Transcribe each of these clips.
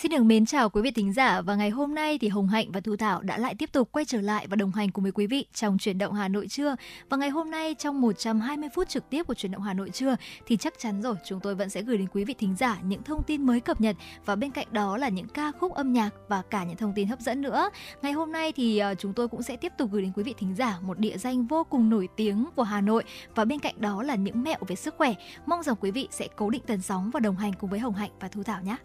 Xin được mến chào quý vị thính giả và ngày hôm nay thì Hồng Hạnh và Thu Thảo đã lại tiếp tục quay trở lại và đồng hành cùng với quý vị trong chuyển động Hà Nội trưa. Và ngày hôm nay trong 120 phút trực tiếp của chuyển động Hà Nội trưa thì chắc chắn rồi, chúng tôi vẫn sẽ gửi đến quý vị thính giả những thông tin mới cập nhật và bên cạnh đó là những ca khúc âm nhạc và cả những thông tin hấp dẫn nữa. Ngày hôm nay thì ờ, chúng tôi cũng sẽ tiếp tục gửi đến quý vị thính giả một địa danh vô cùng nổi tiếng của Hà Nội và bên cạnh đó là những mẹo về sức khỏe. Mong rằng quý vị sẽ cố định tần sóng và đồng hành cùng với Hồng Hạnh và Thu Thảo nhé.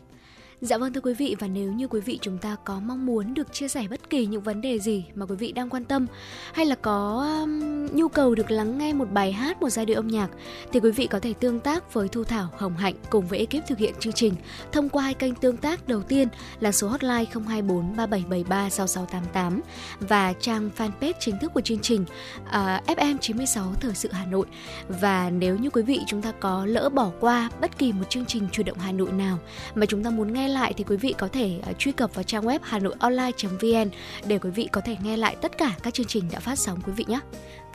Dạ vâng thưa quý vị và nếu như quý vị chúng ta có mong muốn được chia sẻ bất kỳ những vấn đề gì mà quý vị đang quan tâm hay là có um, nhu cầu được lắng nghe một bài hát, một giai điệu âm nhạc thì quý vị có thể tương tác với Thu Thảo, Hồng Hạnh cùng với ekip thực hiện chương trình thông qua hai kênh tương tác đầu tiên là số hotline 024 3773 6688 và trang fanpage chính thức của chương trình uh, FM 96 Thời sự Hà Nội. Và nếu như quý vị chúng ta có lỡ bỏ qua bất kỳ một chương trình chủ động Hà Nội nào mà chúng ta muốn nghe lại thì quý vị có thể à, truy cập vào trang web hanoionline.vn để quý vị có thể nghe lại tất cả các chương trình đã phát sóng quý vị nhé.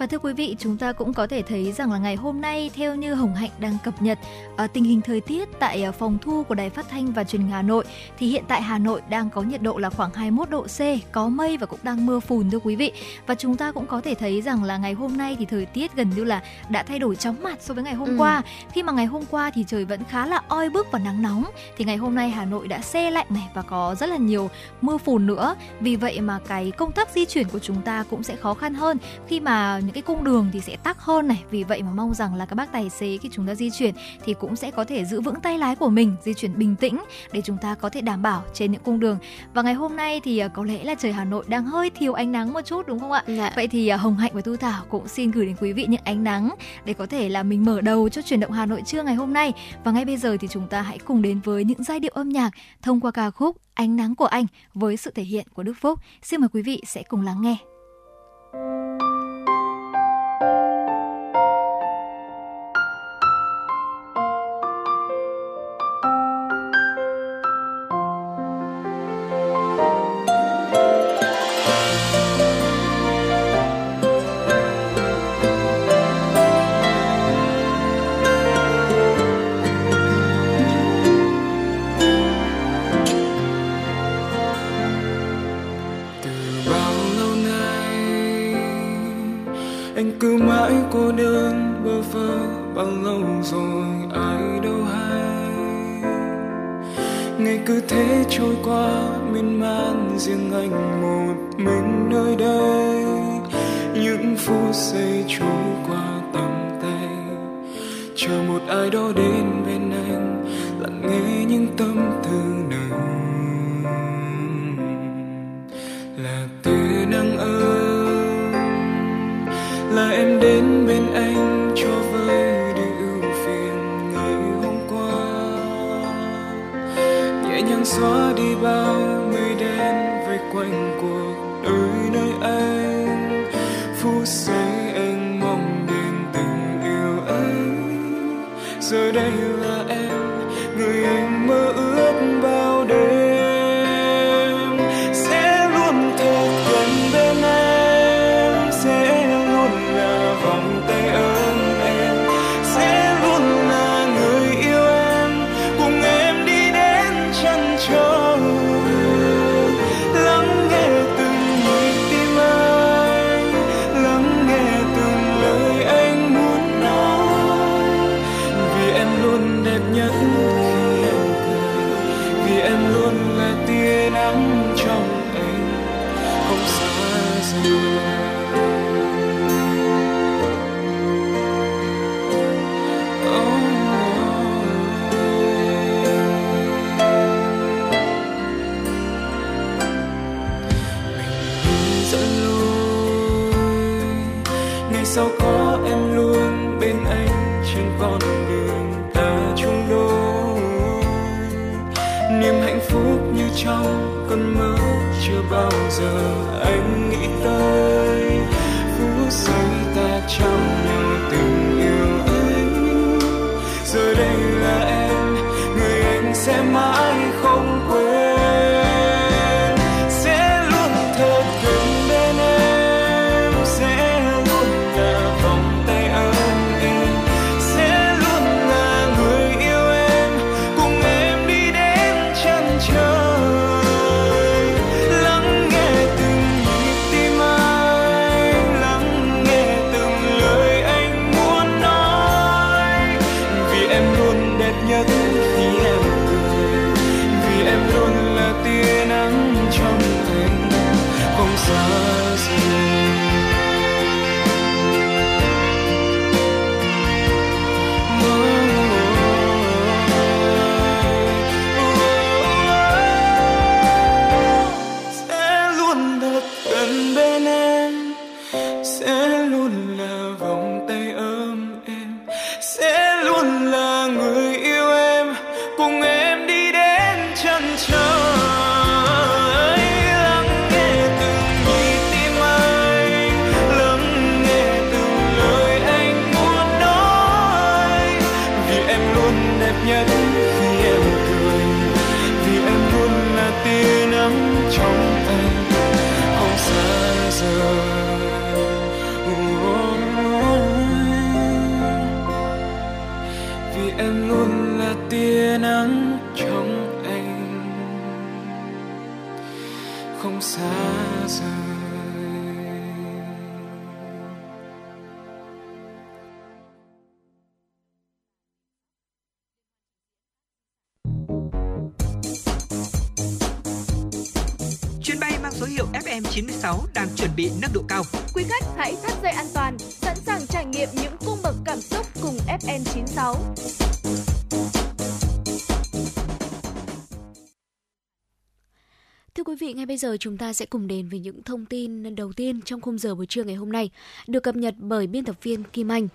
Và thưa quý vị, chúng ta cũng có thể thấy rằng là ngày hôm nay theo như Hồng Hạnh đang cập nhật uh, tình hình thời tiết tại uh, phòng thu của Đài Phát thanh và Truyền hình Hà Nội thì hiện tại Hà Nội đang có nhiệt độ là khoảng 21 độ C, có mây và cũng đang mưa phùn thưa quý vị. Và chúng ta cũng có thể thấy rằng là ngày hôm nay thì thời tiết gần như là đã thay đổi chóng mặt so với ngày hôm ừ. qua. Khi mà ngày hôm qua thì trời vẫn khá là oi bức và nắng nóng thì ngày hôm nay Hà Nội đã xe lạnh này và có rất là nhiều mưa phùn nữa. Vì vậy mà cái công tác di chuyển của chúng ta cũng sẽ khó khăn hơn khi mà những cái cung đường thì sẽ tắc hơn này vì vậy mà mong rằng là các bác tài xế khi chúng ta di chuyển thì cũng sẽ có thể giữ vững tay lái của mình di chuyển bình tĩnh để chúng ta có thể đảm bảo trên những cung đường và ngày hôm nay thì à, có lẽ là trời Hà Nội đang hơi thiếu ánh nắng một chút đúng không ạ dạ. vậy thì à, Hồng Hạnh và Thu Thảo cũng xin gửi đến quý vị những ánh nắng để có thể là mình mở đầu cho chuyển động Hà Nội trưa ngày hôm nay và ngay bây giờ thì chúng ta hãy cùng đến với những giai điệu âm nhạc thông qua ca khúc Ánh nắng của anh với sự thể hiện của Đức Phúc. Xin mời quý vị sẽ cùng lắng nghe. Cứ mãi cô đơn bơ vơ, bao lâu rồi ai đâu hay. Ngày cứ thế trôi qua, miên man riêng anh một mình nơi đây. Những phút giây trôi qua tầm tay, chờ một ai đó đến bên anh, lặng nghe những tâm tư nồng. Là tia nắng ơi là em đến bên anh cho vơi đi ưu phiền ngày hôm qua. Nhẹ nhàng xóa đi bao mây đen vây quanh cuộc đời nơi anh. Phút giây anh mong đến tình yêu ấy. Giờ đây giờ chúng ta sẽ cùng đến với những thông tin đầu tiên trong khung giờ buổi trưa ngày hôm nay, được cập nhật bởi biên tập viên Kim Anh.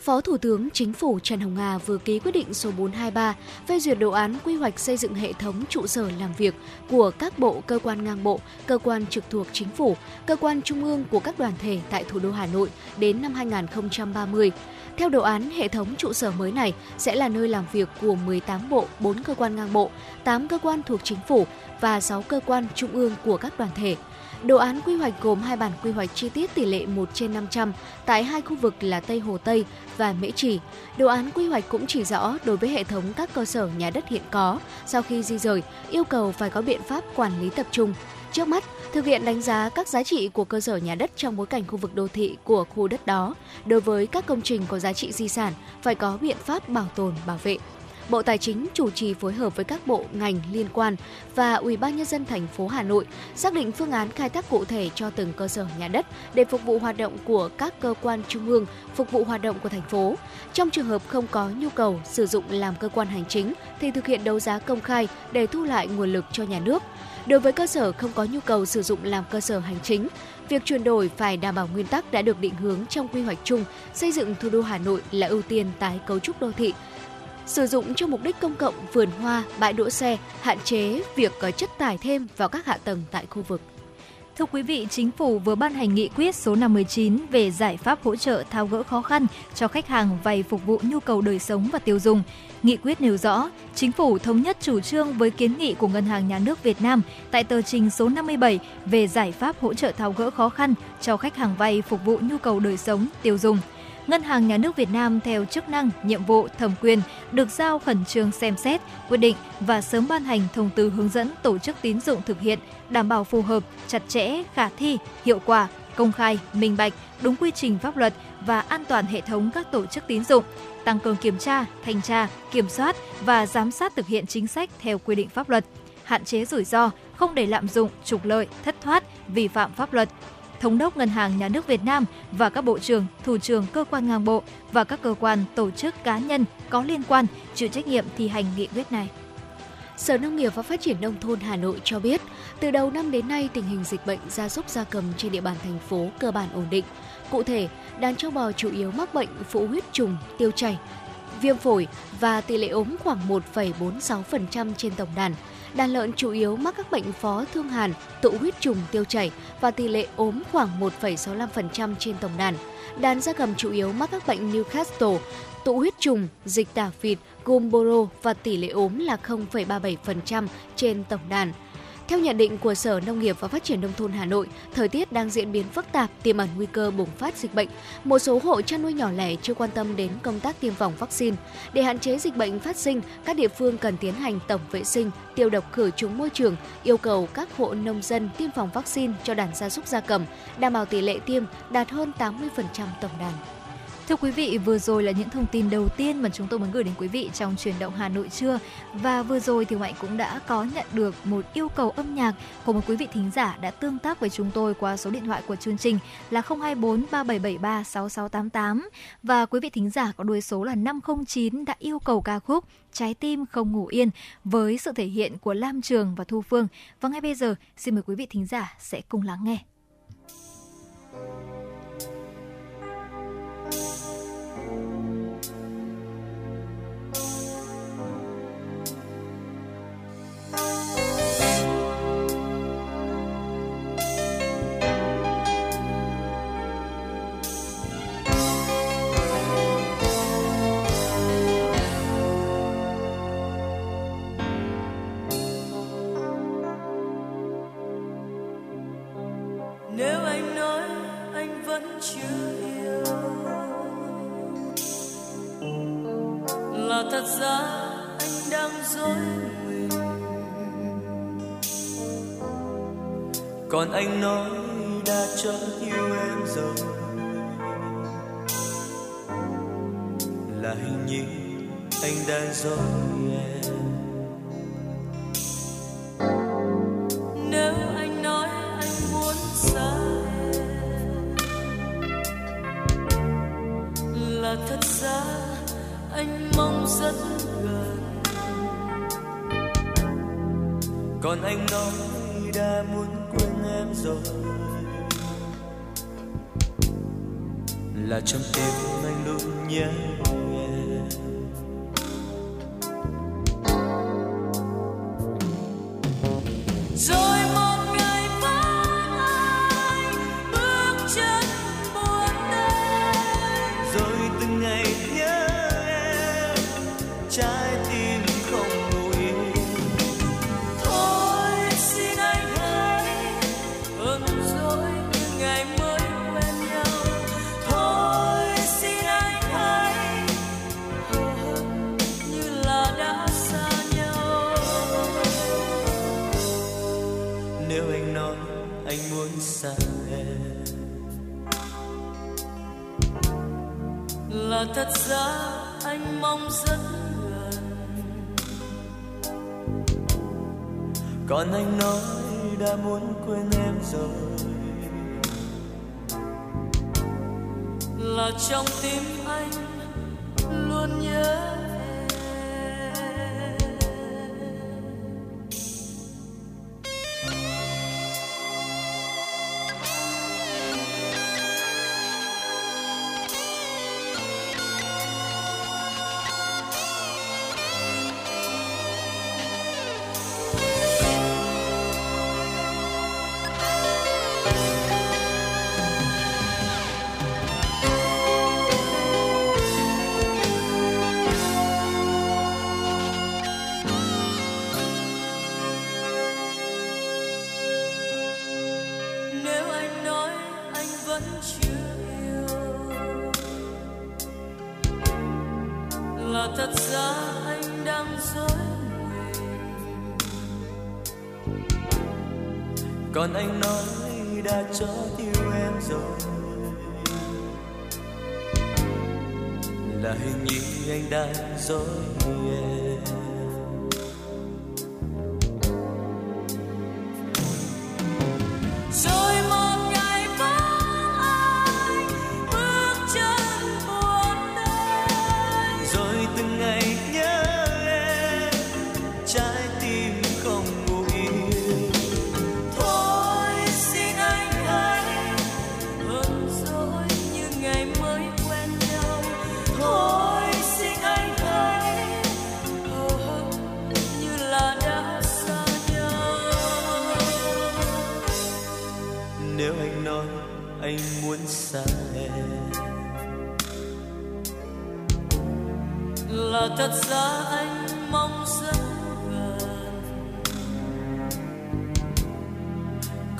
Phó Thủ tướng Chính phủ Trần Hồng Hà vừa ký quyết định số 423 phê duyệt đồ án quy hoạch xây dựng hệ thống trụ sở làm việc của các bộ, cơ quan ngang bộ, cơ quan trực thuộc chính phủ, cơ quan trung ương của các đoàn thể tại thủ đô Hà Nội đến năm 2030. Theo đồ án, hệ thống trụ sở mới này sẽ là nơi làm việc của 18 bộ, 4 cơ quan ngang bộ, 8 cơ quan thuộc chính phủ và 6 cơ quan trung ương của các đoàn thể. Đồ án quy hoạch gồm hai bản quy hoạch chi tiết tỷ lệ 1 trên 500 tại hai khu vực là Tây Hồ Tây và Mễ Trì. Đồ án quy hoạch cũng chỉ rõ đối với hệ thống các cơ sở nhà đất hiện có, sau khi di rời, yêu cầu phải có biện pháp quản lý tập trung. Trước mắt, thực hiện đánh giá các giá trị của cơ sở nhà đất trong bối cảnh khu vực đô thị của khu đất đó. Đối với các công trình có giá trị di sản, phải có biện pháp bảo tồn, bảo vệ. Bộ Tài chính chủ trì phối hợp với các bộ ngành liên quan và Ủy ban nhân dân thành phố Hà Nội xác định phương án khai thác cụ thể cho từng cơ sở nhà đất để phục vụ hoạt động của các cơ quan trung ương, phục vụ hoạt động của thành phố. Trong trường hợp không có nhu cầu sử dụng làm cơ quan hành chính thì thực hiện đấu giá công khai để thu lại nguồn lực cho nhà nước. Đối với cơ sở không có nhu cầu sử dụng làm cơ sở hành chính, việc chuyển đổi phải đảm bảo nguyên tắc đã được định hướng trong quy hoạch chung xây dựng thủ đô Hà Nội là ưu tiên tái cấu trúc đô thị sử dụng cho mục đích công cộng, vườn hoa, bãi đỗ xe, hạn chế việc có chất tải thêm vào các hạ tầng tại khu vực. Thưa quý vị, Chính phủ vừa ban hành nghị quyết số 59 về giải pháp hỗ trợ tháo gỡ khó khăn cho khách hàng vay phục vụ nhu cầu đời sống và tiêu dùng. Nghị quyết nêu rõ, Chính phủ thống nhất chủ trương với kiến nghị của Ngân hàng Nhà nước Việt Nam tại tờ trình số 57 về giải pháp hỗ trợ tháo gỡ khó khăn cho khách hàng vay phục vụ nhu cầu đời sống, tiêu dùng – Ngân hàng Nhà nước Việt Nam theo chức năng, nhiệm vụ, thẩm quyền được giao khẩn trương xem xét, quyết định và sớm ban hành thông tư hướng dẫn tổ chức tín dụng thực hiện, đảm bảo phù hợp, chặt chẽ, khả thi, hiệu quả, công khai, minh bạch, đúng quy trình pháp luật và an toàn hệ thống các tổ chức tín dụng, tăng cường kiểm tra, thanh tra, kiểm soát và giám sát thực hiện chính sách theo quy định pháp luật, hạn chế rủi ro, không để lạm dụng, trục lợi, thất thoát, vi phạm pháp luật, Thống đốc Ngân hàng Nhà nước Việt Nam và các bộ trưởng, thủ trưởng cơ quan ngang bộ và các cơ quan, tổ chức cá nhân có liên quan chịu trách nhiệm thi hành nghị quyết này. Sở Nông nghiệp và Phát triển Nông thôn Hà Nội cho biết, từ đầu năm đến nay tình hình dịch bệnh gia súc gia cầm trên địa bàn thành phố cơ bản ổn định. Cụ thể, đàn châu bò chủ yếu mắc bệnh phụ huyết trùng, tiêu chảy, viêm phổi và tỷ lệ ốm khoảng 1,46% trên tổng đàn – đàn lợn chủ yếu mắc các bệnh phó thương hàn, tụ huyết trùng tiêu chảy và tỷ lệ ốm khoảng 1,65% trên tổng đàn. Đàn gia cầm chủ yếu mắc các bệnh Newcastle, tụ huyết trùng, dịch tả vịt, Gumboro và tỷ lệ ốm là 0,37% trên tổng đàn. Theo nhận định của Sở Nông nghiệp và Phát triển Nông thôn Hà Nội, thời tiết đang diễn biến phức tạp, tiềm ẩn nguy cơ bùng phát dịch bệnh. Một số hộ chăn nuôi nhỏ lẻ chưa quan tâm đến công tác tiêm phòng vaccine. Để hạn chế dịch bệnh phát sinh, các địa phương cần tiến hành tổng vệ sinh, tiêu độc khử trùng môi trường, yêu cầu các hộ nông dân tiêm phòng vaccine cho đàn gia súc gia cầm, đảm bảo tỷ lệ tiêm đạt hơn 80% tổng đàn. Thưa quý vị, vừa rồi là những thông tin đầu tiên mà chúng tôi muốn gửi đến quý vị trong chuyển động Hà Nội trưa. Và vừa rồi thì Mạnh cũng đã có nhận được một yêu cầu âm nhạc của một quý vị thính giả đã tương tác với chúng tôi qua số điện thoại của chương trình là 024 3773 6688 và quý vị thính giả có đuôi số là 509 đã yêu cầu ca khúc Trái tim không ngủ yên với sự thể hiện của Lam Trường và Thu Phương. Và ngay bây giờ, xin mời quý vị thính giả sẽ cùng lắng nghe. Thật ra anh đang dối còn anh nói đã cho yêu em rồi. Là hình như anh đang dối em.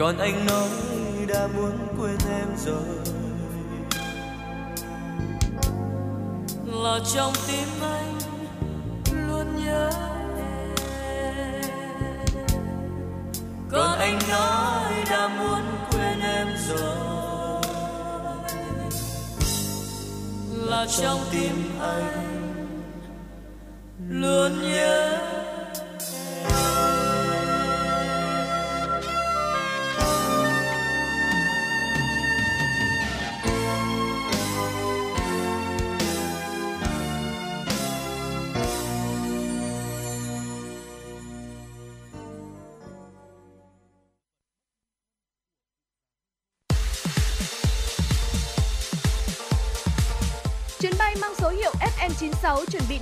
còn anh nói đã muốn quên em rồi. Là trong tim anh luôn nhớ em. Còn anh nói đã muốn quên em rồi. Là trong tim anh luôn nhớ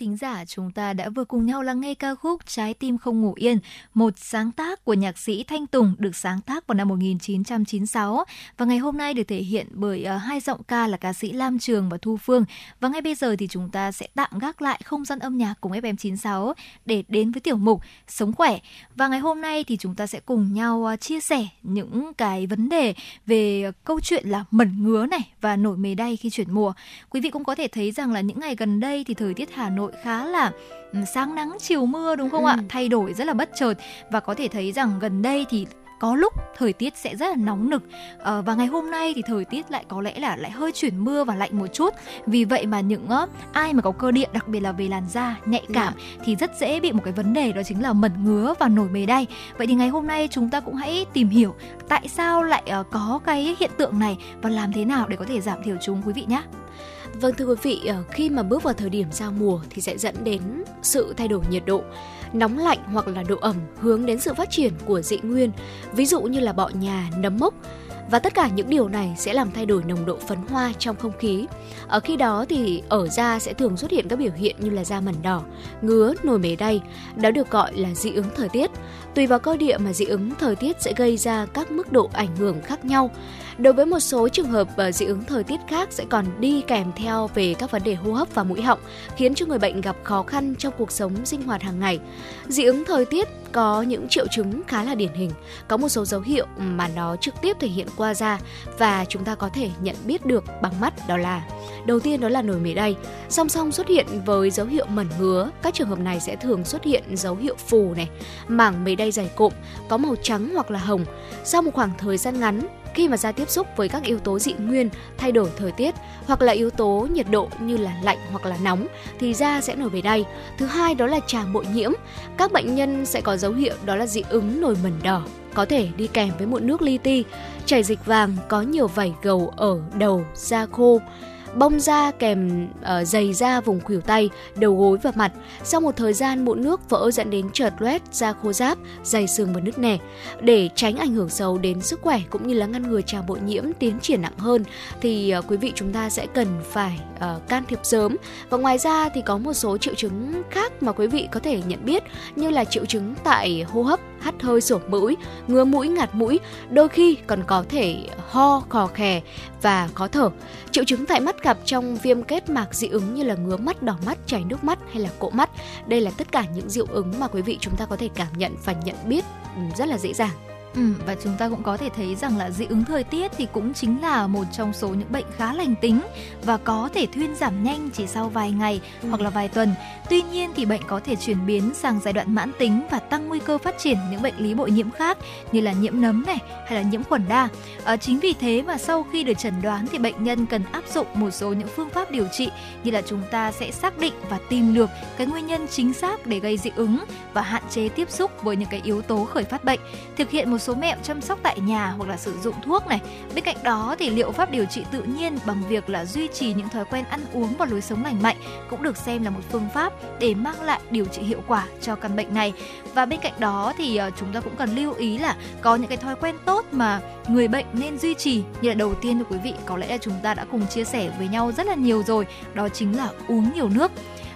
Thính giả, chúng ta đã vừa cùng nhau lắng nghe ca khúc Trái tim không ngủ yên, một sáng tác của nhạc sĩ Thanh Tùng được sáng tác vào năm 1996 và ngày hôm nay được thể hiện bởi uh, hai giọng ca là ca sĩ Lam Trường và Thu Phương. Và ngay bây giờ thì chúng ta sẽ tạm gác lại không gian âm nhạc cùng FM96 để đến với tiểu mục Sống khỏe. Và ngày hôm nay thì chúng ta sẽ cùng nhau uh, chia sẻ những cái vấn đề về uh, câu chuyện là mẩn ngứa này và nổi mề đay khi chuyển mùa. Quý vị cũng có thể thấy rằng là những ngày gần đây thì thời tiết Hà Nội khá là ừ, sáng nắng chiều mưa đúng không ừ. ạ? Thay đổi rất là bất chợt và có thể thấy rằng gần đây thì có lúc thời tiết sẽ rất là nóng nực à, và ngày hôm nay thì thời tiết lại có lẽ là lại hơi chuyển mưa và lạnh một chút vì vậy mà những uh, ai mà có cơ địa đặc biệt là về làn da nhạy dạ. cảm yeah. thì rất dễ bị một cái vấn đề đó chính là mẩn ngứa và nổi mề đay vậy thì ngày hôm nay chúng ta cũng hãy tìm hiểu tại sao lại uh, có cái hiện tượng này và làm thế nào để có thể giảm thiểu chúng quý vị nhé Vâng thưa quý vị, ờ, khi mà bước vào thời điểm giao mùa thì sẽ dẫn đến sự thay đổi nhiệt độ, nóng lạnh hoặc là độ ẩm hướng đến sự phát triển của dị nguyên, ví dụ như là bọ nhà, nấm mốc. Và tất cả những điều này sẽ làm thay đổi nồng độ phấn hoa trong không khí. Ở khi đó thì ở da sẽ thường xuất hiện các biểu hiện như là da mẩn đỏ, ngứa, nổi mề đay, đó được gọi là dị ứng thời tiết. Tùy vào cơ địa mà dị ứng thời tiết sẽ gây ra các mức độ ảnh hưởng khác nhau. Đối với một số trường hợp ờ, dị ứng thời tiết khác sẽ còn đi kèm theo về các vấn đề hô hấp và mũi họng, khiến cho người bệnh gặp khó khăn trong cuộc sống sinh hoạt hàng ngày. Dị ứng thời tiết có những triệu chứng khá là điển hình, có một số dấu hiệu mà nó trực tiếp thể hiện qua da và chúng ta có thể nhận biết được bằng mắt đó là đầu tiên đó là nổi mề đay, song song xuất hiện với dấu hiệu mẩn ngứa, các trường hợp này sẽ thường xuất hiện dấu hiệu phù này, mảng mề đay dày cộm, có màu trắng hoặc là hồng. Sau một khoảng thời gian ngắn, khi mà da tiếp xúc với các yếu tố dị nguyên, thay đổi thời tiết hoặc là yếu tố nhiệt độ như là lạnh hoặc là nóng thì da sẽ nổi bề đay. Thứ hai đó là trà bội nhiễm. Các bệnh nhân sẽ có dấu hiệu đó là dị ứng nổi mẩn đỏ, có thể đi kèm với mụn nước li ti, chảy dịch vàng, có nhiều vảy gầu ở đầu, da khô bong da kèm ờ, uh, dày da vùng khuỷu tay, đầu gối và mặt. Sau một thời gian mụn nước vỡ dẫn đến trợt loét, da khô ráp, dày xương và nứt nẻ. Để tránh ảnh hưởng xấu đến sức khỏe cũng như là ngăn ngừa trào bội nhiễm tiến triển nặng hơn thì uh, quý vị chúng ta sẽ cần phải uh, can thiệp sớm. Và ngoài ra thì có một số triệu chứng khác mà quý vị có thể nhận biết như là triệu chứng tại hô hấp, hắt hơi sổ mũi, ngứa mũi, ngạt mũi, đôi khi còn có thể ho, khò khè và khó thở. Triệu chứng tại mắt gặp trong viêm kết mạc dị ứng như là ngứa mắt, đỏ mắt, chảy nước mắt hay là cộ mắt. Đây là tất cả những dị ứng mà quý vị chúng ta có thể cảm nhận và nhận biết ừ, rất là dễ dàng. Ừ, và chúng ta cũng có thể thấy rằng là dị ứng thời tiết thì cũng chính là một trong số những bệnh khá lành tính và có thể thuyên giảm nhanh chỉ sau vài ngày ừ. hoặc là vài tuần. Tuy nhiên thì bệnh có thể chuyển biến sang giai đoạn mãn tính và tăng nguy cơ phát triển những bệnh lý bội nhiễm khác như là nhiễm nấm này hay là nhiễm khuẩn đa. À, chính vì thế mà sau khi được chẩn đoán thì bệnh nhân cần áp dụng một số những phương pháp điều trị như là chúng ta sẽ xác định và tìm được cái nguyên nhân chính xác để gây dị ứng và hạn chế tiếp xúc với những cái yếu tố khởi phát bệnh. Thực hiện một số mẹo chăm sóc tại nhà hoặc là sử dụng thuốc này. Bên cạnh đó thì liệu pháp điều trị tự nhiên bằng việc là duy trì những thói quen ăn uống và lối sống lành mạnh cũng được xem là một phương pháp để mang lại điều trị hiệu quả cho căn bệnh này. Và bên cạnh đó thì ờ, chúng ta cũng cần lưu ý là có những cái thói quen tốt mà người bệnh nên duy trì như là đầu tiên thì quý vị có lẽ là chúng ta đã cùng chia sẻ với nhau rất là nhiều rồi, đó chính là uống nhiều nước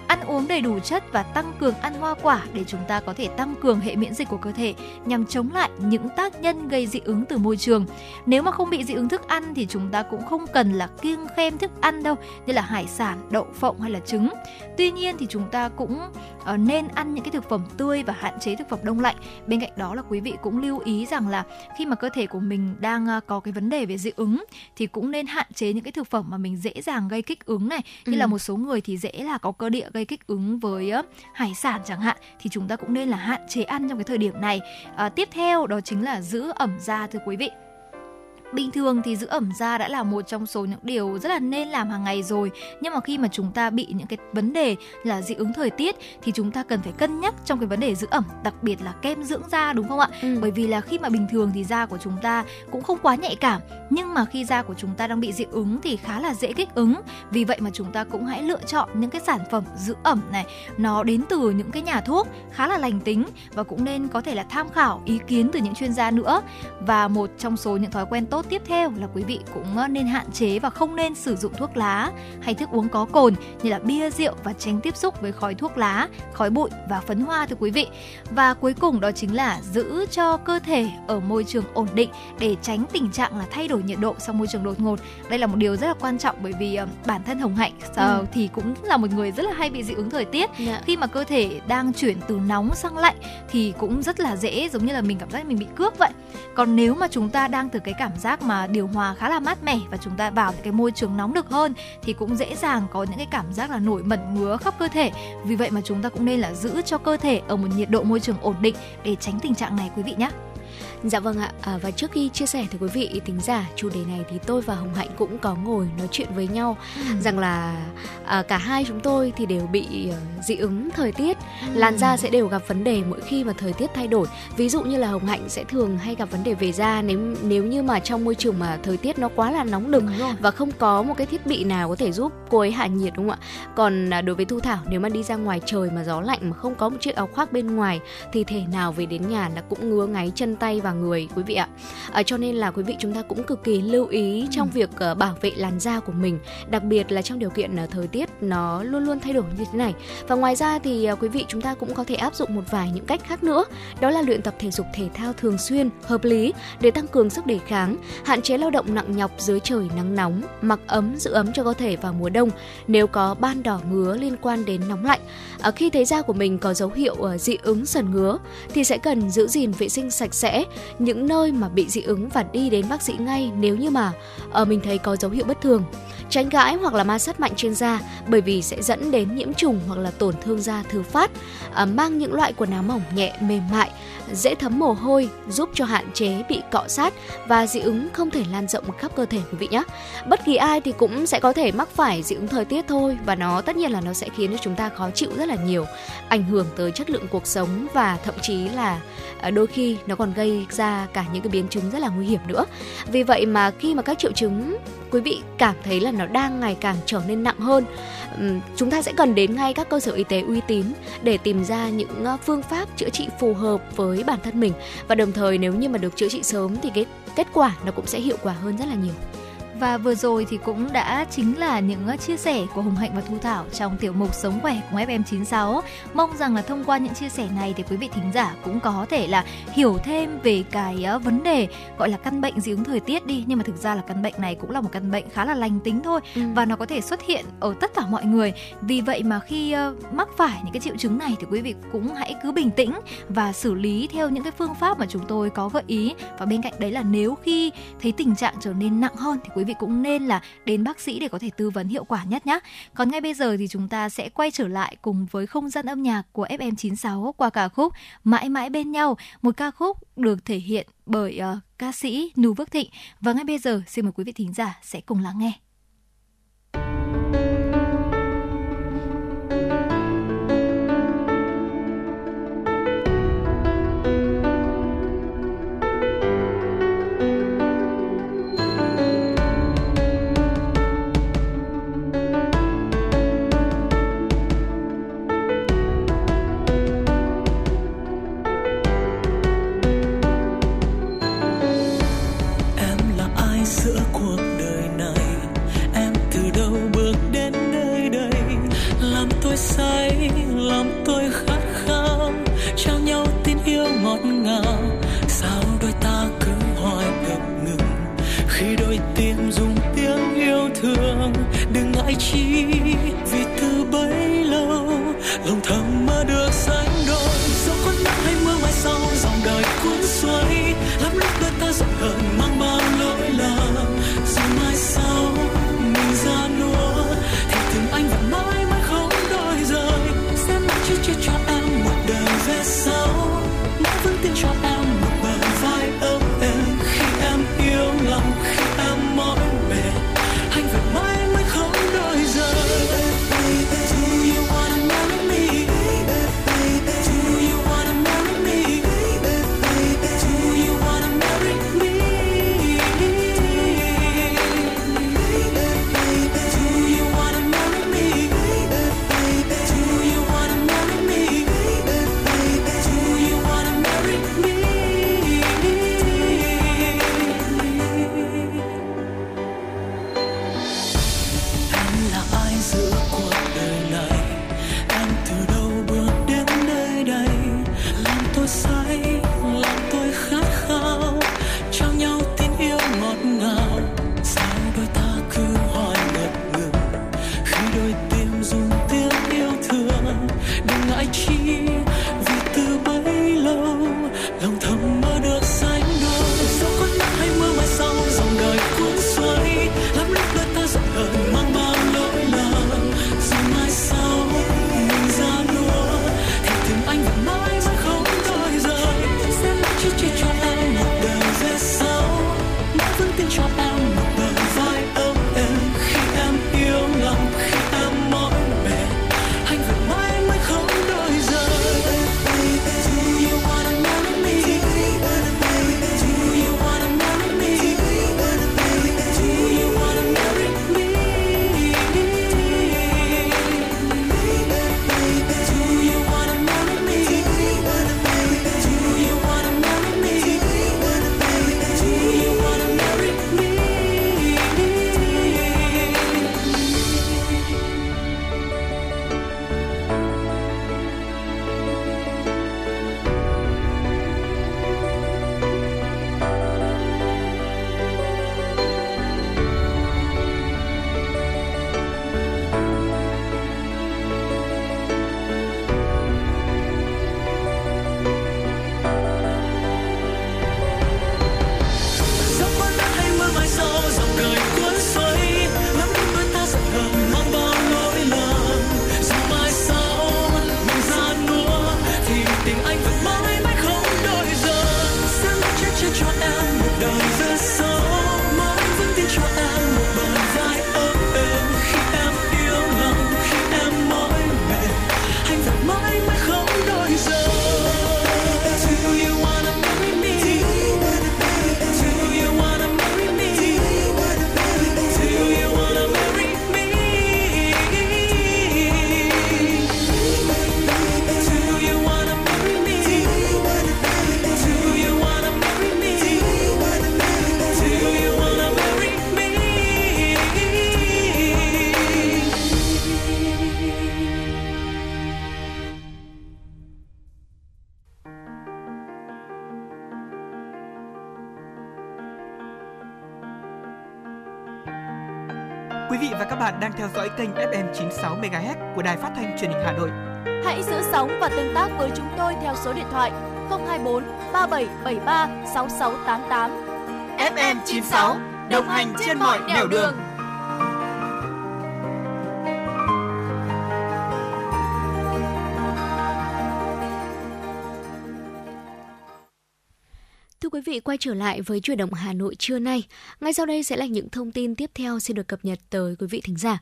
ăn uống đầy đủ chất và tăng cường ăn hoa quả để chúng ta có thể tăng cường hệ miễn dịch của cơ thể nhằm chống lại những tác nhân gây dị ứng từ môi trường. Nếu mà không bị dị ứng thức ăn thì chúng ta cũng không cần là kiêng khem thức ăn đâu, như là hải sản, đậu phộng hay là trứng. Tuy nhiên thì chúng ta cũng uh, nên ăn những cái thực phẩm tươi và hạn chế thực phẩm đông lạnh. Bên cạnh đó là quý vị cũng lưu ý rằng là khi mà cơ thể của mình đang uh, có cái vấn đề về dị ứng thì cũng nên hạn chế những cái thực phẩm mà mình dễ dàng gây kích ứng này, như ừ. là một số người thì dễ là có cơ địa gây kích ứng với hải sản chẳng hạn thì chúng ta cũng nên là hạn chế ăn trong cái thời điểm này. à, tiếp theo đó chính là giữ ẩm da thưa quý vị bình thường thì giữ ẩm da đã là một trong số những điều rất là nên làm hàng ngày rồi. Nhưng mà khi mà chúng ta bị những cái vấn đề là dị ứng thời tiết thì chúng ta cần phải cân nhắc trong cái vấn đề giữ ẩm đặc biệt là kem dưỡng da đúng không ạ? Ừ. bởi vì là khi mà bình thường thì da của chúng ta cũng không quá nhạy cảm nhưng mà khi da của chúng ta đang bị dị ứng thì khá là dễ kích ứng. Vì vậy mà chúng ta cũng hãy lựa chọn những cái sản phẩm giữ ẩm này nó đến từ những cái nhà thuốc khá là lành tính và cũng nên có thể là tham khảo ý kiến từ những chuyên gia nữa. Và một trong số những thói quen tốt tiếp theo là quý vị cũng ờ, nên hạn chế và không nên sử dụng thuốc lá hay thức uống có cồn như là bia rượu và tránh tiếp xúc với khói thuốc lá, khói bụi và phấn hoa thưa quý vị. Và cuối cùng đó chính là giữ cho cơ thể ở môi trường ổn định để tránh tình trạng là thay đổi nhiệt độ trong môi trường đột ngột. Đây là một điều rất là quan trọng bởi vì uh, bản thân Hồng Hạnh uh, ừ. thì cũng là một người rất là hay bị dị ứng thời tiết. Yeah. Dạ. Khi mà cơ thể đang chuyển từ nóng sang lạnh thì cũng rất là dễ giống như là mình cảm giác mình bị cướp vậy. Còn nếu mà chúng ta đang từ cái cảm giác mà điều hòa khá là mát mẻ và chúng ta vào cái môi trường nóng được hơn thì cũng dễ dàng có những cái cảm giác là nổi mẩn ngứa khắp cơ thể. Vì vậy mà chúng ta cũng nên là giữ cho cơ thể ở một nhiệt độ môi trường ổn định để tránh tình trạng này quý vị nhé. Dạ vâng ạ, à, và trước khi chia sẻ với quý vị tính giả chủ đề này thì tôi và Hồng Hạnh cũng có ngồi nói chuyện với nhau ừ. rằng là à, cả hai chúng tôi thì đều bị uh, dị ứng thời tiết, ừ. làn da sẽ đều gặp vấn đề mỗi khi mà thời tiết thay đổi. Ví dụ như là Hồng Hạnh sẽ thường hay gặp vấn đề về da nếu nếu như mà trong môi trường mà thời tiết nó quá là nóng nực và không có một cái thiết bị nào có thể giúp cô ấy hạ nhiệt đúng không ạ? Còn à, đối với Thu Thảo nếu mà đi ra ngoài trời mà gió lạnh mà không có một chiếc áo khoác bên ngoài thì thể nào về đến nhà là cũng ngứa ngáy chân tay và người quý vị ạ. À, cho nên là quý vị chúng ta cũng cực kỳ lưu ý trong việc uh, bảo vệ làn da của mình đặc biệt là trong điều kiện uh, thời tiết nó luôn luôn thay đổi như thế này. Và ngoài ra thì uh, quý vị chúng ta cũng có thể áp dụng một vài những cách khác nữa đó là luyện tập thể dục thể thao thường xuyên hợp lý để tăng cường sức đề kháng hạn chế lao động nặng nhọc dưới trời nắng nóng mặc ấm giữ ấm cho cơ thể vào mùa đông nếu có ban đỏ ngứa liên quan đến nóng lạnh. À, khi thấy da của mình có dấu hiệu uh, dị ứng sần ngứa thì sẽ cần giữ gìn vệ sinh sạch sẽ những nơi mà bị dị ứng và đi đến bác sĩ ngay nếu như mà uh, mình thấy có dấu hiệu bất thường tránh gãi hoặc là ma sát mạnh trên da bởi vì sẽ dẫn đến nhiễm trùng hoặc là tổn thương da thứ phát à, mang những loại quần áo mỏng nhẹ mềm mại dễ thấm mồ hôi giúp cho hạn chế bị cọ sát và dị ứng không thể lan rộng khắp cơ thể quý vị nhé. Bất kỳ ai thì cũng sẽ có thể mắc phải dị ứng thời tiết thôi và nó tất nhiên là nó sẽ khiến cho chúng ta khó chịu rất là nhiều ảnh hưởng tới chất lượng cuộc sống và thậm chí là à, đôi khi nó còn gây ra cả những cái biến chứng rất là nguy hiểm nữa. Vì vậy mà khi mà các triệu chứng quý vị cảm thấy là nó đang ngày càng trở nên nặng hơn chúng ta sẽ cần đến ngay các cơ sở y tế uy tín để tìm ra những ờ, phương pháp chữa trị phù hợp với bản thân mình và đồng thời nếu như mà được chữa trị sớm thì cái kết quả nó cũng sẽ hiệu quả hơn rất là nhiều. Và vừa rồi thì cũng đã chính là những chia sẻ của Hùng Hạnh và Thu Thảo trong tiểu mục Sống khỏe cùng FM96. Mong rằng là thông qua những chia sẻ này thì quý vị thính giả cũng có thể là hiểu thêm về cái vấn đề gọi là căn bệnh dị ứng thời tiết đi nhưng mà thực ra là căn bệnh này cũng là một căn bệnh khá là lành tính thôi ừ. và nó có thể xuất hiện ở tất cả mọi người. Vì vậy mà khi mắc phải những cái triệu chứng này thì quý vị cũng hãy cứ bình tĩnh và xử lý theo những cái phương pháp mà chúng tôi có gợi ý và bên cạnh đấy là nếu khi thấy tình trạng trở nên nặng hơn thì quý quý thì cũng nên là đến bác sĩ để có thể tư vấn hiệu quả nhất nhé. Còn ngay bây giờ thì chúng ta sẽ quay trở lại cùng với không gian âm nhạc của FM96 qua ca khúc Mãi mãi bên nhau, một ca khúc được thể hiện bởi uh, ca sĩ Nú Vước Thịnh. Và ngay bây giờ xin mời quý vị thính giả sẽ cùng lắng nghe. tôi khát khao, trao nhau tin yêu ngọt ngào. Sao đôi ta cứ hoài ngập ngừng? Khi đôi tim dùng tiếng yêu thương, đừng ngại chi kênh FM 96 MHz của Đài Phát thanh Truyền hình Hà Nội. Hãy giữ sóng và tương tác với chúng tôi theo số điện thoại 024 3773 6688. FM 96 đồng hành trên mọi nẻo đường. Thưa quý vị, quay trở lại với chuyển động Hà Nội trưa nay. Ngay sau đây sẽ là những thông tin tiếp theo xin được cập nhật tới quý vị thính giả.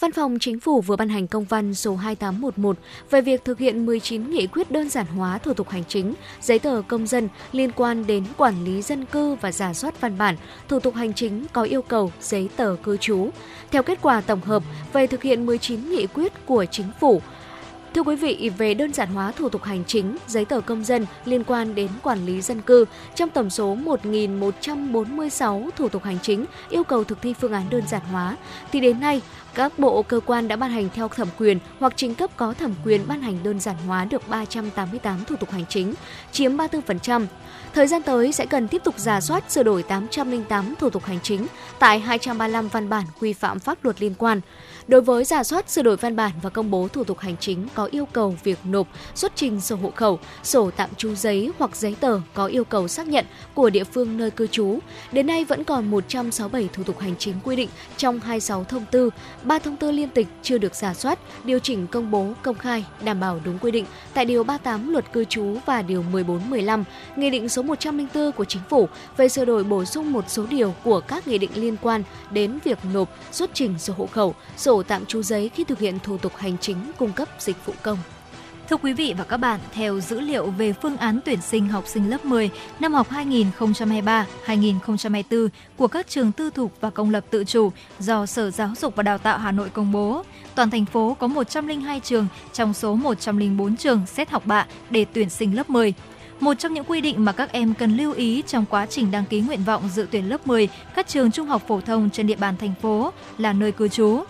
Văn phòng Chính phủ vừa ban hành công văn số 2811 về việc thực hiện 19 nghị quyết đơn giản hóa thủ tục hành chính, giấy tờ công dân liên quan đến quản lý dân cư và giả soát văn bản, thủ tục hành chính có yêu cầu giấy tờ cư trú. Theo kết quả tổng hợp về thực hiện 19 nghị quyết của Chính phủ, Thưa quý vị, về đơn giản hóa thủ tục hành chính, giấy tờ công dân liên quan đến quản lý dân cư, trong tổng số 1.146 thủ tục hành chính yêu cầu thực thi phương án đơn giản hóa, thì đến nay, các bộ cơ quan đã ban hành theo thẩm quyền hoặc chính cấp có thẩm quyền ban hành đơn giản hóa được 388 thủ tục hành chính, chiếm 34%. Thời gian tới sẽ cần tiếp tục giả soát sửa đổi 808 thủ tục hành chính tại 235 văn bản quy phạm pháp luật liên quan. Đối với giả soát sửa đổi văn bản và công bố thủ tục hành chính có yêu cầu việc nộp, xuất trình sổ hộ khẩu, sổ tạm trú giấy hoặc giấy tờ có yêu cầu xác nhận của địa phương nơi cư trú, đến nay vẫn còn 167 thủ tục hành chính quy định trong 26 thông tư, 3 thông tư liên tịch chưa được giả soát, điều chỉnh công bố, công khai, đảm bảo đúng quy định tại Điều 38 Luật Cư trú và Điều 14-15, Nghị định số 104 của Chính phủ về sửa đổi bổ sung một số điều của các nghị định liên quan đến việc nộp, xuất trình sổ hộ khẩu, sổ tạm trú giấy khi thực hiện thủ tục hành chính cung cấp dịch vụ công. Thưa quý vị và các bạn, theo dữ liệu về phương án tuyển sinh học sinh lớp 10 năm học 2023-2024 của các trường tư thục và công lập tự chủ do Sở Giáo dục và Đào tạo Hà Nội công bố, toàn thành phố có 102 trường trong số 104 trường xét học bạ để tuyển sinh lớp 10. Một trong những quy định mà các em cần lưu ý trong quá trình đăng ký nguyện vọng dự tuyển lớp 10 các trường trung học phổ thông trên địa bàn thành phố là nơi cư trú.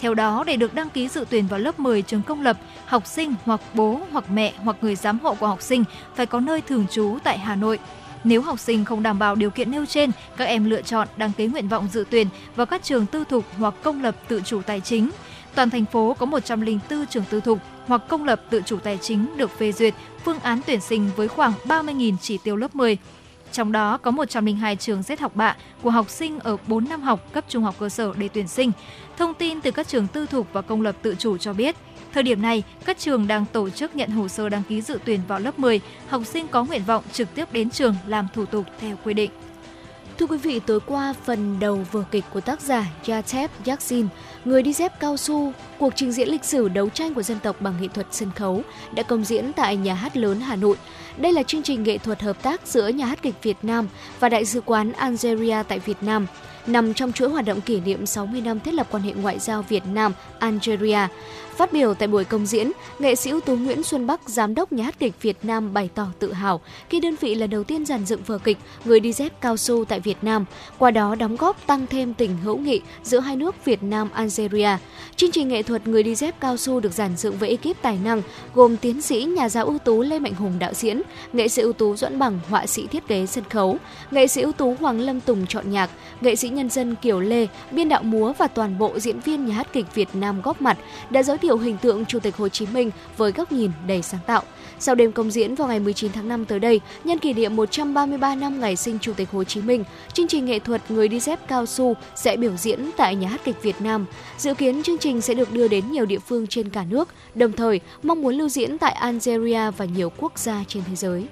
Theo đó, để được đăng ký dự tuyển vào lớp 10 trường công lập, học sinh hoặc bố hoặc mẹ hoặc người giám hộ của học sinh phải có nơi thường trú tại Hà Nội. Nếu học sinh không đảm bảo điều kiện nêu trên, các em lựa chọn đăng ký nguyện vọng dự tuyển vào các trường tư thục hoặc công lập tự chủ tài chính. Toàn thành phố có 104 trường tư thục hoặc công lập tự chủ tài chính được phê duyệt phương án tuyển sinh với khoảng 30.000 chỉ tiêu lớp 10. Trong đó có 102 trường xét học bạ của học sinh ở 4 năm học cấp trung học cơ sở để tuyển sinh. Thông tin từ các trường tư thục và công lập tự chủ cho biết, thời điểm này, các trường đang tổ chức nhận hồ sơ đăng ký dự tuyển vào lớp 10, học sinh có nguyện vọng trực tiếp đến trường làm thủ tục theo quy định. Thưa quý vị, tối qua phần đầu vở kịch của tác giả Yatep Yaksin, người đi dép cao su, cuộc trình diễn lịch sử đấu tranh của dân tộc bằng nghệ thuật sân khấu đã công diễn tại Nhà hát lớn Hà Nội. Đây là chương trình nghệ thuật hợp tác giữa Nhà hát kịch Việt Nam và Đại sứ quán Algeria tại Việt Nam nằm trong chuỗi hoạt động kỷ niệm 60 năm thiết lập quan hệ ngoại giao Việt Nam Algeria. Phát biểu tại buổi công diễn, nghệ sĩ ưu tú Nguyễn Xuân Bắc, giám đốc nhà hát kịch Việt Nam bày tỏ tự hào khi đơn vị lần đầu tiên dàn dựng vở kịch Người đi dép cao su tại Việt Nam, qua đó đóng góp tăng thêm tình hữu nghị giữa hai nước Việt Nam Algeria. Chương trình nghệ thuật Người đi dép cao su được dàn dựng với ekip tài năng gồm tiến sĩ nhà giáo ưu tú Lê Mạnh Hùng đạo diễn, nghệ sĩ ưu tú Doãn Bằng họa sĩ thiết kế sân khấu, nghệ sĩ ưu tú Hoàng Lâm Tùng chọn nhạc, nghệ sĩ nhân dân Kiều Lê, biên đạo múa và toàn bộ diễn viên nhà hát kịch Việt Nam góp mặt đã giới thiệu hình tượng Chủ tịch Hồ Chí Minh với góc nhìn đầy sáng tạo. Sau đêm công diễn vào ngày 19 tháng 5 tới đây, nhân kỷ niệm 133 năm ngày sinh Chủ tịch Hồ Chí Minh, chương trình nghệ thuật Người đi dép cao su sẽ biểu diễn tại nhà hát kịch Việt Nam. Dự kiến chương trình sẽ được đưa đến nhiều địa phương trên cả nước, đồng thời mong muốn lưu diễn tại Algeria và nhiều quốc gia trên thế giới.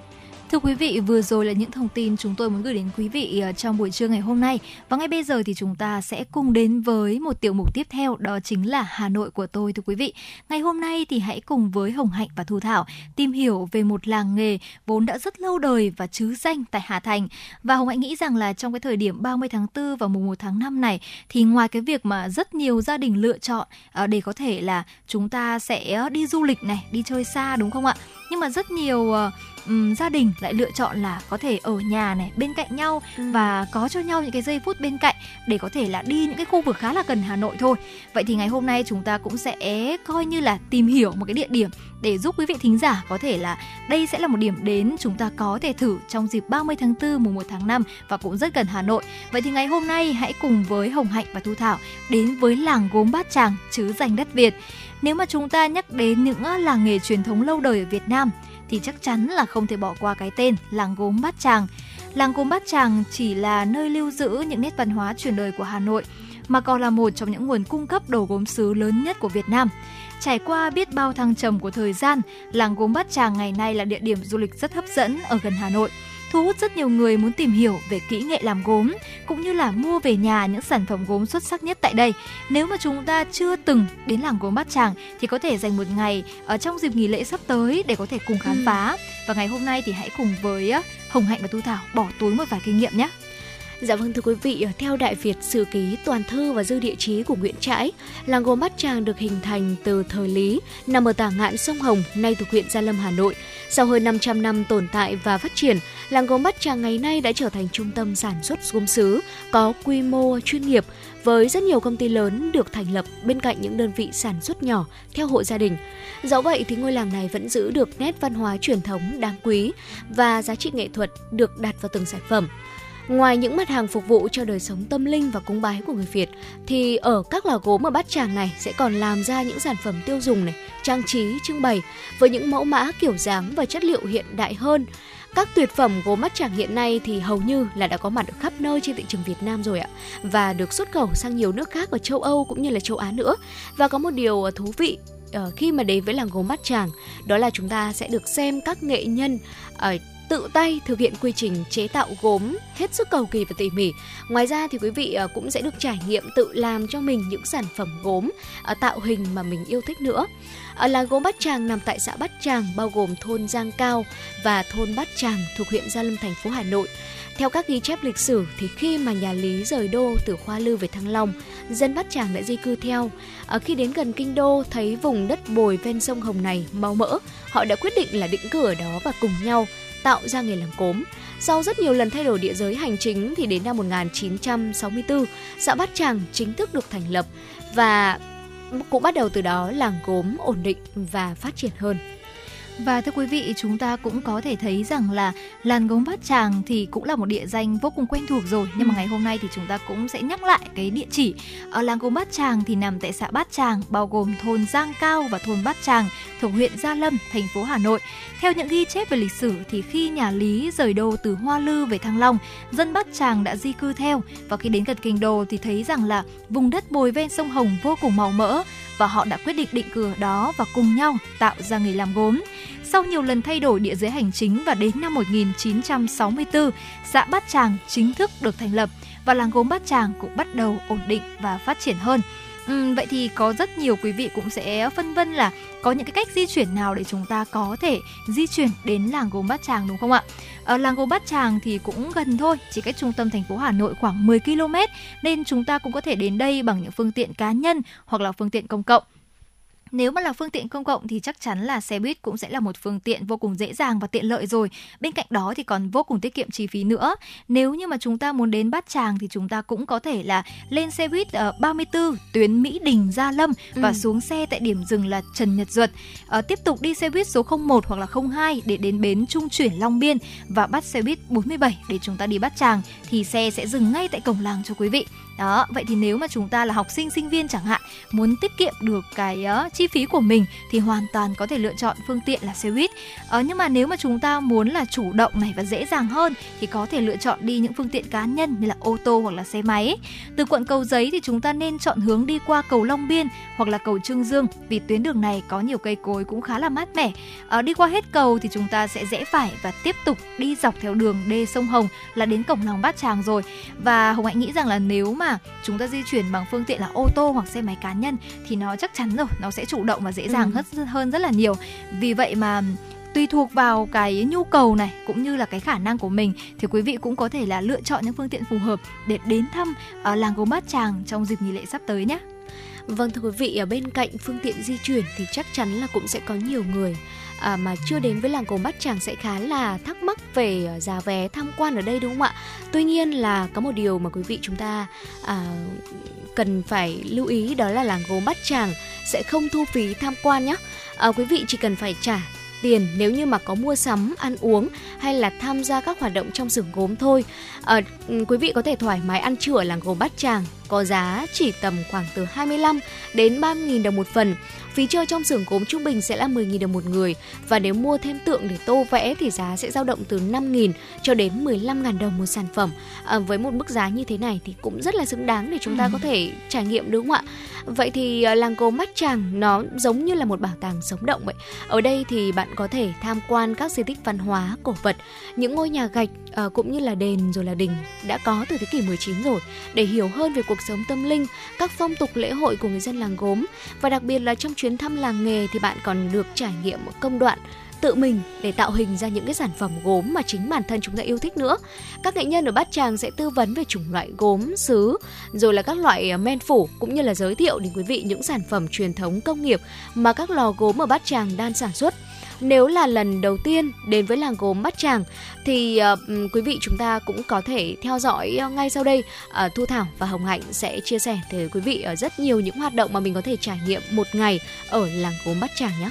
Thưa quý vị, vừa rồi là những thông tin chúng tôi muốn gửi đến quý vị ờ, trong buổi trưa ngày hôm nay. Và ngay bây giờ thì chúng ta sẽ cùng đến với một tiểu mục tiếp theo, đó chính là Hà Nội của tôi thưa quý vị. Ngày hôm nay thì hãy cùng với Hồng Hạnh và Thu Thảo tìm hiểu về một làng nghề vốn đã rất lâu đời và chứ danh tại Hà Thành. Và Hồng Hạnh nghĩ rằng là trong cái thời điểm 30 tháng 4 và mùng 1 tháng 5 này thì ngoài cái việc mà rất nhiều gia đình lựa chọn ờ, để có thể là chúng ta sẽ đi du lịch này, đi chơi xa đúng không ạ? Nhưng mà rất nhiều ờ, um, gia đình lại lựa chọn là có thể ở nhà này bên cạnh nhau ừ. và có cho nhau những cái giây phút bên cạnh để có thể là đi những cái khu vực khá là gần Hà Nội thôi. Vậy thì ngày hôm nay chúng ta cũng sẽ coi như là tìm hiểu một cái địa điểm để giúp quý vị thính giả có thể là đây sẽ là một điểm đến chúng ta có thể thử trong dịp 30 tháng 4 mùng 1 tháng 5 và cũng rất gần Hà Nội. Vậy thì ngày hôm nay hãy cùng với Hồng Hạnh và Thu Thảo đến với làng gốm Bát Tràng chứ danh đất Việt. Nếu mà chúng ta nhắc đến những làng nghề truyền thống lâu đời ở Việt Nam thì chắc chắn là không thể bỏ qua cái tên làng gốm Bát Tràng. Làng gốm Bát Tràng chỉ là nơi lưu giữ những nét văn hóa truyền đời của Hà Nội, mà còn là một trong những nguồn cung cấp đồ gốm sứ lớn nhất của Việt Nam. Trải qua biết bao thăng trầm của thời gian, làng gốm Bát Tràng ngày nay là địa điểm du lịch rất hấp dẫn ở gần Hà Nội – thu hút rất nhiều người muốn tìm hiểu về kỹ nghệ làm gốm cũng như là mua về nhà những sản phẩm gốm xuất sắc nhất tại đây. Nếu mà chúng ta chưa từng đến làng gốm Bát Tràng thì có thể dành một ngày ở trong dịp nghỉ lễ sắp tới để có thể cùng khám ừ. phá. Và ngày hôm nay thì hãy cùng với Hồng Hạnh và Tu Thảo bỏ túi một vài kinh nghiệm nhé. Dạ vâng thưa quý vị, theo Đại Việt Sử Ký Toàn Thư và Dư Địa Chí của Nguyễn Trãi, làng gốm Bát Tràng được hình thành từ thời Lý, nằm ở tả ngạn sông Hồng, nay thuộc huyện Gia Lâm, Hà Nội. Sau hơn 500 năm tồn tại và phát triển, làng gốm Bát Tràng ngày nay đã trở thành trung tâm sản xuất gốm sứ có quy mô chuyên nghiệp với rất nhiều công ty lớn được thành lập bên cạnh những đơn vị sản xuất nhỏ theo hộ gia đình. Dẫu vậy thì ngôi làng này vẫn giữ được nét văn hóa truyền thống đáng quý và giá trị nghệ thuật được đặt vào từng sản phẩm. Ngoài những mặt hàng phục vụ cho đời sống tâm linh và cúng bái của người Việt thì ở các lò gốm ở Bát Tràng này sẽ còn làm ra những sản phẩm tiêu dùng này, trang trí, trưng bày với những mẫu mã kiểu dáng và chất liệu hiện đại hơn. Các tuyệt phẩm gốm Bát Tràng hiện nay thì hầu như là đã có mặt ở khắp nơi trên thị trường Việt Nam rồi ạ và được xuất khẩu sang nhiều nước khác ở châu Âu cũng như là châu Á nữa. Và có một điều ờ, thú vị ờ, khi mà đến với làng gốm Bát Tràng đó là chúng ta sẽ được xem các nghệ nhân uh, tự tay thực hiện quy trình chế tạo gốm hết sức cầu kỳ và tỉ mỉ. Ngoài ra thì quý vị à, cũng sẽ được trải nghiệm tự làm cho mình những sản phẩm gốm à, tạo hình mà mình yêu thích nữa. À, ở làng gốm Bát Tràng nằm tại xã Bát Tràng bao gồm thôn Giang Cao và thôn Bát Tràng thuộc huyện Gia Lâm thành phố Hà Nội. Theo các ghi chép lịch sử thì khi mà nhà Lý rời đô từ Khoa Lư về Thăng Long, dân Bát Tràng đã di cư theo. Ở khi đến gần kinh đô thấy vùng đất bồi ven sông Hồng này mau mỡ, họ đã quyết định là định cư ở đó và cùng nhau tạo ra nghề làm cốm. Sau rất nhiều lần thay đổi địa giới hành chính thì đến năm 1964, xã Bát Tràng chính thức được thành lập và cũng bắt đầu từ đó làng gốm ổn định và phát triển hơn. Và thưa quý vị, chúng ta cũng có thể thấy rằng là làng gốm Bát Tràng thì cũng là một địa danh vô cùng quen thuộc rồi. Nhưng mà ừ. ngày hôm nay thì chúng ta cũng sẽ nhắc lại cái địa chỉ. Ở làng gốm Bát Tràng thì nằm tại xã Bát Tràng, bao gồm thôn Giang Cao và thôn Bát Tràng thuộc huyện Gia Lâm, thành phố Hà Nội. Theo những ghi chép về lịch sử thì khi nhà Lý rời đô từ Hoa Lư về Thăng Long, dân Bát Tràng đã di cư theo và khi đến gần kinh đô thì thấy rằng là vùng đất bồi ven sông Hồng vô cùng màu mỡ và họ đã quyết định định cư ở đó và cùng nhau tạo ra nghề làm gốm. Sau nhiều lần thay đổi địa giới hành chính và đến năm 1964, xã Bát Tràng chính thức được thành lập và làng gốm Bát Tràng cũng bắt đầu ổn định và phát triển hơn. Ừ, vậy thì có rất nhiều quý vị cũng sẽ phân vân là có những cái cách di chuyển nào để chúng ta có thể di chuyển đến làng gốm Bát Tràng đúng không ạ? Ở làng gốm Bát Tràng thì cũng gần thôi, chỉ cách trung tâm thành phố Hà Nội khoảng 10 km nên chúng ta cũng có thể đến đây bằng những phương tiện cá nhân hoặc là phương tiện công cộng. Nếu mà là phương tiện công cộng thì chắc chắn là xe buýt cũng sẽ là một phương tiện vô cùng dễ dàng và tiện lợi rồi. Bên cạnh đó thì còn vô cùng tiết kiệm chi phí nữa. Nếu như mà chúng ta muốn đến Bát Tràng thì chúng ta cũng có thể là lên xe buýt uh, ờ, 34 tuyến Mỹ Đình Gia Lâm và ừ. xuống xe tại điểm dừng là Trần Nhật Duật. Uh, tiếp tục đi xe buýt số 01 hoặc là 02 để đến bến Trung chuyển Long Biên và bắt xe buýt 47 để chúng ta đi Bát Tràng thì xe sẽ dừng ngay tại cổng làng cho quý vị. Đó, vậy thì nếu mà chúng ta là học sinh sinh viên chẳng hạn muốn tiết kiệm được cái uh, chi chi phí của mình thì hoàn toàn có thể lựa chọn phương tiện là xe buýt. Ờ, nhưng mà nếu mà chúng ta muốn là chủ động này và dễ dàng hơn thì có thể lựa chọn đi những phương tiện cá nhân như là ô tô hoặc là xe máy. Từ quận Cầu Giấy thì chúng ta nên chọn hướng đi qua cầu Long Biên hoặc là cầu Trương Dương vì tuyến đường này có nhiều cây cối cũng khá là mát mẻ. Ờ, đi qua hết cầu thì chúng ta sẽ rẽ phải và tiếp tục đi dọc theo đường đê sông Hồng là đến cổng lòng Bát Tràng rồi. Và Hồng Hạnh nghĩ rằng là nếu mà chúng ta di chuyển bằng phương tiện là ô tô hoặc xe máy cá nhân thì nó chắc chắn rồi, nó sẽ chủ động và dễ dàng ừ. hơn rất là nhiều. Vì vậy mà tùy thuộc vào cái nhu cầu này cũng như là cái khả năng của mình thì quý vị cũng có thể là lựa chọn những phương tiện phù hợp để đến thăm uh, làng gốm Bát Tràng trong dịp nghỉ lễ sắp tới nhé. Vâng thưa quý vị, ở bên cạnh phương tiện di chuyển thì chắc chắn là cũng sẽ có nhiều người à, mà chưa đến với làng cổ Bát Tràng sẽ khá là thắc mắc về à, giá vé tham quan ở đây đúng không ạ? Tuy nhiên là có một điều mà quý vị chúng ta à, cần phải lưu ý đó là làng gốm Bát Tràng sẽ không thu phí tham quan nhé. À, quý vị chỉ cần phải trả tiền nếu như mà có mua sắm, ăn uống hay là tham gia các hoạt động trong xưởng gốm thôi. À, ừ, quý vị có thể thoải mái ăn trưa ở làng gốm Bát Tràng có giá chỉ tầm khoảng từ 25 đến 30.000 đồng một phần. Phí chơi trong xưởng gốm trung bình sẽ là 10.000 đồng một người và nếu mua thêm tượng để tô vẽ thì giá sẽ dao động từ 5.000 cho đến 15.000 đồng một sản phẩm. À, với một mức giá như thế này thì cũng rất là xứng đáng để chúng ta ừ. có thể trải nghiệm đúng không ạ? Vậy thì à, làng gốm Mắt Tràng nó giống như là một bảo tàng sống động vậy. Ở đây thì bạn có thể tham quan các di tích văn hóa, cổ vật, những ngôi nhà gạch à, cũng như là đền rồi là đình đã có từ thế kỷ 19 rồi để hiểu hơn về cuộc sống tâm linh, các phong tục lễ hội của người dân làng gốm và đặc biệt là trong chuyến thăm làng nghề thì bạn còn được trải nghiệm công đoạn tự mình để tạo hình ra những cái sản phẩm gốm mà chính bản thân chúng ta yêu thích nữa. Các nghệ nhân ở Bát Tràng sẽ tư vấn về chủng loại gốm, sứ, rồi là các loại à, men phủ cũng như là giới thiệu đến quý vị những sản phẩm truyền thống công nghiệp mà các lò gốm ở Bát Tràng đang sản xuất. Nếu là lần đầu tiên đến với làng gốm Bát Tràng thì uh, quý vị chúng ta cũng có thể theo dõi uh, ngay sau đây uh, Thu Thảo và Hồng Hạnh sẽ chia sẻ tới quý vị uh, rất nhiều những hoạt động mà mình có thể trải nghiệm một ngày ở làng gốm Bát Tràng nhé.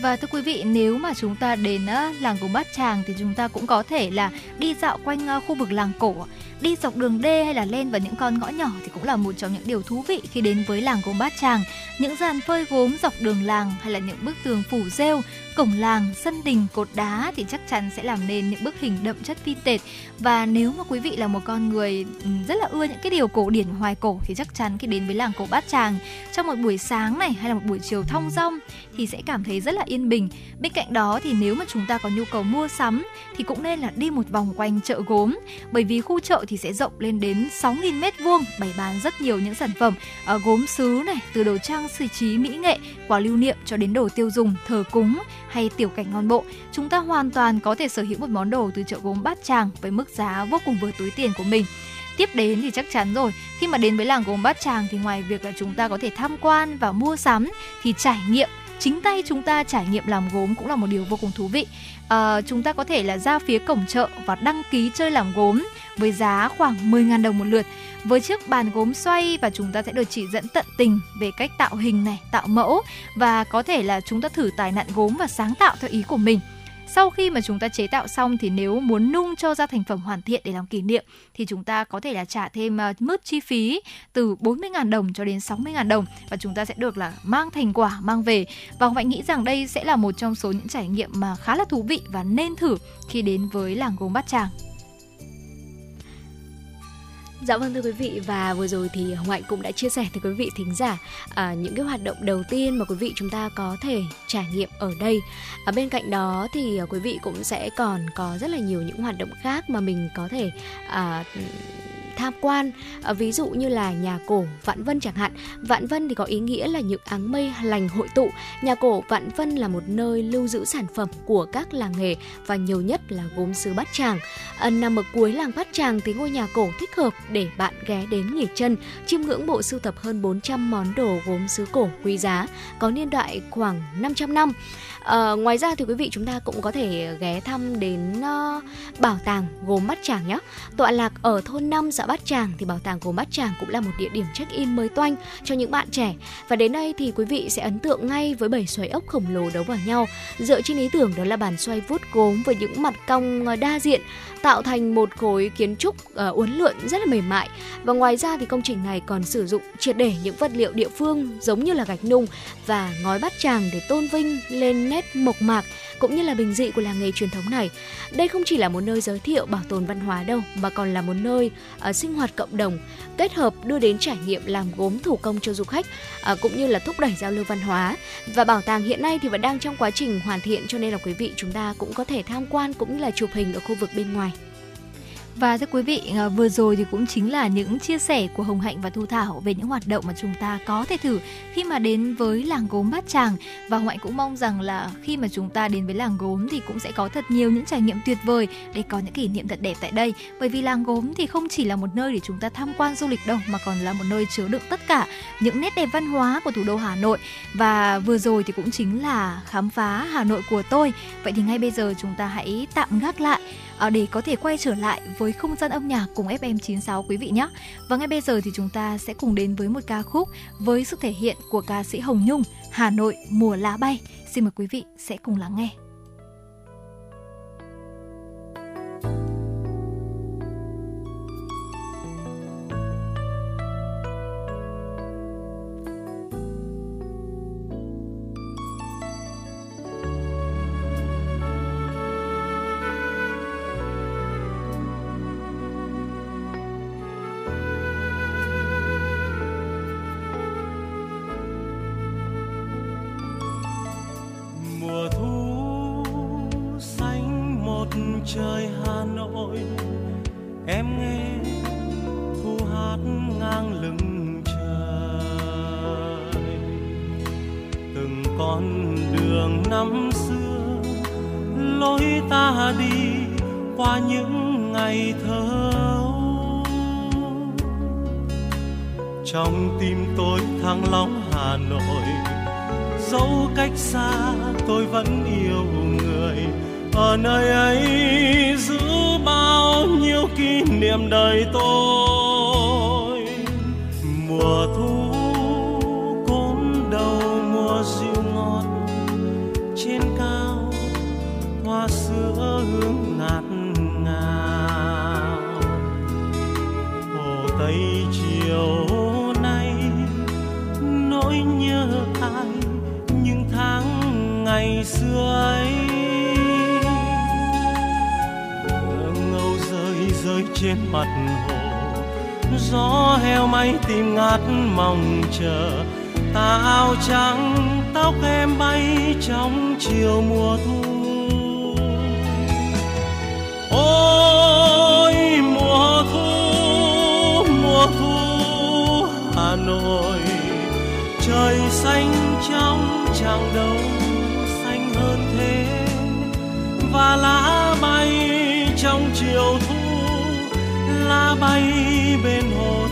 Và thưa quý vị, nếu mà chúng ta đến làng gốm Bát Tràng thì chúng ta cũng có thể là đi dạo quanh khu vực làng cổ đi dọc đường đê hay là lên vào những con ngõ nhỏ thì cũng là một trong những điều thú vị khi đến với làng gốm Bát Tràng. Những dàn phơi gốm dọc đường làng hay là những bức tường phủ rêu, cổng làng, sân đình, cột đá thì chắc chắn sẽ làm nên những bức hình đậm chất vintage. Và nếu mà quý vị là một con người ừ, rất là ưa những cái điều cổ điển hoài cổ thì chắc chắn khi đến với làng cổ Bát Tràng trong một buổi sáng này hay là một buổi chiều thong dong thì sẽ cảm thấy rất là yên bình. Bên cạnh đó thì nếu mà chúng ta có nhu cầu mua sắm thì cũng nên là đi một vòng quanh chợ gốm bởi vì khu chợ thì sẽ rộng lên đến 6.000 mét vuông, bày bán rất nhiều những sản phẩm ở gốm sứ này, từ đồ trang sử trí mỹ nghệ, quà lưu niệm cho đến đồ tiêu dùng, thờ cúng hay tiểu cảnh ngon bộ. Chúng ta hoàn toàn có thể sở hữu một món đồ từ chợ gốm Bát Tràng với mức giá vô cùng vừa túi tiền của mình tiếp đến thì chắc chắn rồi khi mà đến với làng gốm bát tràng thì ngoài việc là chúng ta có thể tham quan và mua sắm thì trải nghiệm chính tay chúng ta trải nghiệm làm gốm cũng là một điều vô cùng thú vị à, chúng ta có thể là ra phía cổng chợ và đăng ký chơi làm gốm với giá khoảng 10.000 đồng một lượt với chiếc bàn gốm xoay và chúng ta sẽ được chỉ dẫn tận tình về cách tạo hình này, tạo mẫu và có thể là chúng ta thử tài nạn gốm và sáng tạo theo ý của mình. Sau khi mà chúng ta chế tạo xong thì nếu muốn nung cho ra thành phẩm hoàn thiện để làm kỷ niệm thì chúng ta có thể là trả thêm à, mức chi phí từ 40.000 đồng cho đến 60.000 đồng và chúng ta sẽ được là mang thành quả mang về. Và Hồng nghĩ rằng đây sẽ là một trong số những trải nghiệm mà khá là thú vị và nên thử khi đến với làng gốm Bát Tràng. Dạ vâng thưa quý vị và vừa rồi thì Hồng Hạnh cũng đã chia sẻ với quý vị thính giả à, những cái hoạt động đầu tiên mà quý vị chúng ta có thể trải nghiệm ở đây. À, bên cạnh đó thì à, quý vị cũng sẽ còn có rất là nhiều những hoạt động khác mà mình có thể à, tham quan à, ví dụ như là nhà cổ Vạn Vân chẳng hạn. Vạn Vân thì có ý nghĩa là những áng mây lành hội tụ. Nhà cổ Vạn Vân là một nơi lưu giữ sản phẩm của các làng nghề và nhiều nhất là gốm sứ Bát Tràng. À, nằm ở cuối làng Bát Tràng thì ngôi nhà cổ thích hợp để bạn ghé đến nghỉ chân chiêm ngưỡng bộ sưu tập hơn 400 món đồ gốm sứ cổ quý giá có niên đại khoảng 500 năm. À, ngoài ra thì quý vị chúng ta cũng có thể ghé thăm đến uh, bảo tàng gồm Bát Tràng nhé. Tọa lạc ở thôn 5 xã Bát Tràng thì bảo tàng gồm Bát Tràng cũng là một địa điểm check-in mới toanh cho những bạn trẻ. Và đến đây thì quý vị sẽ ấn tượng ngay với bảy xoáy ốc khổng lồ đấu vào nhau, dựa trên ý tưởng đó là bàn xoay vuốt gốm với những mặt cong ờ, đa diện tạo thành một khối kiến trúc uh, uốn lượn rất là mềm mại. Và ngoài ra thì công trình này còn sử dụng triệt để những vật liệu địa phương giống như là gạch nung và ngói bát tràng để tôn vinh lên nét mộc mạc cũng như là bình dị của làng nghề truyền thống này. Đây không chỉ là một nơi giới thiệu bảo tồn văn hóa đâu mà còn là một nơi uh, sinh hoạt cộng đồng kết hợp đưa đến trải nghiệm làm gốm thủ công cho du khách uh, cũng như là thúc đẩy giao lưu văn hóa. Và bảo tàng hiện nay thì vẫn đang trong quá trình hoàn thiện cho nên là quý vị chúng ta cũng có thể tham quan cũng như là chụp hình ở khu vực bên ngoài. Và thưa quý vị, à, vừa rồi thì cũng chính là những chia sẻ của Hồng Hạnh và Thu Thảo về những hoạt động mà chúng ta có thể thử khi mà đến với làng gốm Bát Tràng. Và Hồng Hạnh cũng mong rằng là khi mà chúng ta đến với làng gốm thì cũng sẽ có thật nhiều những trải nghiệm tuyệt vời để có những kỷ niệm thật đẹp tại đây. Bởi vì làng gốm thì không chỉ là một nơi để chúng ta tham quan du lịch đâu mà còn là một nơi chứa đựng tất cả những nét đẹp văn hóa của thủ đô Hà Nội. Và vừa rồi thì cũng chính là khám phá Hà Nội của tôi. Vậy thì ngay bây giờ chúng ta hãy tạm gác lại À, để có thể quay trở lại với không gian âm nhạc cùng FM96 quý vị nhé. Và ngay bây giờ thì chúng ta sẽ cùng đến với một ca khúc với sự thể hiện của ca sĩ Hồng Nhung, Hà Nội mùa lá bay. Xin mời quý vị sẽ cùng lắng nghe. xa, tôi vẫn yêu người. Ở nơi ấy giữ bao nhiêu kỷ niệm đời tôi. Mùa thu cốm đầu mùa dịu ngọt, trên cao hoa sữa hương ngạt ngào. Hồ tây chiều xưa ấy. Ngâu rơi rơi trên mặt hồ. Gió heo may tìm ngát mong chờ. Ta áo trắng, tóc em bay trong chiều mùa thu. Ôi, mùa thu mùa thu, hà nội. Trời xanh trong chẳng đâu và lá bay trong chiều thu lá bay bên hồ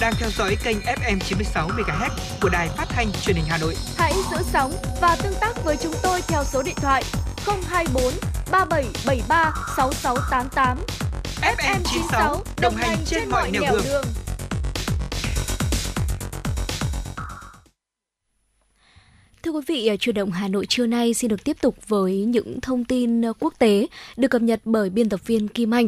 đang theo dõi kênh FM 96 MHz của đài phát thanh truyền hình Hà Nội. Hãy giữ sóng và tương tác với chúng tôi theo số điện thoại 024 3773 6688. FM 96 đồng hành trên mọi nẻo đường. đường. Thưa quý vị, chuyển động Hà Nội trưa nay xin được tiếp tục với những thông tin quốc tế được cập nhật bởi biên tập viên Kim Anh.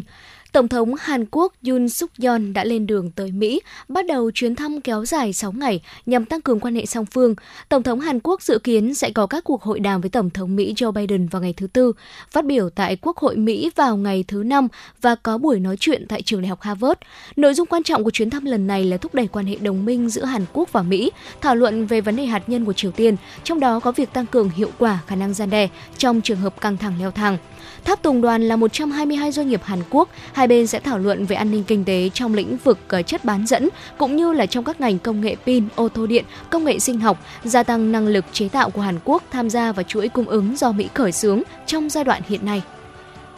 Tổng thống Hàn Quốc Yoon suk yeol đã lên đường tới Mỹ, bắt đầu chuyến thăm kéo dài 6 ngày nhằm tăng cường quan hệ song phương. Tổng thống Hàn Quốc dự kiến sẽ có các cuộc hội đàm với Tổng thống Mỹ Joe Biden vào ngày thứ Tư, phát biểu tại Quốc hội Mỹ vào ngày thứ Năm và có buổi nói chuyện tại trường đại học Harvard. Nội dung quan trọng của chuyến thăm lần này là thúc đẩy quan hệ đồng minh giữa Hàn Quốc và Mỹ, thảo luận về vấn đề hạt nhân của Triều Tiên, trong đó có việc tăng cường hiệu quả khả năng gian đe trong trường hợp căng thẳng leo thang. Tháp tùng đoàn là 122 doanh nghiệp Hàn Quốc, hai bên sẽ thảo luận về an ninh kinh tế trong lĩnh vực ờ, chất bán dẫn cũng như là trong các ngành công nghệ pin, ô tô điện, công nghệ sinh học, gia tăng năng lực chế tạo của Hàn Quốc tham gia vào chuỗi cung ứng do Mỹ khởi xướng trong giai đoạn hiện nay.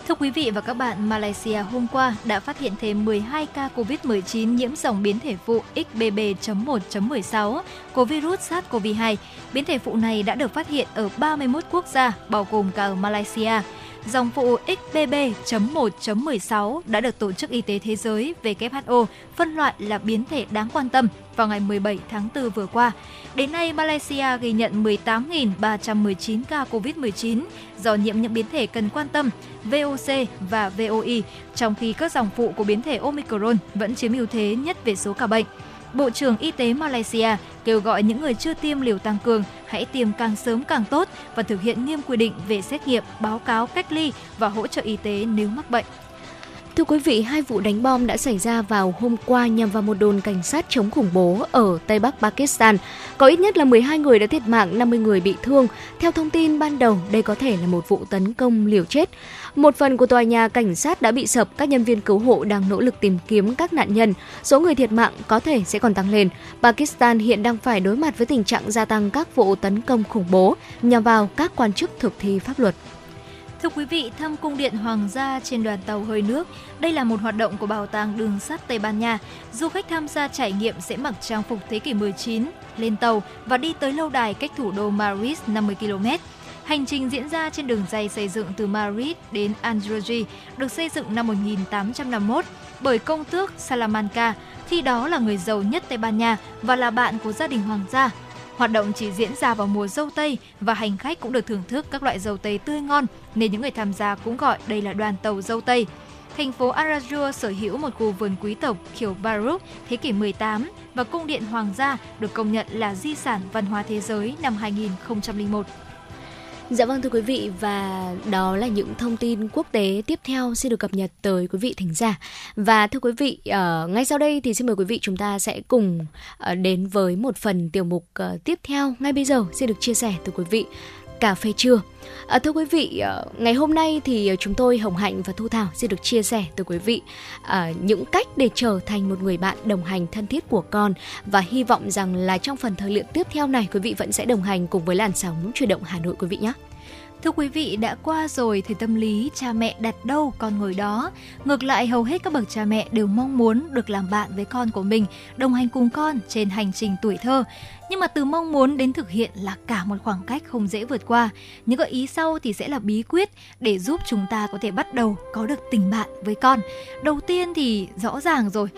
Thưa quý vị và các bạn, Malaysia hôm qua đã phát hiện thêm 12 ca COVID-19 nhiễm dòng biến thể phụ XBB.1.16 của virus SARS-CoV-2. Biến thể phụ này đã được phát hiện ở 31 quốc gia, bao gồm cả ở Malaysia. Dòng phụ XBB.1.16 đã được Tổ chức Y tế Thế giới WHO phân loại là biến thể đáng quan tâm vào ngày 17 tháng 4 vừa qua. Đến nay, Malaysia ghi nhận 18.319 ca COVID-19 do nhiễm những biến thể cần quan tâm, VOC và VOI, trong khi các dòng phụ của biến thể Omicron vẫn chiếm ưu thế nhất về số ca bệnh. Bộ trưởng Y tế Malaysia kêu gọi những người chưa tiêm liều tăng cường hãy tiêm càng sớm càng tốt và thực hiện nghiêm quy định về xét nghiệm, báo cáo, cách ly và hỗ trợ y tế nếu mắc bệnh. Thưa quý vị, hai vụ đánh bom đã xảy ra vào hôm qua nhằm vào một đồn cảnh sát chống khủng bố ở Tây Bắc Pakistan. Có ít nhất là 12 người đã thiệt mạng, 50 người bị thương. Theo thông tin ban đầu, đây có thể là một vụ tấn công liều chết. Một phần của tòa nhà cảnh sát đã bị sập, các nhân viên cứu hộ đang nỗ lực tìm kiếm các nạn nhân. Số người thiệt mạng có thể sẽ còn tăng lên. Pakistan hiện đang phải đối mặt với tình trạng gia tăng các vụ tấn công khủng bố nhằm vào các quan chức thực thi pháp luật. Thưa quý vị, thăm cung điện hoàng gia trên đoàn tàu hơi nước. Đây là một hoạt động của Bảo tàng Đường sắt Tây Ban Nha. Du khách tham gia trải nghiệm sẽ mặc trang phục thế kỷ 19, lên tàu và đi tới lâu đài cách thủ đô Madrid 50 km. Hành trình diễn ra trên đường dây xây dựng từ Madrid đến Andalusia, được xây dựng năm 1851 bởi công tước Salamanca, khi đó là người giàu nhất Tây Ban Nha và là bạn của gia đình hoàng gia. Hoạt động chỉ diễn ra vào mùa dâu tây và hành khách cũng được thưởng thức các loại dâu tây tươi ngon nên những người tham gia cũng gọi đây là đoàn tàu dâu tây. Thành phố Arajua sở hữu một khu vườn quý tộc kiểu Baroque thế kỷ 18 và cung điện hoàng gia được công nhận là di sản văn hóa thế giới năm 2001. Dạ vâng thưa quý vị và đó là những thông tin quốc tế tiếp theo xin được cập nhật tới quý vị thính giả. Và thưa quý vị, uh, ngay sau đây thì xin mời quý vị chúng ta sẽ cùng uh, đến với một phần tiểu mục uh, tiếp theo ngay bây giờ xin được chia sẻ từ quý vị cà phê trưa. À, thưa quý vị, à, ngày hôm nay thì chúng tôi Hồng Hạnh và Thu Thảo xin được chia sẻ từ quý vị à, những cách để trở thành một người bạn đồng hành thân thiết của con và hy vọng rằng là trong phần thời lượng tiếp theo này quý vị vẫn sẽ đồng hành cùng với làn sóng chuyển động Hà Nội quý vị nhé. Thưa quý vị, đã qua rồi thì tâm lý cha mẹ đặt đâu con ngồi đó. Ngược lại, hầu hết các bậc cha mẹ đều mong muốn được làm bạn với con của mình, đồng hành cùng con trên hành trình tuổi thơ nhưng mà từ mong muốn đến thực hiện là cả một khoảng cách không dễ vượt qua. Những gợi ý sau thì sẽ là bí quyết để giúp chúng ta có thể bắt đầu có được tình bạn với con. Đầu tiên thì rõ ràng rồi,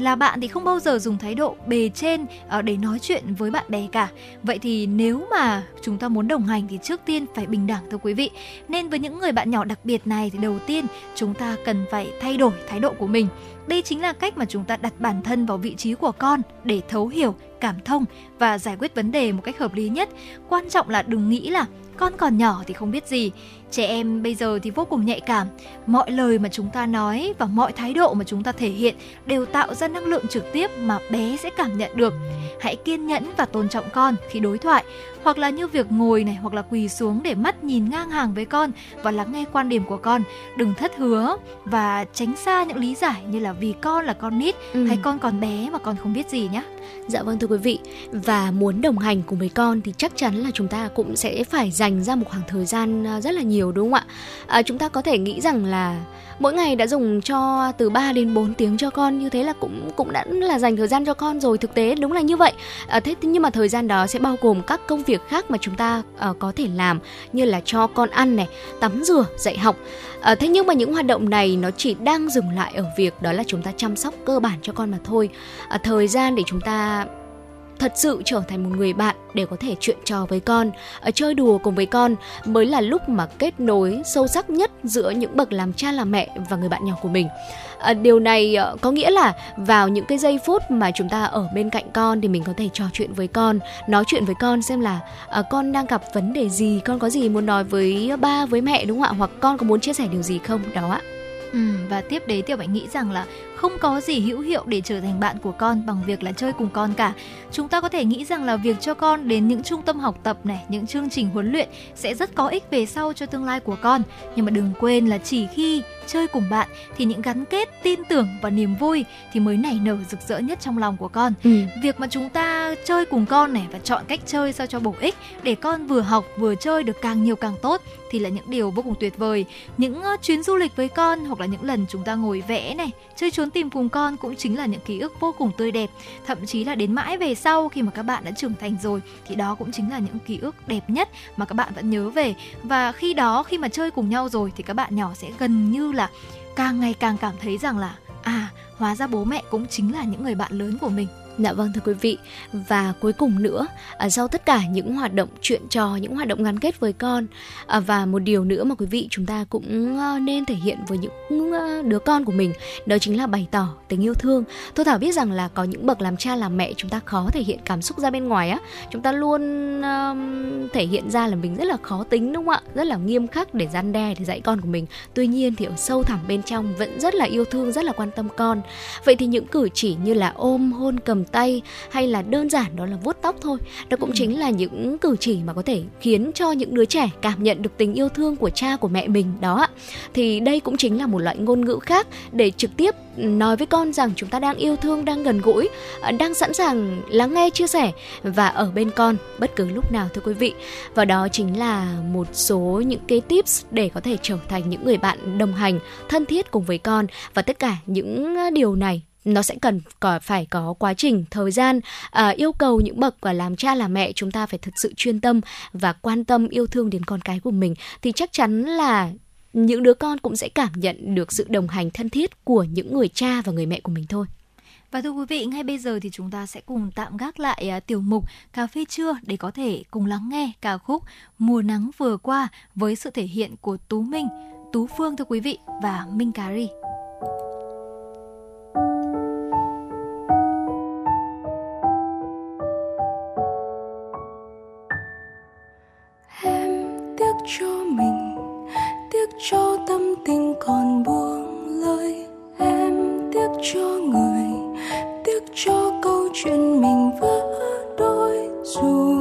là bạn thì không bao giờ dùng thái độ bề trên ờ, để nói chuyện với bạn bè cả. Vậy thì nếu mà chúng ta muốn đồng hành thì trước tiên phải bình đẳng thưa quý vị. Nên với những người bạn nhỏ đặc biệt này thì đầu tiên chúng ta cần phải thay đổi thái độ của mình đây chính là cách mà chúng ta đặt bản thân vào vị trí của con để thấu hiểu, cảm thông và giải quyết vấn đề một cách hợp lý nhất. Quan trọng là đừng nghĩ là con còn nhỏ thì không biết gì trẻ em bây giờ thì vô cùng nhạy cảm. Mọi lời mà chúng ta nói và mọi thái độ mà chúng ta thể hiện đều tạo ra năng lượng trực tiếp mà bé sẽ cảm nhận được. Hãy kiên nhẫn và tôn trọng con khi đối thoại hoặc là như việc ngồi này hoặc là quỳ xuống để mắt nhìn ngang hàng với con và lắng nghe quan điểm của con. Đừng thất hứa và tránh xa những lý giải như là vì con là con nít ừ. hay con còn bé mà con không biết gì nhé Dạ vâng thưa quý vị. Và muốn đồng hành cùng với con thì chắc chắn là chúng ta cũng sẽ phải dành ra một khoảng thời gian à, rất là nhiều đúng không ạ? À, chúng ta có thể nghĩ rằng là mỗi ngày đã dùng cho từ 3 đến 4 tiếng cho con như thế là cũng cũng đã là dành thời gian cho con rồi thực tế đúng là như vậy. À, thế nhưng mà thời gian đó sẽ bao gồm các công việc khác mà chúng ta uh, có thể làm như là cho con ăn này tắm rửa dạy học. À, thế nhưng mà những hoạt động này nó chỉ đang dừng lại ở việc đó là chúng ta chăm sóc cơ bản cho con mà thôi. À, thời gian để chúng ta thật sự trở thành một người bạn để có thể chuyện trò với con, ở chơi đùa cùng với con mới là lúc mà kết nối sâu sắc nhất giữa những bậc làm cha làm mẹ và người bạn nhỏ của mình. À, điều này ờ, có nghĩa là vào những cái giây phút mà chúng ta ở bên cạnh con thì mình có thể trò chuyện với con, nói chuyện với con xem là à, con đang gặp vấn đề gì, con có gì muốn nói với ba với mẹ đúng không ạ? Hoặc con có muốn chia sẻ điều gì không đó ạ? Ừ, và tiếp đấy thì bạn nghĩ rằng là không có gì hữu hiệu để trở thành bạn của con bằng việc là chơi cùng con cả. Chúng ta có thể nghĩ rằng là việc cho con đến những trung tâm học tập này, những chương trình huấn luyện sẽ rất có ích về sau cho tương lai của con. Nhưng mà đừng quên là chỉ khi chơi cùng bạn thì những gắn kết, tin tưởng và niềm vui thì mới nảy nở rực rỡ nhất trong lòng của con. Ừ. Việc mà chúng ta chơi cùng con này và chọn cách chơi sao cho bổ ích để con vừa học vừa chơi được càng nhiều càng tốt thì là những điều vô cùng tuyệt vời. Những chuyến du lịch với con hoặc là những lần chúng ta ngồi vẽ này, chơi trốn tìm cùng con cũng chính là những ký ức vô cùng tươi đẹp. Thậm chí là đến mãi về sau khi mà các bạn đã trưởng thành rồi thì đó cũng chính là những ký ức đẹp nhất mà các bạn vẫn nhớ về. Và khi đó khi mà chơi cùng nhau rồi thì các bạn nhỏ sẽ gần như là càng ngày càng cảm thấy rằng là à hóa ra bố mẹ cũng chính là những người bạn lớn của mình Dạ vâng thưa quý vị và cuối cùng nữa à, sau tất cả những hoạt động chuyện trò những hoạt động gắn kết với con à, và một điều nữa mà quý vị chúng ta cũng à, nên thể hiện với những à, đứa con của mình đó chính là bày tỏ tình yêu thương. Tôi thảo biết rằng là có những bậc làm cha làm mẹ chúng ta khó thể hiện cảm xúc ra bên ngoài á, chúng ta luôn à, thể hiện ra là mình rất là khó tính đúng không ạ, rất là nghiêm khắc để gian đe để dạy con của mình. Tuy nhiên thì ở sâu thẳm bên trong vẫn rất là yêu thương rất là quan tâm con. Vậy thì những cử chỉ như là ôm hôn cầm tay hay là đơn giản đó là vuốt tóc thôi. Đó cũng ừ. chính là những cử chỉ mà có thể khiến cho những đứa trẻ cảm nhận được tình yêu thương của cha của mẹ mình đó thì đây cũng chính là một loại ngôn ngữ khác để trực tiếp nói với con rằng chúng ta đang yêu thương đang gần gũi à, đang sẵn sàng lắng nghe chia sẻ và ở bên con bất cứ lúc nào thưa quý vị. Và đó chính là một số những cái tips để có thể trở thành những người bạn đồng hành thân thiết cùng với con. Và tất cả những điều này nó sẽ cần có phải có quá trình thời gian à, yêu cầu những bậc và làm cha làm mẹ chúng ta phải thực sự chuyên tâm và quan tâm yêu thương đến con cái của mình thì chắc chắn là những đứa con cũng sẽ cảm nhận được sự đồng hành thân thiết của những người cha và người mẹ của mình thôi. Và thưa quý vị, ngay bây giờ thì chúng ta sẽ cùng tạm gác lại uh, tiểu mục Cà phê trưa để có thể cùng lắng nghe ca khúc Mùa nắng vừa qua với sự thể hiện của Tú Minh, Tú Phương thưa quý vị và Minh Cà Ri. cho mình. Tiếc cho tâm tình còn buông lời. Em tiếc cho người. Tiếc cho câu chuyện mình vỡ đôi. Dù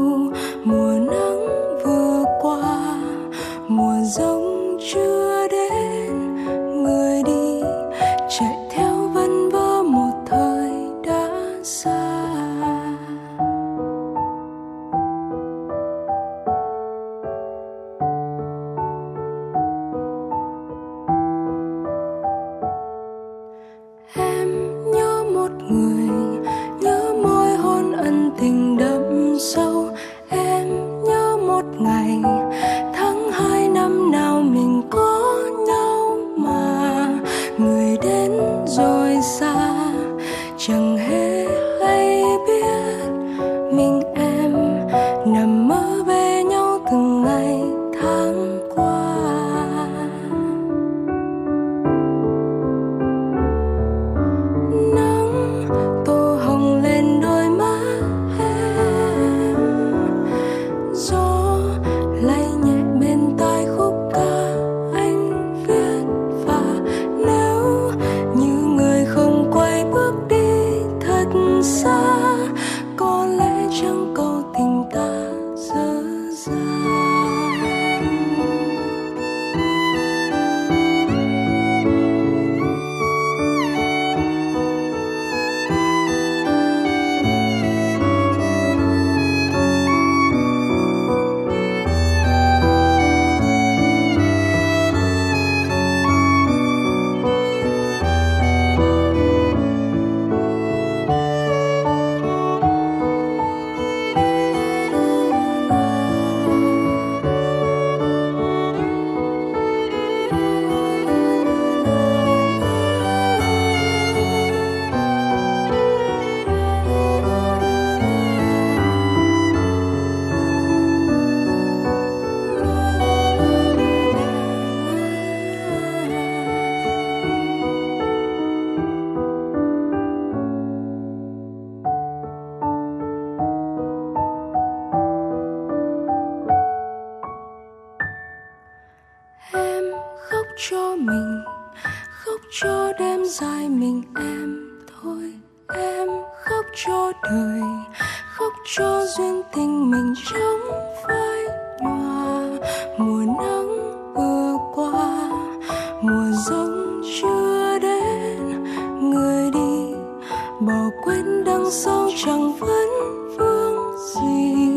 bỏ quên đằng sau chẳng vấn vương gì.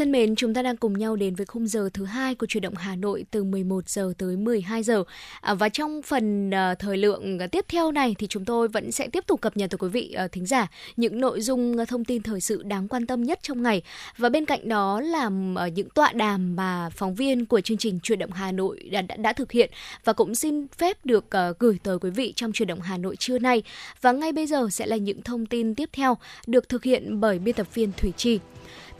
Thân mến, chúng ta đang cùng nhau đến với khung giờ thứ hai của chuyển động Hà Nội từ 11 giờ tới 12 giờ. À, và trong phần à, thời lượng tiếp theo này thì chúng tôi vẫn sẽ tiếp tục cập nhật tới quý vị à, thính giả những nội dung thông tin thời sự đáng quan tâm nhất trong ngày. Và bên cạnh đó là à, những tọa đàm mà phóng viên của chương trình chuyển động Hà Nội đã, đã, đã thực hiện và cũng xin phép được à, gửi tới quý vị trong chuyển động Hà Nội trưa nay. Và ngay bây giờ sẽ là những thông tin tiếp theo được thực hiện bởi biên tập viên Thủy Trì.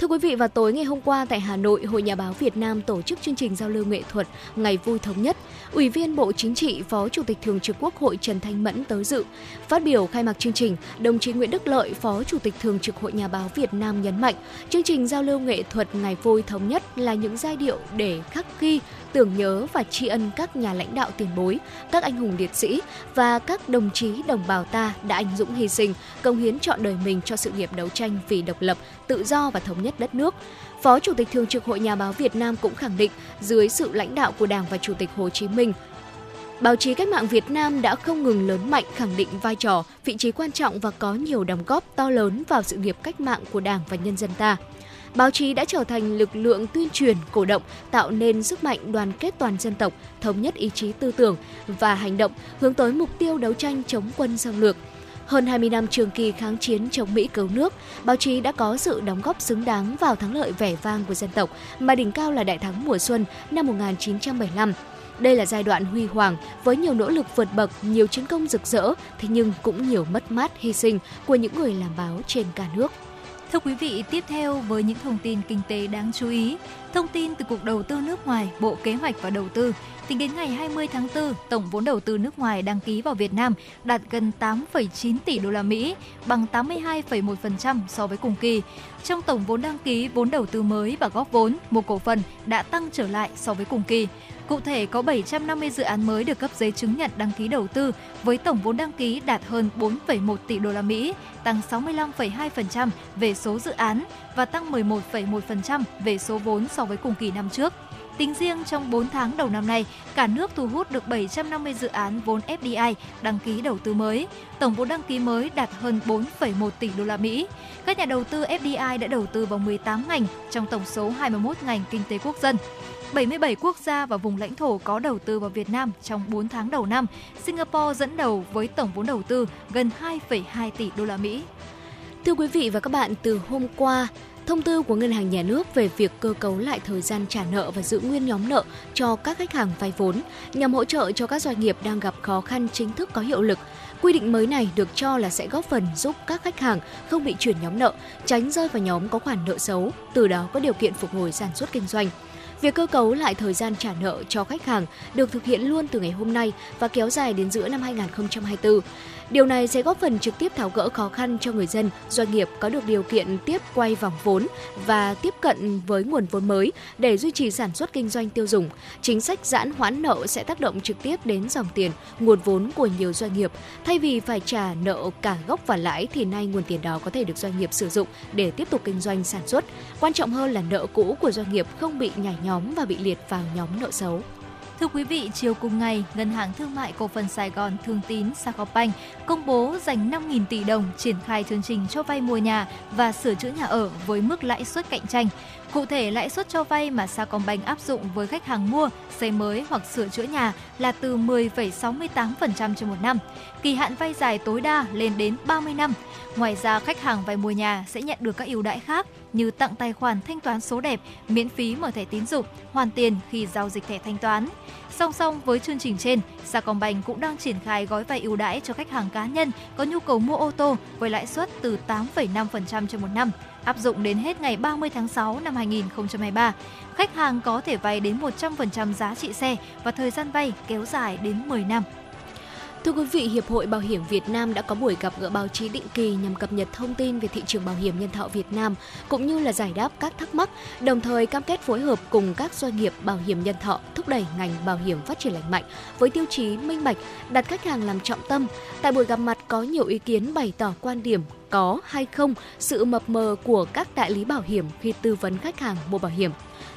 Thưa quý vị, vào tối ngày hôm qua tại Hà Nội, Hội Nhà báo Việt Nam tổ chức chương trình giao lưu nghệ thuật Ngày vui thống nhất. Ủy viên Bộ Chính trị, Phó Chủ tịch Thường trực Quốc hội Trần Thanh Mẫn tới dự. Phát biểu khai mạc chương trình, đồng chí Nguyễn Đức Lợi, Phó Chủ tịch Thường trực Hội Nhà báo Việt Nam nhấn mạnh, chương trình giao lưu nghệ thuật Ngày vui thống nhất là những giai điệu để khắc ghi, tưởng nhớ và tri ân các nhà lãnh đạo tiền bối, các anh hùng liệt sĩ và các đồng chí đồng bào ta đã anh dũng hy sinh, công hiến trọn đời mình cho sự nghiệp đấu tranh vì độc lập, tự do và thống nhất đất nước. Phó Chủ tịch Thường trực Hội Nhà báo Việt Nam cũng khẳng định, dưới sự lãnh đạo của Đảng và Chủ tịch Hồ Chí Minh, Báo chí cách mạng Việt Nam đã không ngừng lớn mạnh khẳng định vai trò, vị trí quan trọng và có nhiều đóng góp to lớn vào sự nghiệp cách mạng của Đảng và nhân dân ta. Báo chí đã trở thành lực lượng tuyên truyền, cổ động, tạo nên sức mạnh đoàn kết toàn dân tộc, thống nhất ý chí tư tưởng và hành động hướng tới mục tiêu đấu tranh chống quân xâm lược. Hơn 20 năm trường kỳ kháng chiến chống Mỹ cứu nước, báo chí đã có sự đóng góp xứng đáng vào thắng lợi vẻ vang của dân tộc, mà đỉnh cao là đại thắng mùa xuân năm 1975. Đây là giai đoạn huy hoàng với nhiều nỗ lực vượt bậc, nhiều chiến công rực rỡ, thế nhưng cũng nhiều mất mát hy sinh của những người làm báo trên cả nước. Thưa quý vị, tiếp theo với những thông tin kinh tế đáng chú ý. Thông tin từ Cục Đầu tư nước ngoài, Bộ Kế hoạch và Đầu tư. Tính đến ngày 20 tháng 4, tổng vốn đầu tư nước ngoài đăng ký vào Việt Nam đạt gần 8,9 tỷ đô la Mỹ, bằng 82,1% so với cùng kỳ. Trong tổng vốn đăng ký, vốn đầu tư mới và góp vốn, một cổ phần đã tăng trở lại so với cùng kỳ. Cụ thể có 750 dự án mới được cấp giấy chứng nhận đăng ký đầu tư với tổng vốn đăng ký đạt hơn 4,1 tỷ đô la Mỹ, tăng 65,2% về số dự án và tăng 11,1% về số vốn so với cùng kỳ năm trước. Tính riêng trong 4 tháng đầu năm nay, cả nước thu hút được 750 dự án vốn FDI đăng ký đầu tư mới. Tổng vốn đăng ký mới đạt hơn 4,1 tỷ đô la Mỹ. Các nhà đầu tư FDI đã đầu tư vào 18 ngành trong tổng số 21 ngành kinh tế quốc dân. 77 quốc gia và vùng lãnh thổ có đầu tư vào Việt Nam trong 4 tháng đầu năm. Singapore dẫn đầu với tổng vốn đầu tư gần 2,2 tỷ đô la Mỹ. Thưa quý vị và các bạn, từ hôm qua, thông tư của Ngân hàng Nhà nước về việc cơ cấu lại thời gian trả nợ và giữ nguyên nhóm nợ cho các khách hàng vay vốn nhằm hỗ trợ cho các doanh nghiệp đang gặp khó khăn chính thức có hiệu lực. Quy định mới này được cho là sẽ góp phần giúp các khách hàng không bị chuyển nhóm nợ, tránh rơi vào nhóm có khoản nợ xấu, từ đó có điều kiện phục hồi sản xuất kinh doanh. Việc cơ cấu lại thời gian trả nợ cho khách hàng được thực hiện luôn từ ngày hôm nay và kéo dài đến giữa năm 2024. Điều này sẽ góp phần trực tiếp tháo gỡ khó khăn cho người dân, doanh nghiệp có được điều kiện tiếp quay vòng vốn và tiếp cận với nguồn vốn mới để duy trì sản xuất kinh doanh tiêu dùng. Chính sách giãn hoãn nợ sẽ tác động trực tiếp đến dòng tiền, nguồn vốn của nhiều doanh nghiệp. Thay vì phải trả nợ cả gốc và lãi thì nay nguồn tiền đó có thể được doanh nghiệp sử dụng để tiếp tục kinh doanh sản xuất. Quan trọng hơn là nợ cũ của doanh nghiệp không bị nhảy nhóm và bị liệt vào nhóm nợ xấu. Thưa quý vị, chiều cùng ngày, Ngân hàng Thương mại Cổ phần Sài Gòn Thương tín Sacombank công bố dành 5.000 tỷ đồng triển khai chương trình cho vay mua nhà và sửa chữa nhà ở với mức lãi suất cạnh tranh. Cụ thể, lãi suất cho vay mà Sacombank áp dụng với khách hàng mua, xây mới hoặc sửa chữa nhà là từ 10,68% trên một năm. Kỳ hạn vay dài tối đa lên đến 30 năm. Ngoài ra, khách hàng vay mua nhà sẽ nhận được các ưu đãi khác như tặng tài khoản thanh toán số đẹp, miễn phí mở thẻ tín dụng, hoàn tiền khi giao dịch thẻ thanh toán. Song song với chương trình trên, Sacombank cũng đang triển khai gói vay ưu đãi cho khách hàng cá nhân có nhu cầu mua ô tô với lãi suất từ 8,5% trên một năm, áp dụng đến hết ngày 30 tháng 6 năm 2023. Khách hàng có thể vay đến 100% giá trị xe và thời gian vay kéo dài đến 10 năm. Thưa quý vị, Hiệp hội Bảo hiểm Việt Nam đã có buổi gặp gỡ báo chí định kỳ nhằm cập nhật thông tin về thị trường bảo hiểm nhân thọ Việt Nam cũng như là giải đáp các thắc mắc, đồng thời cam kết phối hợp cùng các doanh nghiệp bảo hiểm nhân thọ thúc đẩy ngành bảo hiểm phát triển lành mạnh với tiêu chí minh bạch, đặt khách hàng làm trọng tâm. Tại buổi gặp mặt có nhiều ý kiến bày tỏ quan điểm có hay không sự mập mờ của các đại lý bảo hiểm khi tư vấn khách hàng mua bảo hiểm.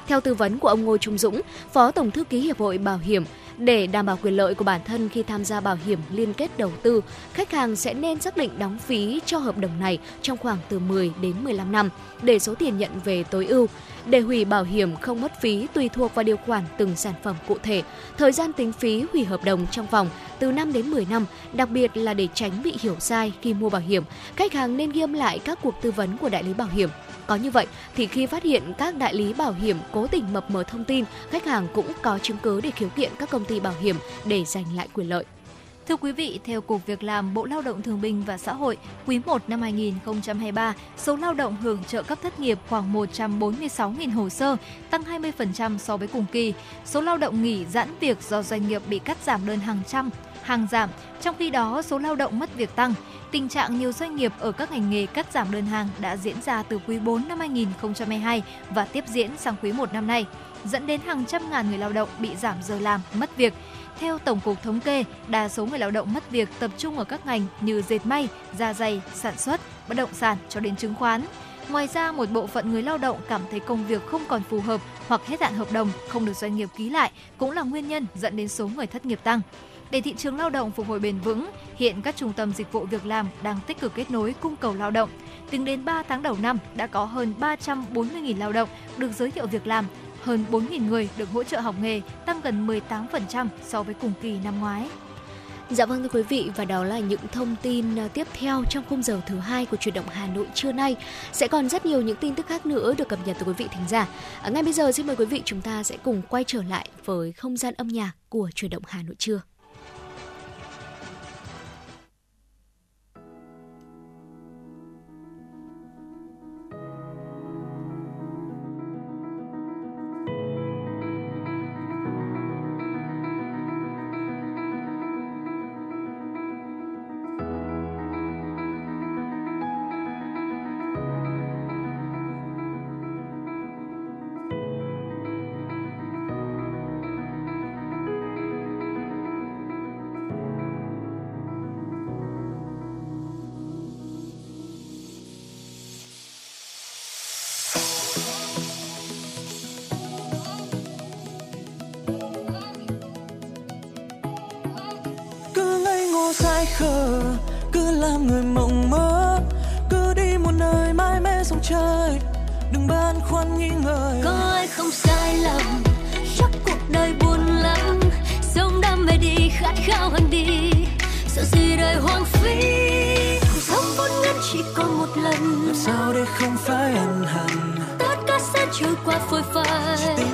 Theo tư vấn của ông Ngô Trung Dũng, Phó Tổng thư ký Hiệp hội Bảo hiểm, để đảm bảo quyền lợi của bản thân khi tham gia bảo hiểm liên kết đầu tư, khách hàng sẽ nên xác định đóng phí cho hợp đồng này trong khoảng từ 10 đến 15 năm để số tiền nhận về tối ưu. Để hủy bảo hiểm không mất phí tùy thuộc vào điều khoản từng sản phẩm cụ thể. Thời gian tính phí hủy hợp đồng trong vòng từ 5 đến 10 năm, đặc biệt là để tránh bị hiểu sai khi mua bảo hiểm. Khách hàng nên ghi lại các cuộc tư vấn của đại lý bảo hiểm có như vậy thì khi phát hiện các đại lý bảo hiểm cố tình mập mờ thông tin, khách hàng cũng có chứng cứ để khiếu kiện các công ty bảo hiểm để giành lại quyền lợi. Thưa quý vị, theo Cục Việc làm Bộ Lao động Thương binh và Xã hội, quý 1 năm 2023, số lao động hưởng trợ cấp thất nghiệp khoảng 146.000 hồ sơ, tăng 20% so với cùng kỳ. Số lao động nghỉ giãn việc do doanh nghiệp bị cắt giảm đơn hàng trăm, hàng giảm, trong khi đó số lao động mất việc tăng. Tình trạng nhiều doanh nghiệp ở các ngành nghề cắt giảm đơn hàng đã diễn ra từ quý 4 năm 2022 và tiếp diễn sang quý 1 năm nay, dẫn đến hàng trăm ngàn người lao động bị giảm giờ làm, mất việc. Theo Tổng cục Thống kê, đa số người lao động mất việc tập trung ở các ngành như dệt may, da dày, sản xuất, bất động sản cho đến chứng khoán. Ngoài ra, một bộ phận người lao động cảm thấy công việc không còn phù hợp hoặc hết hạn hợp đồng không được doanh nghiệp ký lại cũng là nguyên nhân dẫn đến số người thất nghiệp tăng. Để thị trường lao động phục hồi bền vững, hiện các trung tâm dịch vụ việc làm đang tích cực kết nối cung cầu lao động. Tính đến 3 tháng đầu năm, đã có hơn 340.000 lao động được giới thiệu việc làm, hơn 4.000 người được hỗ trợ học nghề, tăng gần 18% so với cùng kỳ năm ngoái. Dạ vâng thưa quý vị và đó là những thông tin à, tiếp theo trong khung giờ thứ hai của truyền động Hà Nội trưa nay. Sẽ còn rất nhiều những tin tức khác nữa được cập nhật từ quý vị thính giả. À, ngay bây giờ xin mời quý vị chúng ta sẽ cùng quay trở lại với không gian âm nhạc của truyền động Hà Nội trưa. 会飞。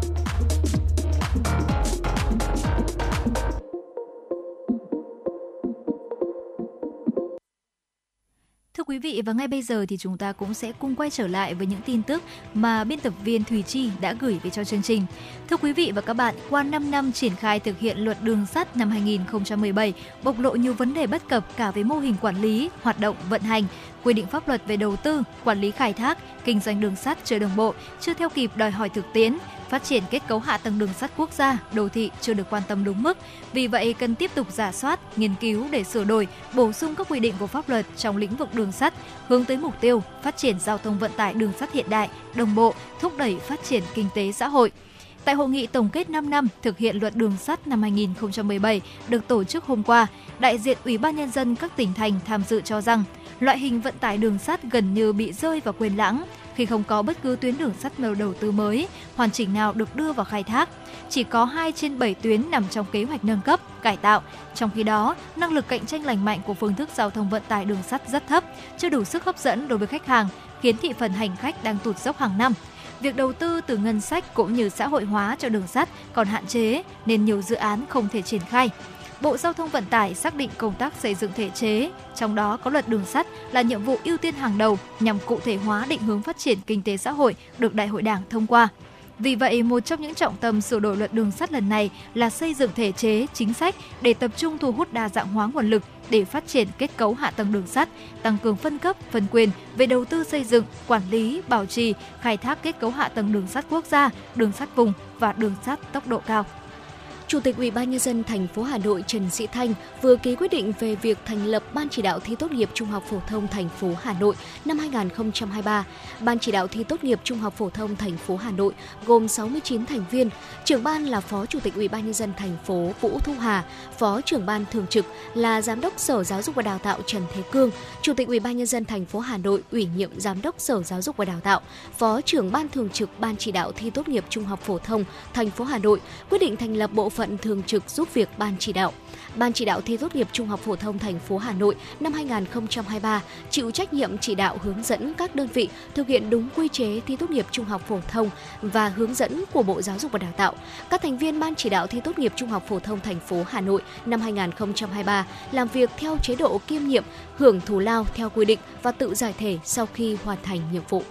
Quý vị và ngay bây giờ thì chúng ta cũng sẽ cùng quay trở lại với những tin tức mà biên tập viên Thùy Chi đã gửi về cho chương trình. Thưa quý vị và các bạn, qua 5 năm triển khai thực hiện luật đường sắt năm 2017, bộc lộ nhiều vấn đề bất cập cả về mô hình quản lý, hoạt động, vận hành, quy định pháp luật về đầu tư, quản lý khai thác, kinh doanh đường sắt chưa đồng bộ, chưa theo kịp đòi hỏi thực tiễn, phát triển kết cấu hạ tầng đường sắt quốc gia, đô thị chưa được quan tâm đúng mức. Vì vậy, cần tiếp tục giả soát, nghiên cứu để sửa đổi, bổ sung các quy định của pháp luật trong lĩnh vực đường sắt, hướng tới mục tiêu phát triển giao thông vận tải đường sắt hiện đại, đồng bộ, thúc đẩy phát triển kinh tế xã hội. Tại hội nghị tổng kết 5 năm thực hiện luật đường sắt năm 2017 được tổ chức hôm qua, đại diện Ủy ban nhân dân các tỉnh thành tham dự cho rằng loại hình vận tải đường sắt gần như bị rơi vào quên lãng khi không có bất cứ tuyến đường sắt nào đầu tư mới, hoàn chỉnh nào được đưa vào khai thác. Chỉ có 2 trên 7 tuyến nằm trong kế hoạch nâng cấp, cải tạo. Trong khi đó, năng lực cạnh tranh lành mạnh của phương thức giao thông vận tải đường sắt rất thấp, chưa đủ sức hấp dẫn đối với khách hàng, khiến thị phần hành khách đang tụt dốc hàng năm. Việc đầu tư từ ngân sách cũng như xã hội hóa cho đường sắt còn hạn chế nên nhiều dự án không thể triển khai. Bộ Giao thông Vận tải xác định công tác xây dựng thể chế, trong đó có luật đường sắt là nhiệm vụ ưu tiên hàng đầu nhằm cụ thể hóa định hướng phát triển kinh tế xã hội được Đại hội Đảng thông qua. Vì vậy, một trong những trọng tâm sửa đổi luật đường sắt lần này là xây dựng thể chế, chính sách để tập trung thu hút đa dạng hóa nguồn lực để phát triển kết cấu hạ tầng đường sắt, tăng cường phân cấp, phân quyền về đầu tư xây dựng, quản lý, bảo trì, khai thác kết cấu hạ tầng đường sắt quốc gia, đường sắt vùng và đường sắt tốc độ cao. Chủ tịch Ủy ban nhân dân thành phố Hà Nội Trần Sĩ Thanh vừa ký quyết định về việc thành lập Ban chỉ đạo thi tốt nghiệp trung học phổ thông thành phố Hà Nội năm 2023. Ban chỉ đạo thi tốt nghiệp trung học phổ thông thành phố Hà Nội gồm 69 thành viên. Trưởng ban là Phó Chủ tịch Ủy ban nhân dân thành phố Vũ Thu Hà, Phó trưởng ban thường trực là Giám đốc Sở Giáo dục và Đào tạo Trần Thế Cương, Chủ tịch Ủy ban nhân dân thành phố Hà Nội ủy nhiệm Giám đốc Sở Giáo dục và Đào tạo, Phó trưởng ban thường trực Ban chỉ đạo thi tốt nghiệp trung học phổ thông thành phố Hà Nội quyết định thành lập bộ phận thường trực giúp việc ban chỉ đạo. Ban chỉ đạo thi tốt nghiệp trung học phổ thông thành phố Hà Nội năm 2023 chịu trách nhiệm chỉ đạo hướng dẫn các đơn vị thực hiện đúng quy chế thi tốt nghiệp trung học phổ thông và hướng dẫn của Bộ Giáo dục và Đào tạo. Các thành viên ban chỉ đạo thi tốt nghiệp trung học phổ thông thành phố Hà Nội năm 2023 làm việc theo chế độ kiêm nhiệm, hưởng thù lao theo quy định và tự giải thể sau khi hoàn thành nhiệm vụ.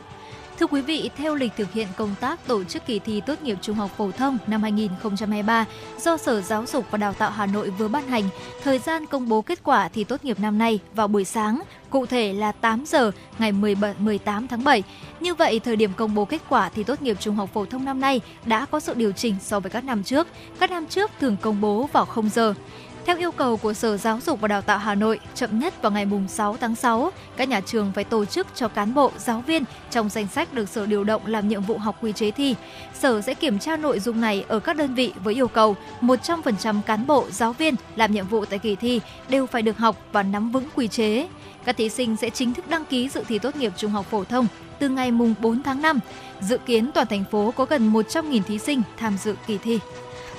Thưa quý vị, theo lịch thực hiện công tác tổ chức kỳ thi tốt nghiệp trung học phổ thông năm 2023 do Sở Giáo dục và Đào tạo Hà Nội vừa ban hành, thời gian công bố kết quả thi tốt nghiệp năm nay vào buổi sáng, cụ thể là 8 giờ ngày 18 tháng 7. Như vậy, thời điểm công bố kết quả thi tốt nghiệp trung học phổ thông năm nay đã có sự điều chỉnh so với các năm trước. Các năm trước thường công bố vào 0 giờ. Theo yêu cầu của Sở Giáo dục và Đào tạo Hà Nội, chậm nhất vào ngày 6 tháng 6, các nhà trường phải tổ chức cho cán bộ, giáo viên trong danh sách được Sở điều động làm nhiệm vụ học quy chế thi. Sở sẽ kiểm tra nội dung này ở các đơn vị với yêu cầu 100% cán bộ, giáo viên làm nhiệm vụ tại kỳ thi đều phải được học và nắm vững quy chế. Các thí sinh sẽ chính thức đăng ký dự thi tốt nghiệp trung học phổ thông từ ngày mùng 4 tháng 5. Dự kiến toàn thành phố có gần 100.000 thí sinh tham dự kỳ thi.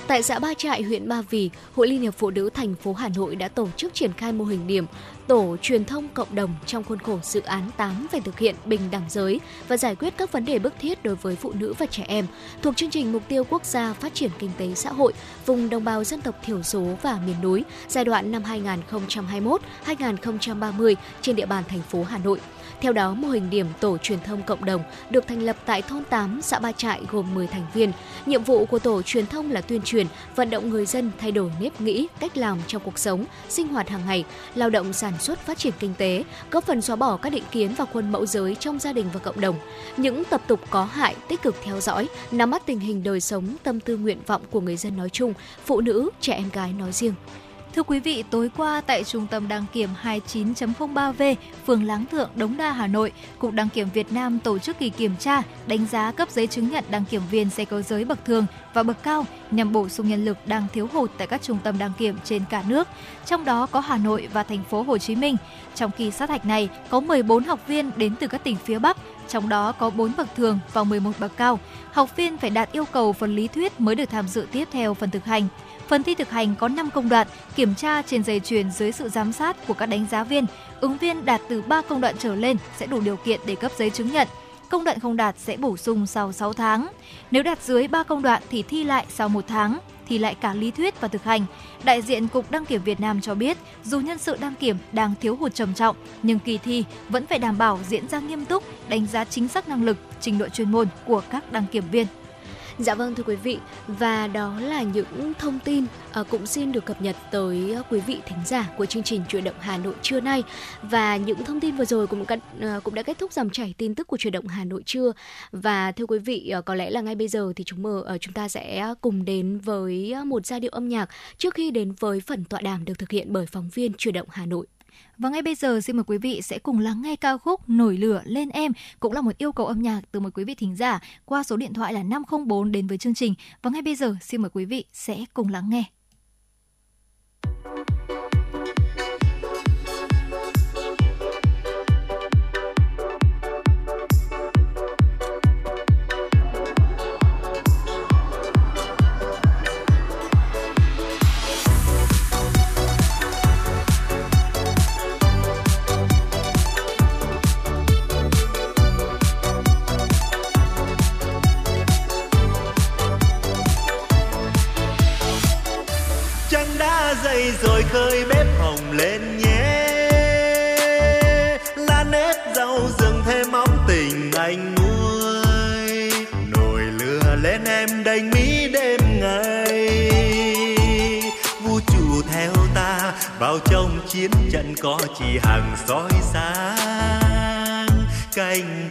Tại xã Ba Trại, huyện Ba Vì, Hội Liên hiệp Phụ nữ thành phố Hà Nội đã tổ chức triển khai mô hình điểm tổ truyền thông cộng đồng trong khuôn khổ dự án 8 về thực hiện bình đẳng giới và giải quyết các vấn đề bức thiết đối với phụ nữ và trẻ em thuộc chương trình mục tiêu quốc gia phát triển kinh tế xã hội vùng đồng bào dân tộc thiểu số và miền núi giai đoạn năm 2021-2030 trên địa bàn thành phố Hà Nội. Theo đó, mô hình điểm tổ truyền thông cộng đồng được thành lập tại thôn 8, xã Ba Trại gồm 10 thành viên. Nhiệm vụ của tổ truyền thông là tuyên truyền, vận động người dân thay đổi nếp nghĩ, cách làm trong cuộc sống, sinh hoạt hàng ngày, lao động sản xuất phát triển kinh tế, góp phần xóa bỏ các định kiến và khuôn mẫu giới trong gia đình và cộng đồng. Những tập tục có hại tích cực theo dõi, nắm bắt tình hình đời sống, tâm tư nguyện vọng của người dân nói chung, phụ nữ, trẻ em gái nói riêng. Thưa quý vị, tối qua tại Trung tâm đăng kiểm 29.03V, phường Láng Thượng, Đống Đa, Hà Nội, Cục Đăng kiểm Việt Nam tổ chức kỳ kiểm tra, đánh giá cấp giấy chứng nhận đăng kiểm viên xe cơ giới bậc thường và bậc cao nhằm bổ sung nhân lực đang thiếu hụt tại các trung tâm đăng kiểm trên cả nước, trong đó có Hà Nội và thành phố Hồ Chí Minh. Trong kỳ sát hạch này, có 14 học viên đến từ các tỉnh phía Bắc, trong đó có 4 bậc thường và 11 bậc cao. Học viên phải đạt yêu cầu phần lý thuyết mới được tham dự tiếp theo phần thực hành. Phần thi thực hành có 5 công đoạn, kiểm tra trên dây chuyền dưới sự giám sát của các đánh giá viên. Ứng viên đạt từ 3 công đoạn trở lên sẽ đủ điều kiện để cấp giấy chứng nhận. công đoạn không đạt sẽ bổ sung sau 6 tháng. Nếu đạt dưới 3 công đoạn thì thi lại sau 1 tháng thi lại cả lý thuyết và thực hành. Đại diện Cục Đăng kiểm Việt Nam cho biết, dù nhân sự đăng kiểm đang thiếu hụt trầm trọng, nhưng kỳ thi vẫn phải đảm bảo diễn ra nghiêm túc, đánh giá chính xác năng lực, trình độ chuyên môn của các đăng kiểm viên. Dạ vâng thưa quý vị. Và đó là những thông tin uh, cũng xin được cập nhật tới quý vị thính giả của chương trình chuyển động Hà Nội trưa nay. Và những thông tin vừa rồi cũng uh, cũng đã kết thúc dòng chảy tin tức của chuyển động Hà Nội trưa. Và thưa quý vị uh, có lẽ là ngay bây giờ thì chúng mờ uh, chúng ta sẽ cùng đến với một giai điệu âm nhạc trước khi đến với phần tọa đàm được thực hiện bởi phóng viên chuyển động Hà Nội. Và ngay bây giờ xin mời quý vị sẽ cùng lắng nghe ca khúc Nổi lửa lên em cũng là một yêu cầu âm nhạc từ một quý vị thính giả qua số điện thoại là 504 đến với chương trình. Và ngay bây giờ xin mời quý vị sẽ cùng lắng nghe. Vào trong chiến trận có chỉ hàng soi sáng canh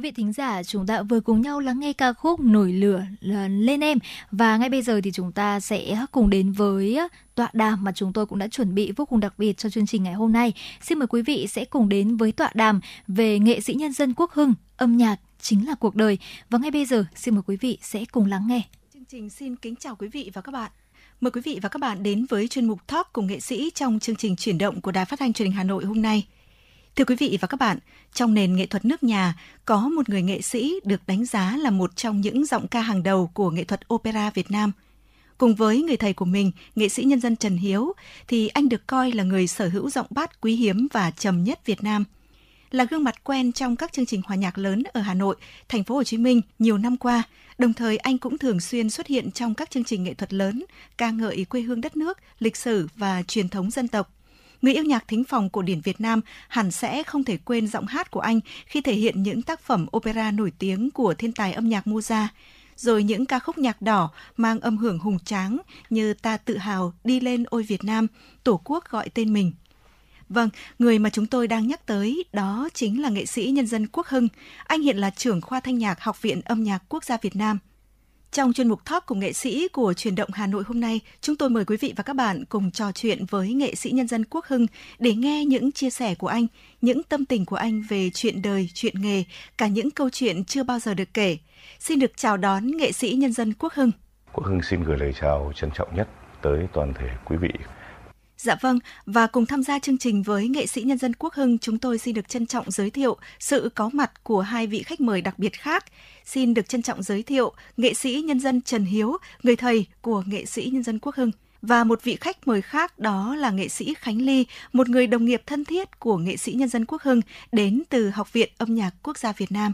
Quý vị thính giả, chúng ta vừa cùng nhau lắng nghe ca khúc Nổi lửa lên em và ngay bây giờ thì chúng ta sẽ cùng đến với tọa đàm mà chúng tôi cũng đã chuẩn bị vô cùng đặc biệt cho chương trình ngày hôm nay. Xin mời quý vị sẽ cùng đến với tọa đàm về nghệ sĩ nhân dân Quốc Hưng, âm nhạc chính là cuộc đời. Và ngay bây giờ xin mời quý vị sẽ cùng lắng nghe. Chương trình xin kính chào quý vị và các bạn. Mời quý vị và các bạn đến với chuyên mục Talk cùng nghệ sĩ trong chương trình chuyển động của Đài Phát thanh Truyền hình Hà Nội hôm nay. Thưa quý vị và các bạn, trong nền nghệ thuật nước nhà có một người nghệ sĩ được đánh giá là một trong những giọng ca hàng đầu của nghệ thuật opera Việt Nam. Cùng với người thầy của mình, nghệ sĩ nhân dân Trần Hiếu, thì anh được coi là người sở hữu giọng bát quý hiếm và trầm nhất Việt Nam. Là gương mặt quen trong các chương trình hòa nhạc lớn ở Hà Nội, thành phố Hồ Chí Minh nhiều năm qua, đồng thời anh cũng thường xuyên xuất hiện trong các chương trình nghệ thuật lớn, ca ngợi quê hương đất nước, lịch sử và truyền thống dân tộc người yêu nhạc thính phòng cổ điển Việt Nam hẳn sẽ không thể quên giọng hát của anh khi thể hiện những tác phẩm opera nổi tiếng của thiên tài âm nhạc Mozart rồi những ca khúc nhạc đỏ mang âm hưởng hùng tráng như Ta tự hào đi lên ôi Việt Nam, Tổ quốc gọi tên mình. Vâng, người mà chúng tôi đang nhắc tới đó chính là nghệ sĩ nhân dân Quốc Hưng. Anh hiện là trưởng khoa thanh nhạc Học viện Âm nhạc Quốc gia Việt Nam. Trong chuyên mục Talk cùng nghệ sĩ của truyền động Hà Nội hôm nay, chúng tôi mời quý vị và các bạn cùng trò chuyện với nghệ sĩ nhân dân Quốc Hưng để nghe những chia sẻ của anh, những tâm tình của anh về chuyện đời, chuyện nghề, cả những câu chuyện chưa bao giờ được kể. Xin được chào đón nghệ sĩ nhân dân Quốc Hưng. Quốc Hưng xin gửi lời chào trân trọng nhất tới toàn thể quý vị Dạ vâng, và cùng tham gia chương trình với nghệ sĩ nhân dân Quốc Hưng, chúng tôi xin được trân trọng giới thiệu sự có mặt của hai vị khách mời đặc biệt khác. Xin được trân trọng giới thiệu nghệ sĩ nhân dân Trần Hiếu, người thầy của nghệ sĩ nhân dân Quốc Hưng. Và một vị khách mời khác đó là nghệ sĩ Khánh Ly, một người đồng nghiệp thân thiết của nghệ sĩ nhân dân Quốc Hưng đến từ Học viện Âm nhạc Quốc gia Việt Nam.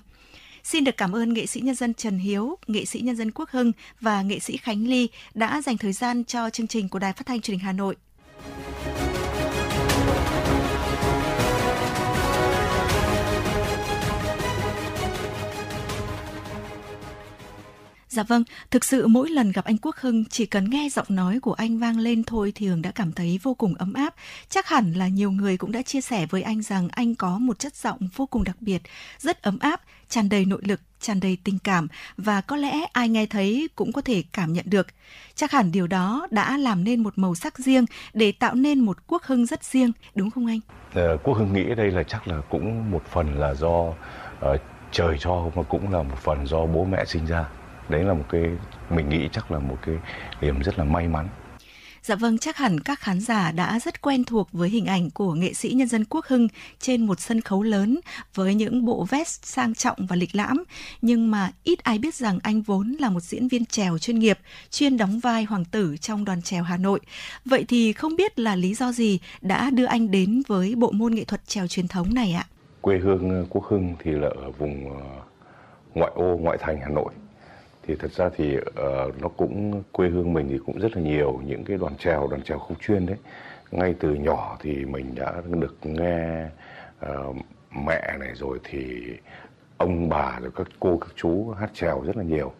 Xin được cảm ơn nghệ sĩ nhân dân Trần Hiếu, nghệ sĩ nhân dân Quốc Hưng và nghệ sĩ Khánh Ly đã dành thời gian cho chương trình của Đài Phát thanh Truyền hình Hà Nội. Thank you. Dạ vâng, thực sự mỗi lần gặp anh Quốc Hưng chỉ cần nghe giọng nói của anh vang lên thôi thì Hường đã cảm thấy vô cùng ấm áp. Chắc hẳn là nhiều người cũng đã chia sẻ với anh rằng anh có một chất giọng vô cùng đặc biệt, rất ấm áp, tràn đầy nội lực, tràn đầy tình cảm và có lẽ ai nghe thấy cũng có thể cảm nhận được. Chắc hẳn điều đó đã làm nên một màu sắc riêng để tạo nên một Quốc Hưng rất riêng, đúng không anh? Ờ, Quốc Hưng nghĩ đây là chắc là cũng một phần là do uh, trời cho mà cũng là một phần do bố mẹ sinh ra đấy là một cái mình nghĩ chắc là một cái điểm rất là may mắn Dạ vâng, chắc hẳn các khán giả đã rất quen thuộc với hình ảnh của nghệ sĩ nhân dân Quốc Hưng trên một sân khấu lớn với những bộ vest sang trọng và lịch lãm. Nhưng mà ít ai biết rằng anh vốn là một diễn viên trèo chuyên nghiệp, chuyên đóng vai hoàng tử trong đoàn trèo Hà Nội. Vậy thì không biết là lý do gì đã đưa anh đến với bộ môn nghệ thuật trèo truyền thống này ạ? Quê hương Quốc Hưng thì là ở vùng ờ, ngoại ô, ngoại thành Hà Nội thì thật ra thì uh, nó cũng quê hương mình thì cũng rất là nhiều những cái đoàn trèo đoàn trèo không chuyên đấy. Ngay từ nhỏ thì mình đã được nghe uh, mẹ này rồi thì ông bà rồi các cô các chú hát trèo rất là nhiều.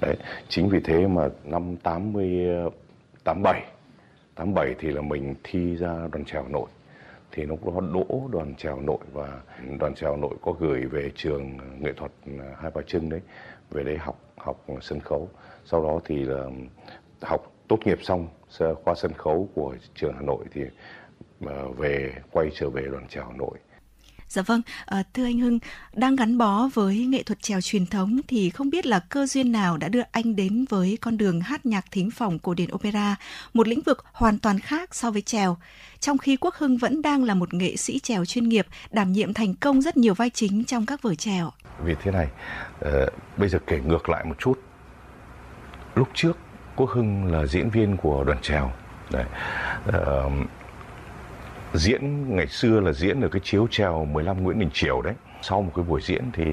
Đấy chính vì thế mà năm 80 87 87 thì là mình thi ra đoàn trèo nội. Thì lúc đó đỗ đoàn trèo nội và đoàn trèo nội có gửi về trường nghệ thuật ờ, hai bà trưng đấy về đây học học sân khấu. Sau đó thì là học tốt nghiệp xong khoa sân khấu của trường Hà Nội thì ờ, về, quay trở về đoàn trèo Hà Nội. Dạ vâng, à, thưa anh Hưng, đang gắn bó với nghệ thuật trèo truyền thống thì không biết là cơ duyên nào đã đưa anh đến với con đường hát nhạc thính phòng cổ điển opera, một lĩnh vực hoàn toàn khác so với trèo. Trong khi Quốc Hưng vẫn đang là một nghệ sĩ trèo chuyên nghiệp, đảm nhiệm thành công rất nhiều vai chính trong các vở trèo. Vì thế này, uh, bây giờ kể ngược lại một chút. Lúc trước Quốc Hưng là diễn viên của đoàn trèo. Đấy. Uh, diễn ngày xưa là diễn ở cái chiếu trèo 15 Nguyễn Đình Triều đấy. Sau một cái buổi diễn thì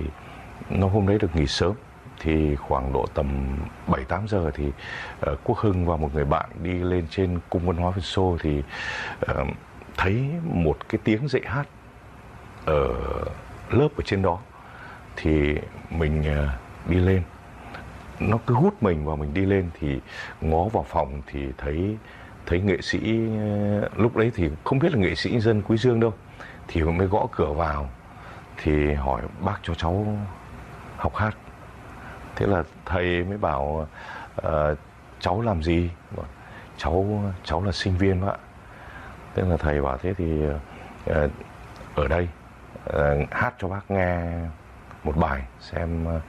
nó hôm đấy được nghỉ sớm. Thì khoảng độ tầm 7 8 giờ thì uh, Quốc Hưng và một người bạn đi lên trên cung văn hóa Việt Xô thì uh, thấy một cái tiếng dạy hát ở lớp ở trên đó. Thì mình uh, đi lên. Nó cứ hút mình và mình đi lên thì ngó vào phòng thì thấy thấy nghệ sĩ ờ, lúc đấy thì không biết là nghệ sĩ dân quý dương đâu. Thì mới gõ cửa vào thì hỏi bác cho cháu học hát. Thế là thầy mới bảo uh, cháu làm gì? Cháu cháu là sinh viên ạ. Thế là thầy bảo thế thì uh, ở đây uh, hát cho bác nghe một bài xem uh,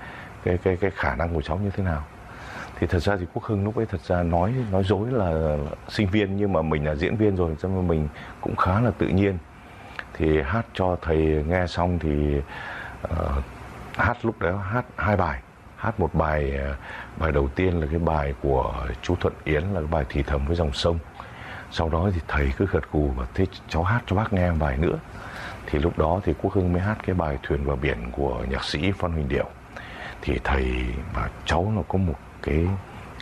cái cái cái khả năng của cháu như thế nào thì thật ra thì quốc hưng lúc ấy thật ra nói nói dối là sinh viên nhưng mà mình là diễn viên rồi cho nên mình cũng khá là tự nhiên. Thì hát cho thầy nghe xong thì uh, hát lúc đó hát hai bài. Hát một bài ờ, bài đầu tiên là cái bài của chú Thuận Yến là cái bài thì thầm với dòng sông. Sau đó thì thầy cứ gật gù và thế cháu hát cho bác nghe một bài nữa. Thì lúc đó thì quốc hưng mới hát cái bài thuyền vào biển của nhạc sĩ phan huỳnh điệu. Thì thầy và cháu nó có một cái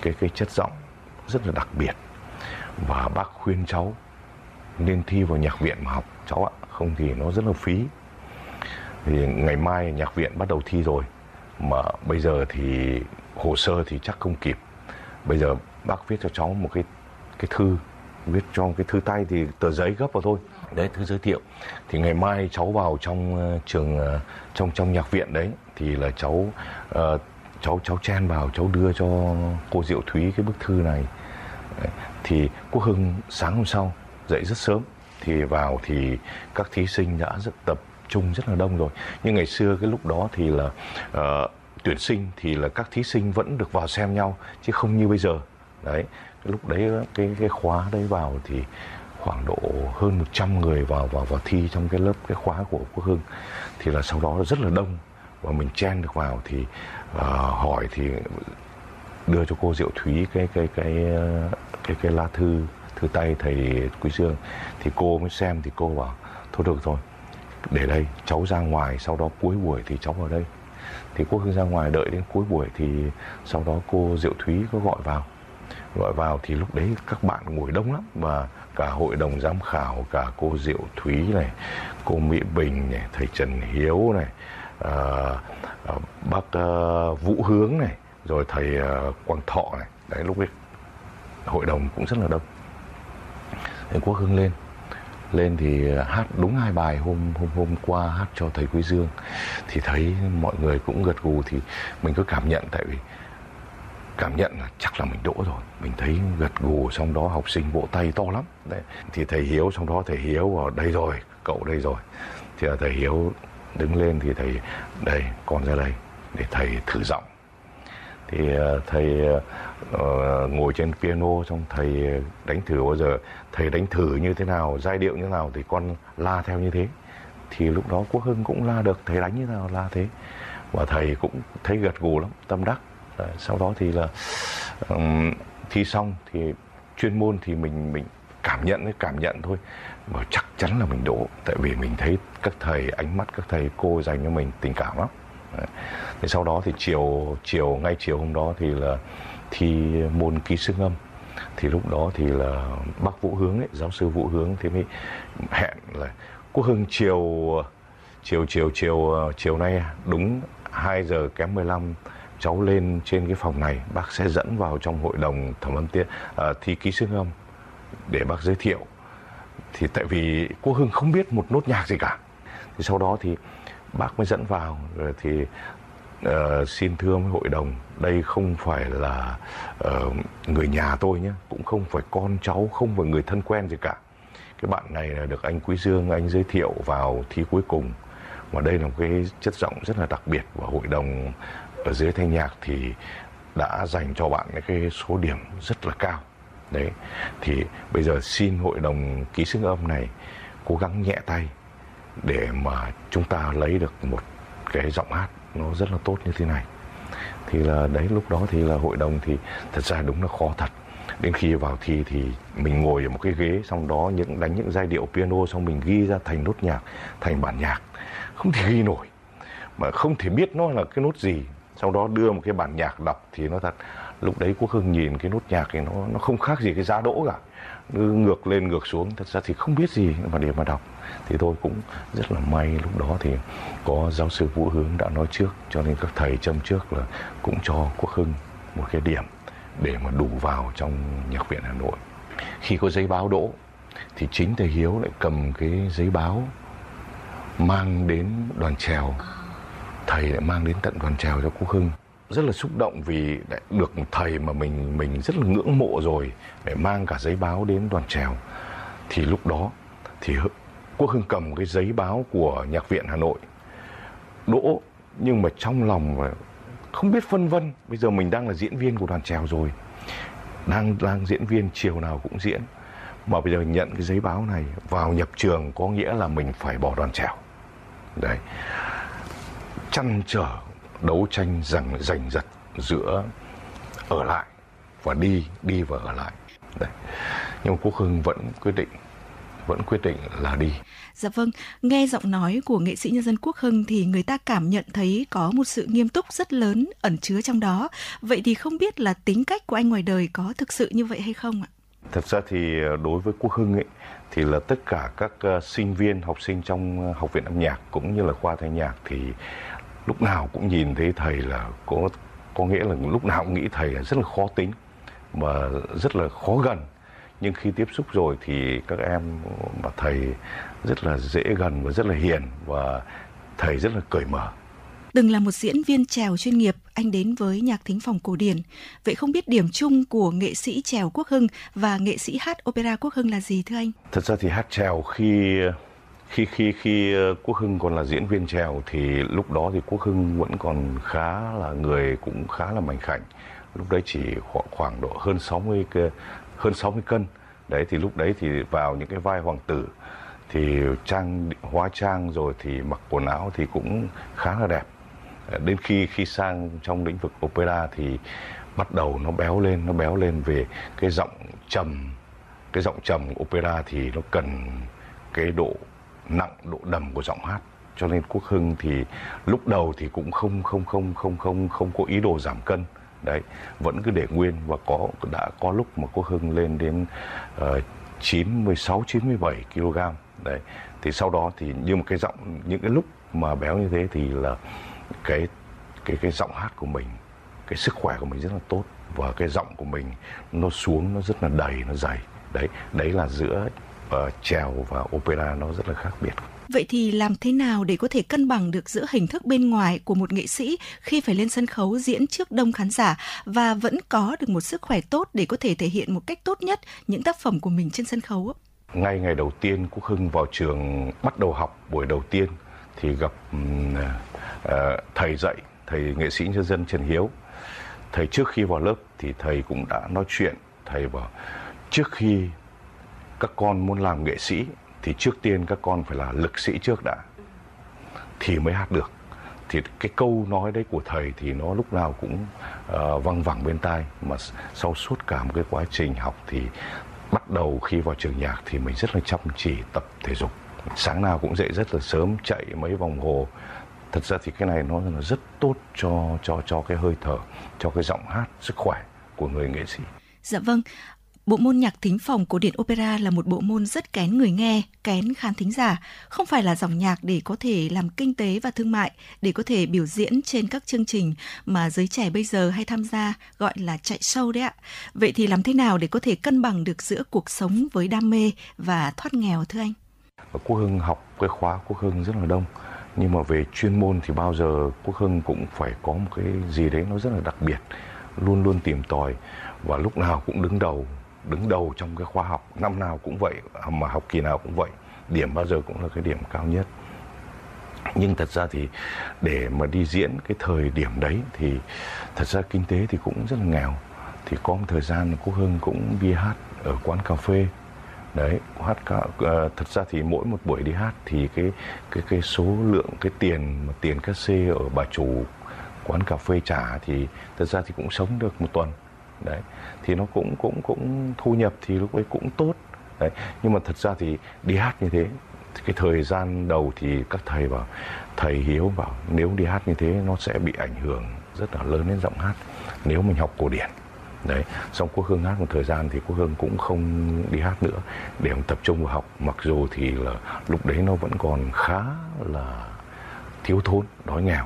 cái cái chất giọng rất là đặc biệt. Và bác khuyên cháu nên thi vào nhạc viện mà học. Cháu ạ không thì nó rất là phí. Thì ngày mai nhạc viện bắt đầu thi rồi. Mà bây giờ thì hồ sơ thì chắc không kịp. Bây giờ bác viết cho cháu một cái cái thư. Viết cho cái thư tay thì tờ giấy gấp vào thôi. Đấy thư giới thiệu. Thì ngày mai cháu vào trong ờ, trường ờ, trong trong nhạc viện đấy thì là cháu uh, cháu cháu chen vào cháu đưa cho cô diệu thúy cái bức thư này. Thì quốc hưng sáng hôm sau dậy rất sớm thì vào thì các thí sinh đã rất tập trung rất là đông rồi. Nhưng ngày xưa cái lúc đó thì là uh, tuyển sinh thì là các thí sinh vẫn được vào xem nhau chứ không như bây giờ. Đấy cái lúc đấy ờ, cái cái khóa đấy vào thì khoảng độ hơn 100 người vào vào vào thi trong cái lớp cái khóa của Quốc Hưng. Thì là sau đó rất là đông và mình chen được vào thì à, hỏi thì đưa cho cô Diệu Thúy cái cái cái cái cái lá thư thư tay thầy Quý Dương. Thì cô mới xem thì cô bảo thôi được thôi để đây cháu ra ngoài sau đó cuối buổi thì cháu vào đây. Thì quốc hưng ra ngoài đợi đến cuối buổi thì sau đó cô diệu thúy có gọi vào. Gọi vào thì lúc đấy các bạn ngồi đông lắm và cả hội đồng giám khảo cả cô diệu thúy này cô mỹ bình này thầy trần hiếu này Ờ, ờ, bác à, vũ hướng này rồi thầy à, quang thọ này. Đấy lúc ấy hội đồng cũng rất là đông. Thầy quốc hưng lên. Lên thì hát đúng hai bài hôm hôm hôm qua hát cho thầy Quý Dương. Thì thấy mọi người cũng gật gù thì mình cứ cảm nhận tại vì cảm nhận là chắc là mình đỗ rồi. Mình thấy gật gù xong đó học sinh vỗ tay to lắm. Đấy thì thầy Hiếu xong đó thầy Hiếu vào đây rồi cậu đây rồi. Thì là thầy Hiếu đứng lên thì thầy đây con ra đây để thầy thử giọng. Thì ờ, thầy uh, ngồi trên piano xong thầy đánh thử bao giờ thầy đánh thử như thế nào giai điệu như thế nào thì con la theo như thế. Thì lúc đó quốc hưng cũng la được thầy đánh như thế nào la thế. Và thầy cũng thấy gật gù lắm tâm đắc. Ờ, sau đó thì là um, thi xong thì chuyên môn thì mình mình cảm nhận cái cảm nhận thôi và chắc chắn là mình đỗ tại vì mình thấy các thầy ánh mắt các thầy cô dành cho mình tình cảm lắm. Thế Thì sau đó thì chiều chiều ngay chiều hôm đó thì là thi môn ký xương âm thì lúc đó thì là bác Vũ Hướng ấy, giáo sư Vũ Hướng thì mới hẹn là Quốc Hưng chiều chiều chiều chiều chiều nay à, đúng 2 giờ kém 15 cháu lên trên cái phòng này bác sẽ dẫn vào trong hội đồng thẩm âm tiết à, thi ký xương âm để bác giới thiệu thì tại vì Quốc Hưng không biết một nốt nhạc gì cả. Thì sau đó thì bác mới dẫn vào rồi thì uh, xin thưa với hội đồng đây không phải là uh, người nhà tôi nhé cũng không phải con cháu không phải người thân quen gì cả. Cái bạn này là được anh quý dương anh giới thiệu vào thi cuối cùng. Và đây là một cái chất giọng rất là đặc biệt và hội đồng ở dưới thanh nhạc thì đã dành cho bạn cái số điểm rất là cao đấy, thì bây giờ xin hội đồng ký xưng âm này cố gắng nhẹ tay để mà chúng ta lấy được một cái giọng hát nó rất là tốt như thế này. Thì là đấy, lúc đó thì là hội đồng thì thật ra đúng là khó thật. Đến khi vào thi thì mình ngồi ở một cái ghế, xong đó những, đánh những giai điệu piano, xong mình ghi ra thành nốt nhạc, thành bản nhạc. Không thể ghi nổi, mà không thể biết nó là cái nốt gì. Sau đó đưa một cái bản nhạc đọc thì nó thật lúc đấy quốc hưng nhìn cái nốt nhạc thì nó nó không khác gì cái giá đỗ cả. Cứ ngược lên, ngược xuống. Thật ra thì không biết gì mà để mà đọc thì tôi cũng rất là may lúc đó thì có giáo sư vũ hướng đã nói trước, cho nên các thầy châm trước là cũng cho quốc hưng một cái điểm để mà đủ vào trong nhạc viện hà nội. Khi có giấy báo đỗ thì chính thầy hiếu lại cầm cái giấy báo mang đến đoàn trèo. Thầy lại mang đến tận đoàn trèo cho quốc hưng rất là xúc động vì được thầy mà mình mình rất là ngưỡng mộ rồi để mang cả giấy báo đến đoàn trèo. Thì lúc đó thì quốc hưng cầm cái giấy báo của nhạc viện hà nội. Đỗ, nhưng mà trong lòng không biết phân vân, bây giờ mình đang là diễn viên của đoàn trèo rồi. Đang đang diễn viên, chiều nào cũng diễn. Mà bây giờ nhận cái giấy báo này, vào nhập trường có nghĩa là mình phải bỏ đoàn trèo. Đấy. Chăn trở đấu tranh rằng giành giật giữa ở lại và đi đi và ở lại đấy nhưng quốc hưng vẫn quyết định vẫn quyết định là đi Dạ vâng, nghe giọng nói của nghệ sĩ nhân dân Quốc Hưng thì người ta cảm nhận thấy có một sự nghiêm túc rất lớn ẩn chứa trong đó. Vậy thì không biết là tính cách của anh ngoài đời có thực sự như vậy hay không ạ? Thật ra thì ờ, đối với Quốc Hưng ấy thì là tất cả các uh, sinh viên học sinh trong uh, học viện âm nhạc cũng như là khoa thanh nhạc thì lúc nào cũng nhìn thấy thầy là có có nghĩa là lúc nào cũng nghĩ thầy là rất là khó tính mà rất là khó gần nhưng khi tiếp xúc rồi thì các em và thầy rất là dễ gần và rất là hiền và thầy rất là cởi mở Từng là một diễn viên trèo chuyên nghiệp, anh đến với nhạc thính phòng cổ điển. Vậy không biết điểm chung của nghệ sĩ trèo Quốc Hưng và nghệ sĩ hát opera Quốc Hưng là gì thưa anh? Thật ra thì hát trèo khi khi khi khi ờ, Quốc Hưng còn là diễn viên trèo thì lúc đó thì Quốc Hưng vẫn còn khá là người cũng khá là mảnh khảnh. Lúc đấy chỉ khoảng, khoảng độ hơn 60 hơn 60 cân. Đấy thì lúc đấy thì vào những cái vai hoàng tử thì trang hóa trang rồi thì mặc quần áo thì cũng khá là đẹp ờ, đến khi khi sang trong lĩnh vực opera thì bắt đầu nó béo lên nó béo lên về cái giọng trầm cái giọng trầm opera thì nó cần cái độ nặng độ đầm của giọng hát. Cho nên quốc hưng thì lúc đầu thì cũng không không không không không không có ý đồ giảm cân. Đấy vẫn cứ để nguyên và có đã có lúc mà quốc hưng lên đến uh, 96 97 kg đấy thì sau đó thì như một cái giọng những cái lúc mà béo như thế thì là cái cái cái giọng hát của mình cái sức khỏe của mình rất là tốt và cái giọng của mình nó xuống nó rất là đầy nó dày. Đấy đấy là giữa uh, trèo và opera nó rất là khác biệt Vậy thì làm thế nào để có thể cân bằng được giữa hình thức bên ngoài của một nghệ sĩ khi phải lên sân khấu diễn trước đông khán giả và vẫn có được một sức khỏe tốt để có thể thể hiện một cách tốt nhất những tác phẩm của mình trên sân khấu? Ngay ngày đầu tiên Quốc Hưng vào trường bắt đầu học buổi đầu tiên thì gặp uh, thầy dạy, thầy nghệ sĩ nhân dân Trần Hiếu. Thầy trước khi vào lớp thì thầy cũng đã nói chuyện, thầy bảo trước khi các con muốn làm nghệ sĩ thì trước tiên các con phải là lực sĩ trước đã. Thì mới hát được. Thì cái câu nói đấy của thầy thì nó lúc nào cũng uh, văng vẳng bên tai. Mà sau suốt cả một cái quá trình học thì bắt đầu khi vào trường nhạc thì mình rất là chăm chỉ tập thể dục. Sáng nào cũng dậy rất là sớm chạy mấy vòng hồ. Thật ra thì cái này nó là rất tốt cho cho cho cái hơi thở cho cái giọng hát sức khỏe của người nghệ sĩ. Dạ vâng. Bộ môn nhạc thính phòng cổ điển opera là một bộ môn rất kén người nghe, kén khán thính giả, không phải là dòng nhạc để có thể làm kinh tế và thương mại, để có thể biểu diễn trên các chương trình mà giới trẻ bây giờ hay tham gia gọi là chạy show đấy ạ. Vậy thì làm thế nào để có thể cân bằng được giữa cuộc sống với đam mê và thoát nghèo thưa anh? Quốc Hưng học cái khóa Quốc Hưng rất là đông nhưng mà về chuyên môn thì bao giờ Quốc Hưng cũng phải có một cái gì đấy nó rất là đặc biệt luôn luôn tìm tòi và lúc nào cũng đứng đầu đứng đầu trong cái khoa học. Năm nào cũng vậy mà học kỳ nào cũng vậy điểm bao giờ cũng là cái điểm cao nhất. Nhưng thật ra thì để mà đi diễn cái thời điểm đấy thì thật ra kinh tế thì cũng rất là nghèo. Thì có một thời gian quốc hưng cũng đi hát ở quán cà phê. Đấy hát cả uh, thật ra thì mỗi một buổi đi hát thì cái cái cái số lượng cái tiền mà tiền cát xê ở bà chủ quán cà phê trả thì thật ra thì cũng sống được một tuần. Đấy thì nó cũng cũng cũng thu nhập thì lúc ấy cũng tốt. Đấy, nhưng mà thật ra thì đi hát như thế, cái thời gian đầu thì các thầy bảo, thầy hiếu bảo nếu đi hát như thế nó sẽ bị ảnh hưởng rất là lớn đến giọng hát, nếu mình học cổ điển. Đấy, xong quốc hương hát một thời gian thì quốc hương cũng không đi hát nữa, để tập trung vào học, mặc dù thì là lúc đấy nó vẫn còn khá là thiếu thốn, đói nghèo.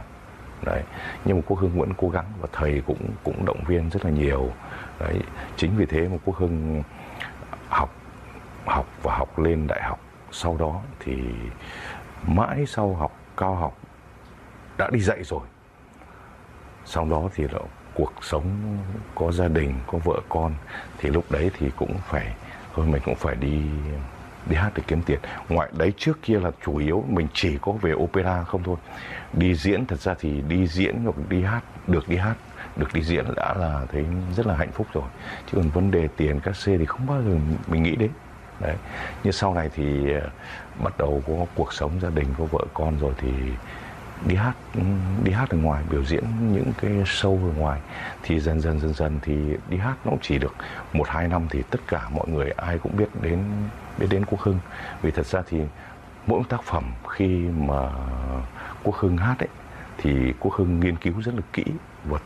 Đấy, nhưng mà quốc hương vẫn cố gắng và thầy cũng cũng động viên rất là nhiều đấy, chính vì thế mà quốc hưng học học và học lên đại học sau đó thì mãi sau học cao học đã đi dạy rồi. Sau đó thì là cuộc sống có gia đình, có vợ con thì lúc đấy thì cũng phải, thôi mình cũng phải đi đi hát để kiếm tiền. Ngoại đấy trước kia là chủ yếu mình chỉ có về opera không thôi. Đi diễn thật ra thì đi diễn hoặc đi hát, được đi hát được đi diễn đã là thấy rất là hạnh phúc rồi. Chứ còn vấn đề tiền các xe thì không bao giờ mình nghĩ đến. Đấy. Như sau này thì ờ, bắt đầu có cuộc sống gia đình, có vợ con rồi thì đi hát ừ, đi hát ở ngoài, biểu diễn những cái show ở ngoài. Thì dần dần dần dần thì đi hát nó cũng chỉ được một, hai năm thì tất cả mọi người ai cũng biết đến biết đến quốc hưng. Vì thật ra thì mỗi tác phẩm khi mà quốc hưng hát ấy, thì quốc hưng nghiên cứu rất là kỹ và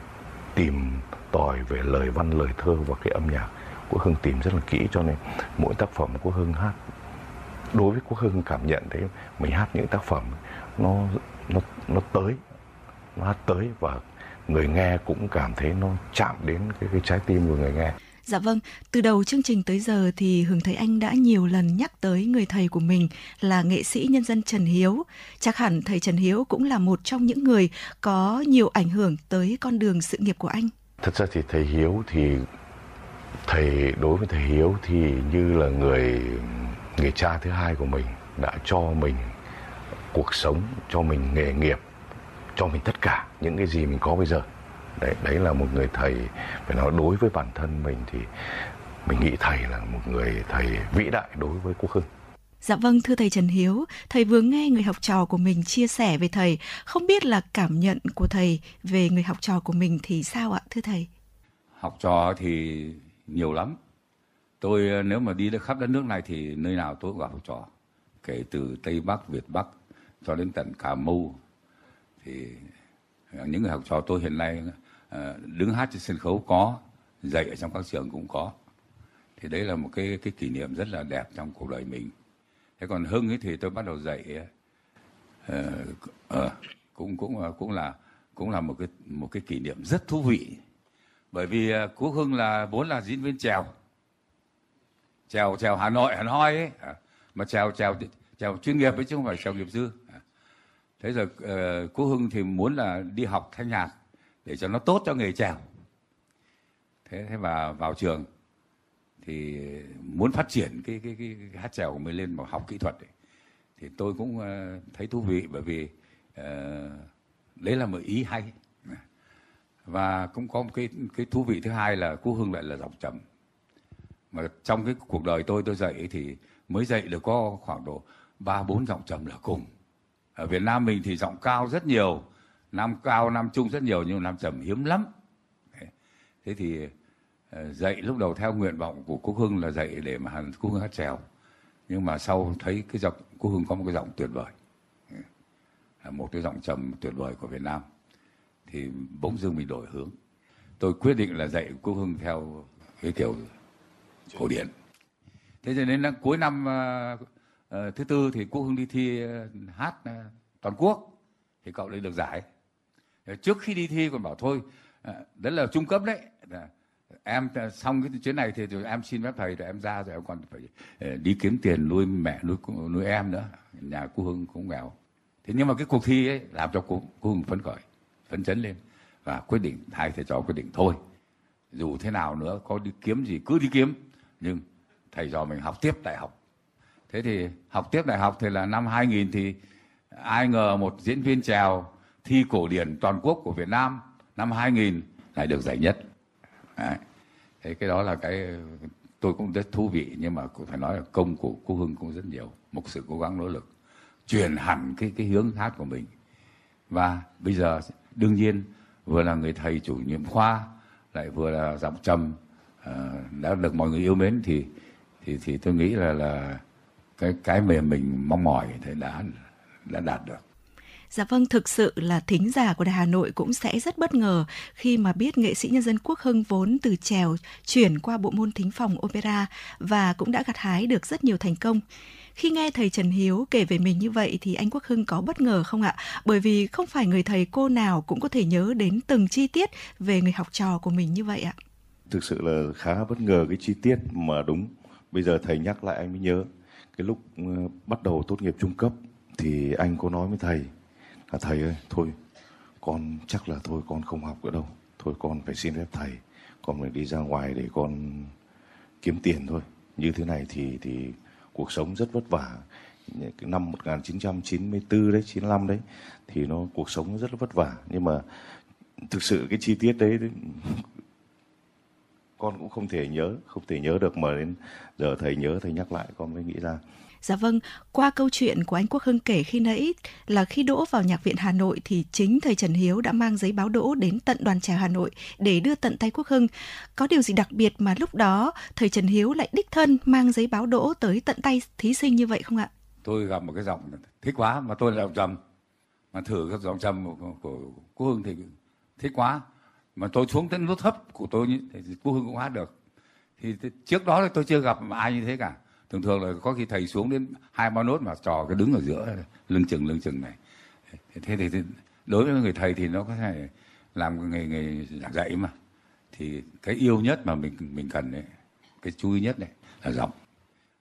tìm tòi về lời văn, lời thơ và cái âm nhạc quốc hưng tìm rất là kỹ, cho nên mỗi tác phẩm quốc hưng hát, đối với quốc hưng cảm nhận thấy mình hát những tác phẩm nó nó nó tới, nó hát tới và người nghe cũng cảm thấy nó chạm đến cái cái trái tim của người nghe. Dạ vâng, từ đầu chương trình tới giờ thì Hường thấy anh đã nhiều lần nhắc tới người thầy của mình là nghệ sĩ nhân dân Trần Hiếu. Chắc hẳn thầy Trần Hiếu cũng là một trong những người có nhiều ảnh hưởng tới con đường sự nghiệp của anh. Thật ra thì thầy Hiếu thì thầy đối với thầy Hiếu thì như là người người cha thứ hai của mình đã cho mình cuộc sống, cho mình nghề nghiệp, cho mình tất cả những cái gì mình có bây giờ đấy đấy là một người thầy phải nói đối với bản thân mình thì mình nghĩ thầy là một người thầy vĩ đại đối với quốc hưng Dạ vâng, thưa thầy Trần Hiếu, thầy vừa nghe người học trò của mình chia sẻ về thầy, không biết là cảm nhận của thầy về người học trò của mình thì sao ạ, thưa thầy? Học trò thì nhiều lắm. Tôi nếu mà đi khắp đất nước này thì nơi nào tôi cũng gặp học trò. Kể từ Tây Bắc, Việt Bắc cho đến tận Cà Mau thì những người học trò tôi hiện nay Ờ, Ờ, đứng hát trên sân khấu có dạy ở trong các trường cũng có. Thì đấy là một cái cái kỷ niệm rất là đẹp trong cuộc đời mình. Thế còn hưng ấy thì tôi bắt đầu dạy uh, uh, cũng cũng cũng là cũng là một cái một cái kỷ niệm rất thú vị. Bởi vì uh, quốc hưng là vốn là diễn viên trèo trèo trèo hà nội hà nội ấy. À, mà trèo trèo trèo chuyên nghiệp ấy chứ không phải trèo nghiệp dư. À, thế rồi uh, quốc hưng thì muốn là đi học thanh nhạc để cho nó tốt cho nghề trèo thế thế mà vào trường thì muốn phát triển cái cái cái, cái hát trèo của mình lên mà học kỹ thuật ấy, thì tôi cũng ờ, thấy thú vị bởi vì uh, đấy là một ý hay. Và cũng có một cái cái thú vị thứ hai là cú hương lại là giọng trầm mà trong cái cuộc đời tôi tôi dạy thì mới dạy được có khoảng độ ba bốn giọng trầm là cùng. Ở Việt Nam mình thì giọng cao rất nhiều nam cao nam trung rất nhiều nhưng nam trầm hiếm lắm. Thế thì ờ, dạy lúc đầu theo nguyện vọng của quốc hưng là dạy để mà quốc hưng hát trèo. Nhưng mà sau thấy cái giọng quốc hưng có một cái giọng tuyệt vời. Là một cái giọng trầm tuyệt vời của việt nam. Thì bỗng dưng mình đổi hướng. Tôi quyết định là dạy quốc hưng theo cái kiểu cổ điển. Thế cho nên là cuối năm uh, thứ tư thì quốc hưng đi thi uh, hát uh, toàn quốc. Thì cậu ấy được giải. Ờ, trước khi đi thi còn bảo thôi ờ, đấy là trung cấp đấy. Em xong cái chuyến này thì rồi em xin phép thầy rồi em ra rồi em còn phải ờ, đi kiếm tiền nuôi mẹ nuôi nuôi em nữa. Nhà cô hương cũng nghèo. Thế nhưng mà cái cuộc thi ấy làm cho cô, cô hương phấn khởi phấn chấn lên và quyết định hai thầy trò quyết định thôi. Dù thế nào nữa có đi kiếm gì cứ đi kiếm nhưng thầy trò mình học tiếp đại học. Thế thì học tiếp đại học thì là năm 2000 thì ai ngờ một diễn viên trèo thi cổ điển toàn quốc của Việt Nam năm 2000 lại được giải nhất. Đấy. Thế cái đó là cái tôi cũng rất thú vị nhưng mà cũng phải nói là công của cô Hưng cũng rất nhiều, một sự cố gắng nỗ lực chuyển hẳn cái cái hướng hát của mình. Và bây giờ đương nhiên vừa là người thầy chủ nhiệm khoa lại vừa là giọng trầm uh, đã được mọi người yêu mến thì thì thì tôi nghĩ là là cái cái mà mình mong mỏi thì đã đã đạt được. Dạ vâng, thực sự là thính giả của Đài Hà Nội cũng sẽ rất bất ngờ khi mà biết nghệ sĩ nhân dân Quốc Hưng vốn từ trèo chuyển qua bộ môn thính phòng opera và cũng đã gặt hái được rất nhiều thành công. Khi nghe thầy Trần Hiếu kể về mình như vậy thì anh Quốc Hưng có bất ngờ không ạ? Bởi vì không phải người thầy cô nào cũng có thể nhớ đến từng chi tiết về người học trò của mình như vậy ạ. Thực sự là khá bất ngờ cái chi tiết mà đúng. Bây giờ thầy nhắc lại anh mới nhớ. Cái lúc ờ, bắt đầu tốt nghiệp trung cấp thì anh có nói với thầy là thầy ơi, thôi, con chắc là thôi, con không học nữa đâu. Thôi, con phải xin phép thầy, con phải đi ra ngoài để con kiếm tiền thôi. Như thế này thì thì cuộc sống rất vất vả. Cái năm 1994 đấy 95 đấy, thì nó, cuộc sống rất là vất vả. Nhưng mà thực sự cái chi tiết đấy, con cũng không thể nhớ, không thể nhớ được mà đến giờ thầy nhớ, thầy nhắc lại, con mới nghĩ ra. Dạ vâng, qua câu chuyện của anh Quốc Hưng kể khi nãy là khi đỗ vào Nhạc viện Hà Nội thì chính thầy Trần Hiếu đã mang giấy báo đỗ đến tận đoàn trẻ Hà Nội để đưa tận tay Quốc Hưng. Có điều gì đặc biệt mà lúc đó thầy Trần Hiếu lại đích thân mang giấy báo đỗ tới tận tay thí sinh như vậy không ạ? Tôi gặp một cái giọng thích quá mà tôi là giọng trầm. Mà thử cái giọng trầm của Quốc Hưng thì thích quá. Mà tôi xuống đến nốt thấp của tôi thì Quốc Hưng cũng hát được. Thì trước đó thì tôi chưa gặp ai như thế cả thường thường là có khi thầy xuống đến hai ba nốt mà trò cái đứng ở giữa lưng chừng lưng chừng này. Thế thì, thì đối với người thầy thì nó có thể làm nghề nghề giảng dạy mà. Thì cái yêu nhất mà mình mình cần đấy cái chú ý nhất này là giọng.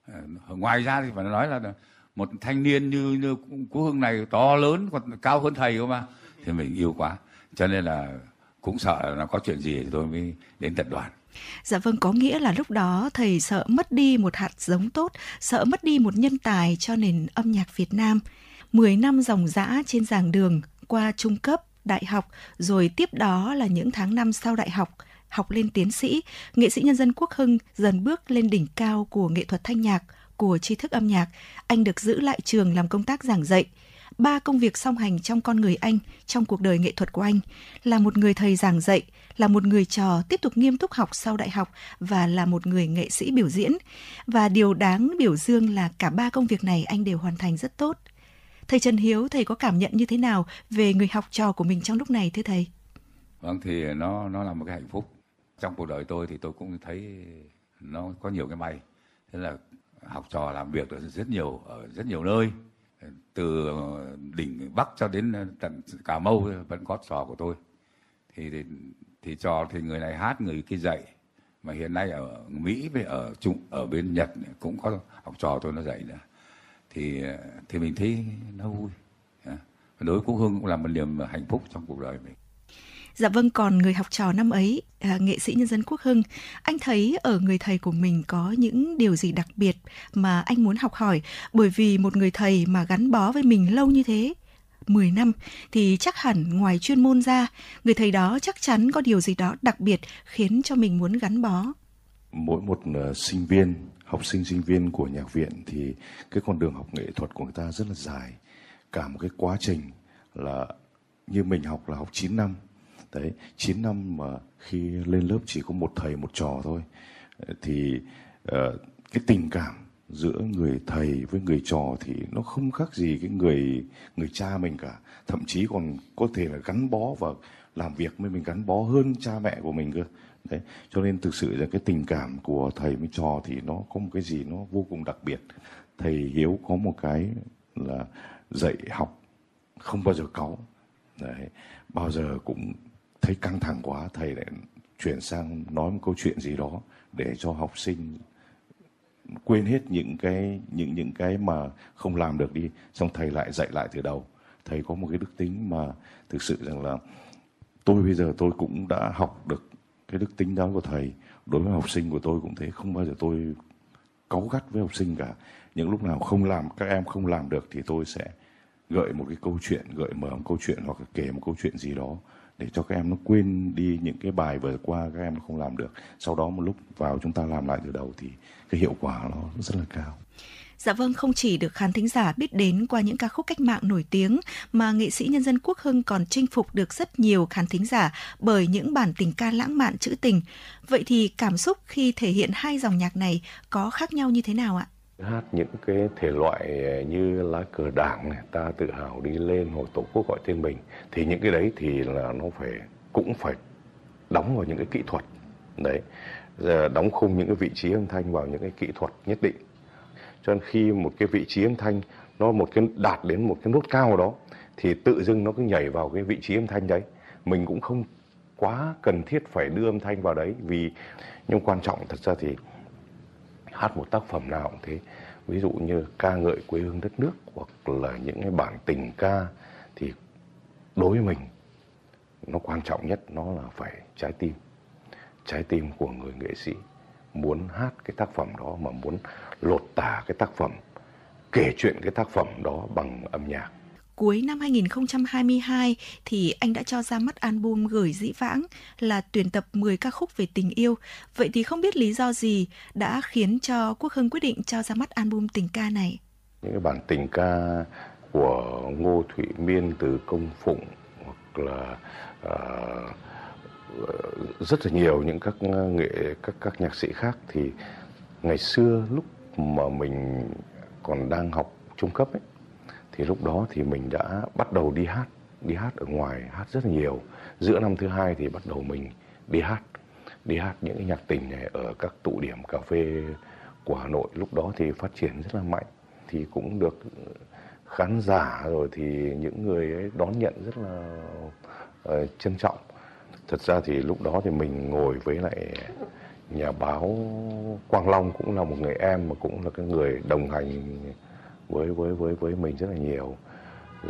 À, ngoài ra thì phải nói là một thanh niên như như cú hưng này to lớn còn cao hơn thầy cơ mà thì mình yêu quá. Cho nên là cũng sợ là nó có chuyện gì thì tôi mới đến tập đoàn. Dạ vâng, có nghĩa là lúc đó thầy sợ mất đi một hạt giống tốt, sợ mất đi một nhân tài cho nền âm nhạc Việt Nam. Mười năm dòng dã trên giảng đường, qua trung cấp, đại học, rồi tiếp đó là những tháng năm sau đại học, học lên tiến sĩ, nghệ sĩ nhân dân Quốc Hưng dần bước lên đỉnh cao của nghệ thuật thanh nhạc, của tri thức âm nhạc. Anh được giữ lại trường làm công tác giảng dạy ba công việc song hành trong con người anh, trong cuộc đời nghệ thuật của anh, là một người thầy giảng dạy, là một người trò tiếp tục nghiêm túc học sau đại học và là một người nghệ sĩ biểu diễn. Và điều đáng biểu dương là cả ba công việc này anh đều hoàn thành rất tốt. Thầy Trần Hiếu, thầy có cảm nhận như thế nào về người học trò của mình trong lúc này thưa thầy? Vâng thì nó nó là một cái hạnh phúc. Trong cuộc đời tôi thì tôi cũng thấy nó có nhiều cái may. Thế là học trò làm việc được rất nhiều ở rất nhiều nơi từ đỉnh bắc cho đến tận cà mau vẫn có trò của tôi thì thì, thì trò thì người này hát người kia dạy. Mà hiện nay ở mỹ với ở trung ở bên nhật cũng có học trò tôi nó dạy nữa. Thì thì mình thấy nó vui. À, đối với quốc hương cũng là một niềm hạnh phúc trong cuộc đời mình. Dạ vâng, còn người học trò năm ấy, à, nghệ sĩ nhân dân Quốc Hưng, anh thấy ở người thầy của mình có những điều gì đặc biệt mà anh muốn học hỏi? Bởi vì một người thầy mà gắn bó với mình lâu như thế, 10 năm thì chắc hẳn ngoài chuyên môn ra, người thầy đó chắc chắn có điều gì đó đặc biệt khiến cho mình muốn gắn bó. Mỗi một uh, sinh viên, học sinh sinh viên của nhạc viện thì cái con đường học nghệ thuật của người ta rất là dài. Cả một cái quá trình là như mình học là học 9 năm đấy 9 năm mà khi lên lớp chỉ có một thầy một trò thôi ờ, thì uh, cái tình cảm giữa người thầy với người trò thì nó không khác gì cái người người cha mình cả. Thậm chí còn có thể là gắn bó và làm việc với mình, gắn bó hơn cha mẹ của mình cơ. Đấy, cho nên thực sự là cái tình cảm của thầy với trò thì nó có một cái gì nó vô cùng đặc biệt. Thầy hiếu có một cái là dạy học không bao giờ cáu. Đấy, bao giờ cũng thấy căng thẳng quá, thầy lại chuyển sang nói một câu chuyện gì đó để cho học sinh quên hết những cái, những những cái mà không làm được đi, xong thầy lại dạy lại từ đầu. Thầy có một cái đức tính mà thực sự rằng là tôi bây giờ tôi cũng đã học được cái đức tính đó của thầy. Đối với học sinh của tôi cũng thế, không bao giờ tôi cáu gắt với học sinh cả. Những lúc nào không làm, các em không làm được thì tôi sẽ gợi một cái câu chuyện, gợi mở một câu chuyện hoặc là kể một câu chuyện gì đó để cho các em nó quên đi những cái bài vừa qua, các em nó không làm được. Sau đó một lúc vào chúng ta làm lại từ đầu thì cái hiệu quả nó rất là cao Dạ vâng, không chỉ được khán thính giả biết đến qua những ca khúc cách mạng nổi tiếng mà nghệ sĩ nhân dân Quốc Hưng còn chinh phục được rất nhiều khán thính giả bởi những bản tình ca lãng mạn trữ tình. Vậy thì cảm xúc khi thể hiện hai dòng nhạc này có khác nhau như thế nào ạ? hát những cái thể loại như lá cờ đảng này ta tự hào đi lên hoặc tổ quốc gọi tên mình thì những cái đấy thì là nó phải cũng phải đóng vào những cái kỹ thuật đấy giờ đóng khung những cái vị trí âm thanh vào những cái kỹ thuật nhất định. Cho nên khi một cái vị trí âm thanh nó một cái đạt đến một cái nốt cao đó, thì tự dưng nó cứ nhảy vào cái vị trí âm thanh đấy. Mình cũng không quá cần thiết phải đưa âm thanh vào đấy, vì nhưng quan trọng thật ra thì hát một tác phẩm nào cũng thế. Ví dụ như ca ngợi quê hương đất nước hoặc là những cái bản tình ca thì đối với mình nó quan trọng nhất, nó là phải trái tim trái tim của người nghệ sĩ muốn hát cái tác phẩm đó mà muốn lột tả cái tác phẩm kể chuyện cái tác phẩm đó bằng âm nhạc cuối năm 2022 thì anh đã cho ra mắt album Gửi Dĩ Vãng là tuyển tập 10 ca khúc về tình yêu. Vậy thì không biết lý do gì đã khiến cho Quốc Hưng quyết định cho ra mắt album tình ca này? Những cái bản tình ca của Ngô Thụy Miên từ Công Phụng hoặc là uh, rất là nhiều những các ờ, nghệ các các nhạc sĩ khác. Thì ngày xưa lúc mà mình còn đang học trung cấp ấy thì lúc đó thì mình đã bắt đầu đi hát đi hát ở ngoài hát rất là nhiều. Giữa năm thứ hai thì bắt đầu mình đi hát đi hát những cái nhạc tình này ở các tụ điểm cà phê của Hà Nội. Lúc đó thì phát triển rất là mạnh thì cũng được khán giả rồi thì những người ấy đón nhận rất là uh, trân trọng thật ra thì lúc đó thì mình ngồi với lại nhà báo Quang Long cũng là một người em mà cũng là cái người đồng hành với với với với mình rất là nhiều.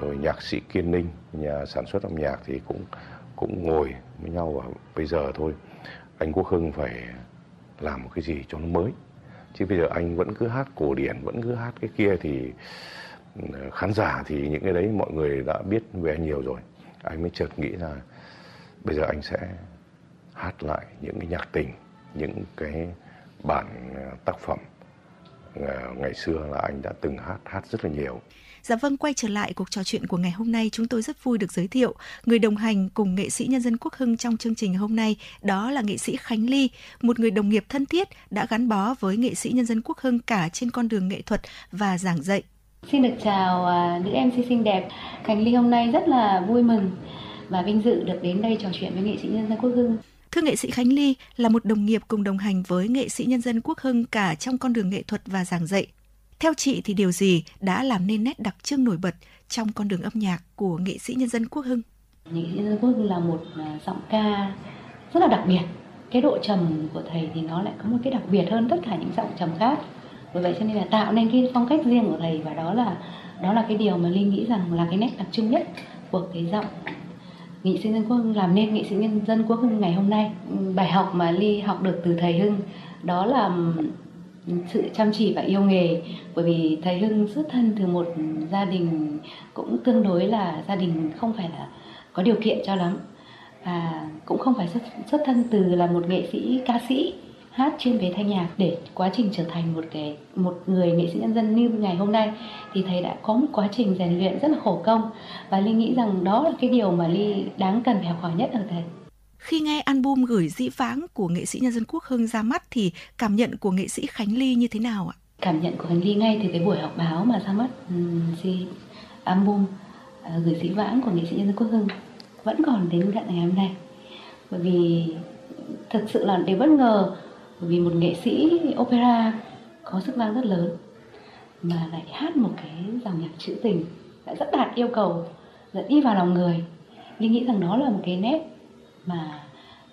Rồi nhạc sĩ Kiên Ninh, nhà sản xuất âm nhạc thì cũng cũng ngồi với nhau và bây giờ thôi. Anh Quốc Hưng phải làm một cái gì cho nó mới. Chứ bây giờ anh vẫn cứ hát cổ điển, vẫn cứ hát cái kia thì ừ, khán giả thì những cái đấy mọi người đã biết về anh nhiều rồi. Anh mới chợt nghĩ là bây giờ anh sẽ hát lại những cái nhạc tình những cái bản ờ, tác phẩm ờ, ngày xưa là anh đã từng hát hát rất là nhiều Dạ vâng, quay trở lại cuộc trò chuyện của ngày hôm nay, chúng tôi rất vui được giới thiệu người đồng hành cùng nghệ sĩ nhân dân Quốc Hưng trong chương trình hôm nay, đó là nghệ sĩ Khánh Ly, một người đồng nghiệp thân thiết đã gắn bó với nghệ sĩ nhân dân Quốc Hưng cả trên con đường nghệ thuật và giảng dạy. Xin được chào uh, nữ MC xinh đẹp. Khánh Ly hôm nay rất là vui mừng và vinh dự được đến đây trò chuyện với nghệ sĩ nhân dân Quốc Hưng. Thưa nghệ sĩ Khánh Ly là một đồng nghiệp cùng đồng hành với nghệ sĩ nhân dân Quốc Hưng cả trong con đường nghệ thuật và giảng dạy. Theo chị thì điều gì đã làm nên nét đặc trưng nổi bật trong con đường âm nhạc của nghệ sĩ nhân dân Quốc Hưng? Nghệ sĩ nhân dân Quốc Hưng là một à, giọng ca rất là đặc biệt. Cái độ trầm của thầy thì nó lại có một cái đặc biệt hơn tất cả những giọng trầm khác. Vì vậy cho nên là tạo nên cái phong cách riêng của thầy và đó là đó là cái điều mà Linh nghĩ rằng là cái nét đặc trưng nhất của cái giọng nghị sĩ nhân quốc hưng làm nên nghị sĩ nhân dân quốc hưng ngày hôm nay. Bài học mà ly học được từ thầy hưng đó là sự chăm chỉ và yêu nghề. Bởi vì thầy hưng xuất thân từ một gia đình cũng tương đối là gia đình không phải là có điều kiện cho lắm. Và cũng không phải xuất, xuất thân từ là một nghệ sĩ ca sĩ hát chuyên về thanh nhạc để quá trình trở thành một cái một người nghệ sĩ nhân dân như ngày hôm nay thì thầy đã có một quá trình rèn luyện rất là khổ công. Và ly nghĩ rằng đó là cái điều mà ly đáng cần phải học hỏi nhất ở thầy khi nghe album gửi dĩ vãng của nghệ sĩ nhân dân quốc hưng ra mắt thì cảm nhận của nghệ sĩ khánh ly như thế nào ạ? Cảm nhận của khánh ly ngay từ cái buổi họp báo mà ra mắt um, album uh, gửi dĩ vãng của nghệ sĩ nhân dân quốc hưng vẫn còn đến tận ngày hôm nay. Bởi vì thực sự là điều bất ngờ bởi vì một nghệ sĩ opera có sức vang rất lớn mà lại hát một cái dòng nhạc trữ tình lại rất đạt yêu cầu, lại đi vào lòng người. Linh nghĩ rằng đó là một cái nét mà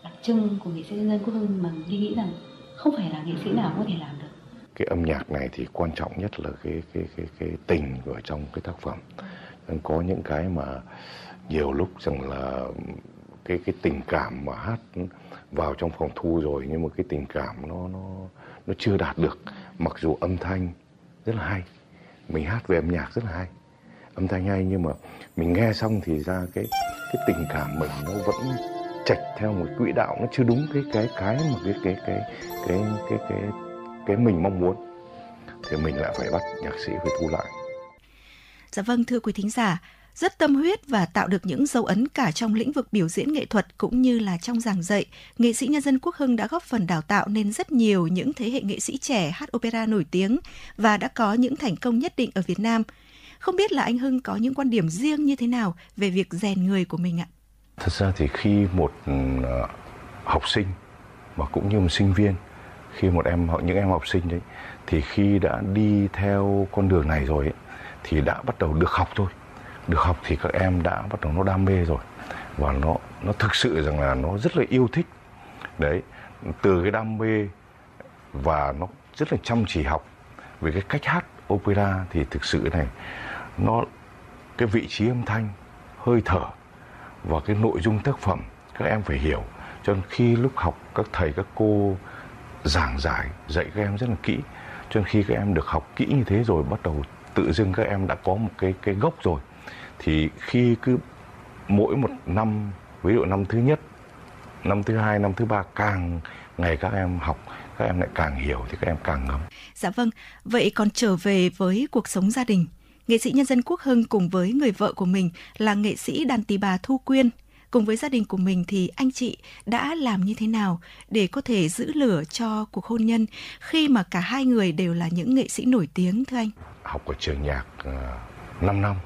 đặc trưng của nghệ sĩ nhân dân quốc hưng mà Linh nghĩ rằng không phải là nghệ sĩ nào có thể làm được. Cái âm nhạc này thì quan trọng nhất là cái cái cái cái tình ở trong cái tác phẩm. Nên có những cái mà nhiều lúc rằng là cái cái tình cảm mà hát vào trong phòng thu rồi nhưng mà cái tình cảm nó nó nó chưa đạt được. Mặc dù âm thanh rất là hay mình hát về âm nhạc rất là hay âm thanh hay nhưng mà mình nghe xong thì ra cái cái tình cảm mình nó vẫn chạch theo một quỹ đạo nó chưa đúng cái cái cái mà cái cái cái cái cái cái cái mình mong muốn. Thì mình lại phải bắt nhạc sĩ phải thu lại. Dạ vâng thưa quý thính giả, rất tâm huyết và tạo được những dấu ấn cả trong lĩnh vực biểu diễn nghệ thuật cũng như là trong giảng dạy. Nghệ sĩ nhân dân Quốc Hưng đã góp phần đào tạo nên rất nhiều những thế hệ nghệ sĩ trẻ hát opera nổi tiếng và đã có những thành công nhất định ở Việt Nam. Không biết là anh Hưng có những quan điểm riêng như thế nào về việc rèn người của mình ạ? Thật ra thì khi một ờ, học sinh mà cũng như một sinh viên, khi một em những em học sinh đấy thì khi đã đi theo con đường này rồi ấy, thì đã bắt đầu được học thôi được học thì các em đã bắt đầu nó đam mê rồi. Và nó nó thực sự rằng là nó rất là yêu thích. Đấy, từ cái đam mê và nó rất là chăm chỉ học về cái cách hát opera thì thực sự này, nó, cái vị trí âm thanh hơi thở và cái nội dung tác phẩm các em phải hiểu. Cho nên khi lúc học các thầy, các cô giảng giải, dạy các em rất là kỹ. Cho nên khi các em được học kỹ như thế rồi, bắt đầu tự dưng các em đã có một cái cái gốc rồi thì khi cứ mỗi một năm ví dụ năm thứ nhất năm thứ hai năm thứ ba càng ngày các em học các em lại càng hiểu thì các em càng ngấm. Dạ vâng vậy còn trở về với cuộc sống gia đình nghệ sĩ nhân dân quốc hưng cùng với người vợ của mình là nghệ sĩ đàn tỳ bà thu quyên. Cùng với gia đình của mình thì anh chị đã làm như thế nào để có thể giữ lửa cho cuộc hôn nhân khi mà cả hai người đều là những nghệ sĩ nổi tiếng thưa anh? Học ở trường nhạc uh, 5 năm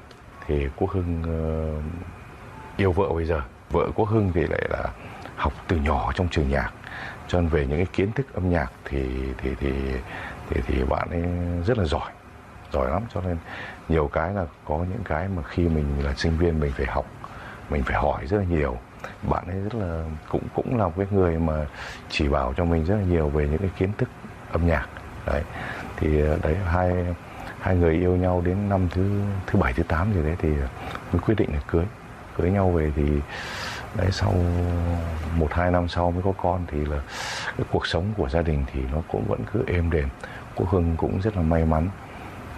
thì Quốc Hưng ờ, yêu vợ bây giờ. Vợ Quốc Hưng thì lại là học từ nhỏ trong trường nhạc. Cho nên về những cái kiến thức âm nhạc thì thì thì thì thì bạn ấy rất là giỏi giỏi lắm. Cho nên nhiều cái là có những cái mà khi mình là sinh viên mình phải học, mình phải hỏi rất là nhiều. Bạn ấy rất là, cũng cũng là cái người mà chỉ bảo cho mình rất là nhiều về những cái kiến thức âm nhạc. Đấy. Thì ờ, đấy, hai hai người yêu nhau đến năm thứ thứ bảy thứ tám gì đấy thì mới quyết định là cưới. Cưới nhau về thì đấy sau một hai năm sau mới có con thì là cái cuộc sống của gia đình thì nó cũng vẫn cứ êm đềm. Cô hưng cũng rất là may mắn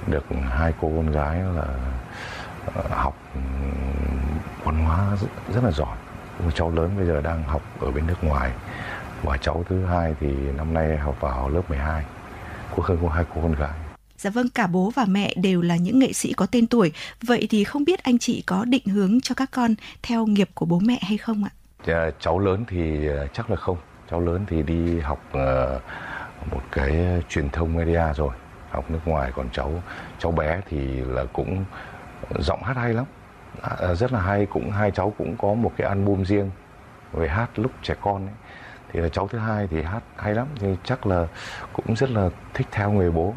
được hai cô con gái là ờ, học văn hóa rất, rất là giỏi. Cháu lớn bây giờ đang học ở bên nước ngoài và cháu thứ hai thì năm nay học vào lớp 12 cô hưng có hai cô con gái. Dạ vâng, cả bố và mẹ đều là những nghệ sĩ có tên tuổi. Vậy thì không biết anh chị có định hướng cho các con theo nghiệp của bố mẹ hay không ạ? Dạ, cháu lớn thì ờ, chắc là không. Cháu lớn thì đi học uh, một cái truyền thông media rồi, học nước ngoài. Còn cháu cháu bé thì là cũng giọng hát hay lắm, à, ờ, rất là hay. Cũng hai cháu cũng có một cái album riêng về hát lúc trẻ con ấy. Thì là cháu thứ hai thì hát hay lắm, thì chắc là cũng rất là thích theo người bố.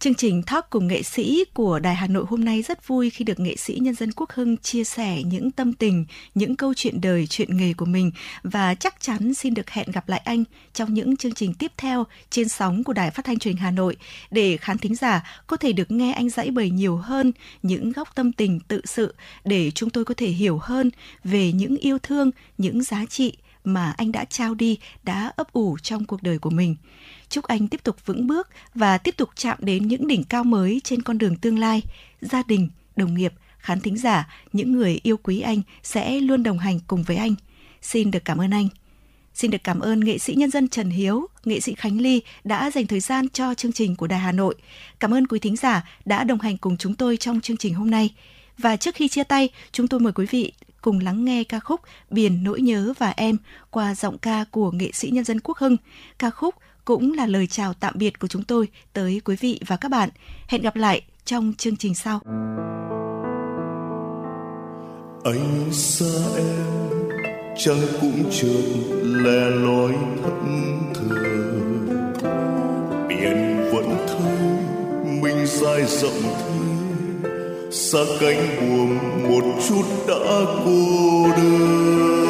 Chương trình Talk cùng nghệ sĩ của Đài Hà Nội hôm nay rất vui khi được nghệ sĩ nhân dân Quốc Hưng chia sẻ những tâm tình, những câu chuyện đời, chuyện nghề của mình và chắc chắn xin được hẹn gặp lại anh trong những chương trình tiếp theo trên sóng của Đài Phát thanh Truyền hình Hà Nội để khán thính giả có thể được nghe anh giải bày nhiều hơn những góc tâm tình tự sự để chúng tôi có thể hiểu hơn về những yêu thương, những giá trị mà anh đã trao đi, đã ấp ủ trong cuộc đời của mình. Chúc anh tiếp tục vững bước và tiếp tục chạm đến những đỉnh cao mới trên con đường tương lai. Gia đình, đồng nghiệp, khán thính giả, những người yêu quý anh sẽ luôn đồng hành cùng với anh. Xin được cảm ơn anh. Xin được cảm ơn nghệ sĩ nhân dân Trần Hiếu, nghệ sĩ Khánh Ly đã dành thời gian cho chương trình của Đài Hà Nội. Cảm ơn quý thính giả đã đồng hành cùng chúng tôi trong chương trình hôm nay. Và trước khi chia tay, chúng tôi mời quý vị cùng lắng nghe ca khúc Biển nỗi nhớ và em qua giọng ca của nghệ sĩ nhân dân Quốc Hưng. Ca khúc cũng là lời chào tạm biệt của chúng tôi tới quý vị và các bạn. Hẹn gặp lại trong chương trình sau. Anh xa em chẳng cũng chợt lẻ loi thất thường biển vẫn thấy mình dài rộng thế xa cánh buồm một chút đã cô đơn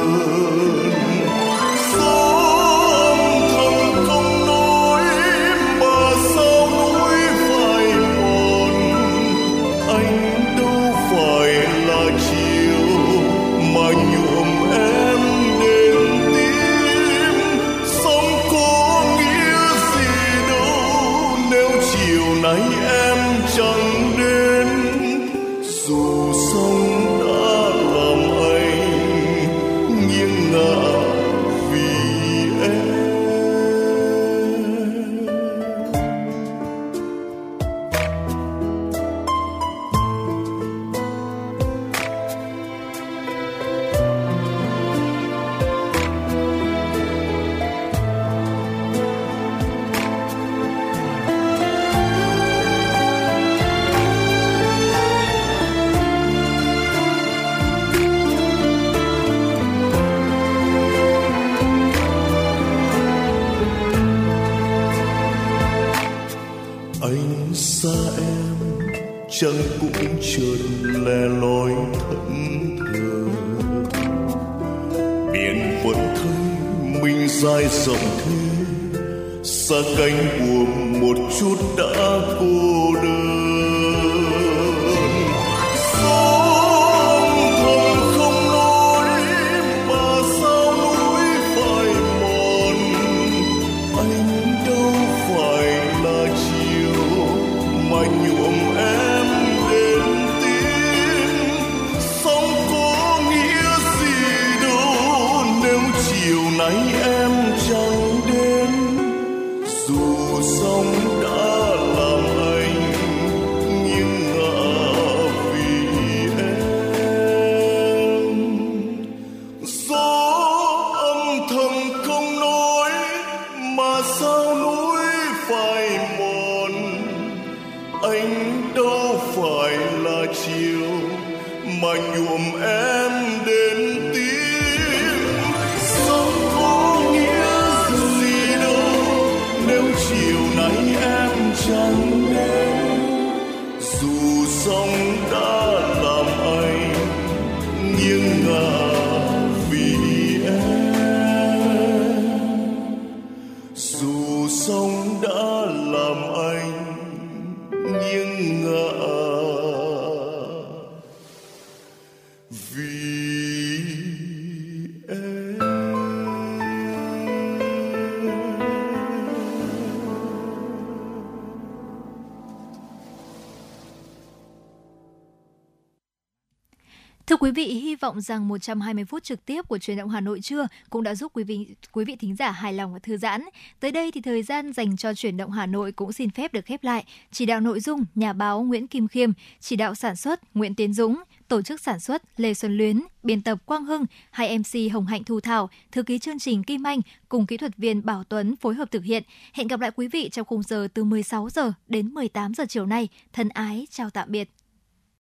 vọng rằng 120 phút trực tiếp của truyền động Hà Nội trưa cũng đã giúp quý vị quý vị thính giả hài lòng và thư giãn. Tới đây thì thời gian dành cho truyền động Hà Nội cũng xin phép được khép lại. Chỉ đạo nội dung nhà báo Nguyễn Kim Khiêm, chỉ đạo sản xuất Nguyễn Tiến Dũng, tổ chức sản xuất Lê Xuân Luyến, biên tập Quang Hưng, hai MC Hồng Hạnh Thu Thảo, thư ký chương trình Kim Anh cùng kỹ thuật viên Bảo Tuấn phối hợp thực hiện. Hẹn gặp lại quý vị trong khung giờ từ 16 giờ đến 18 giờ chiều nay. Thân ái chào tạm biệt.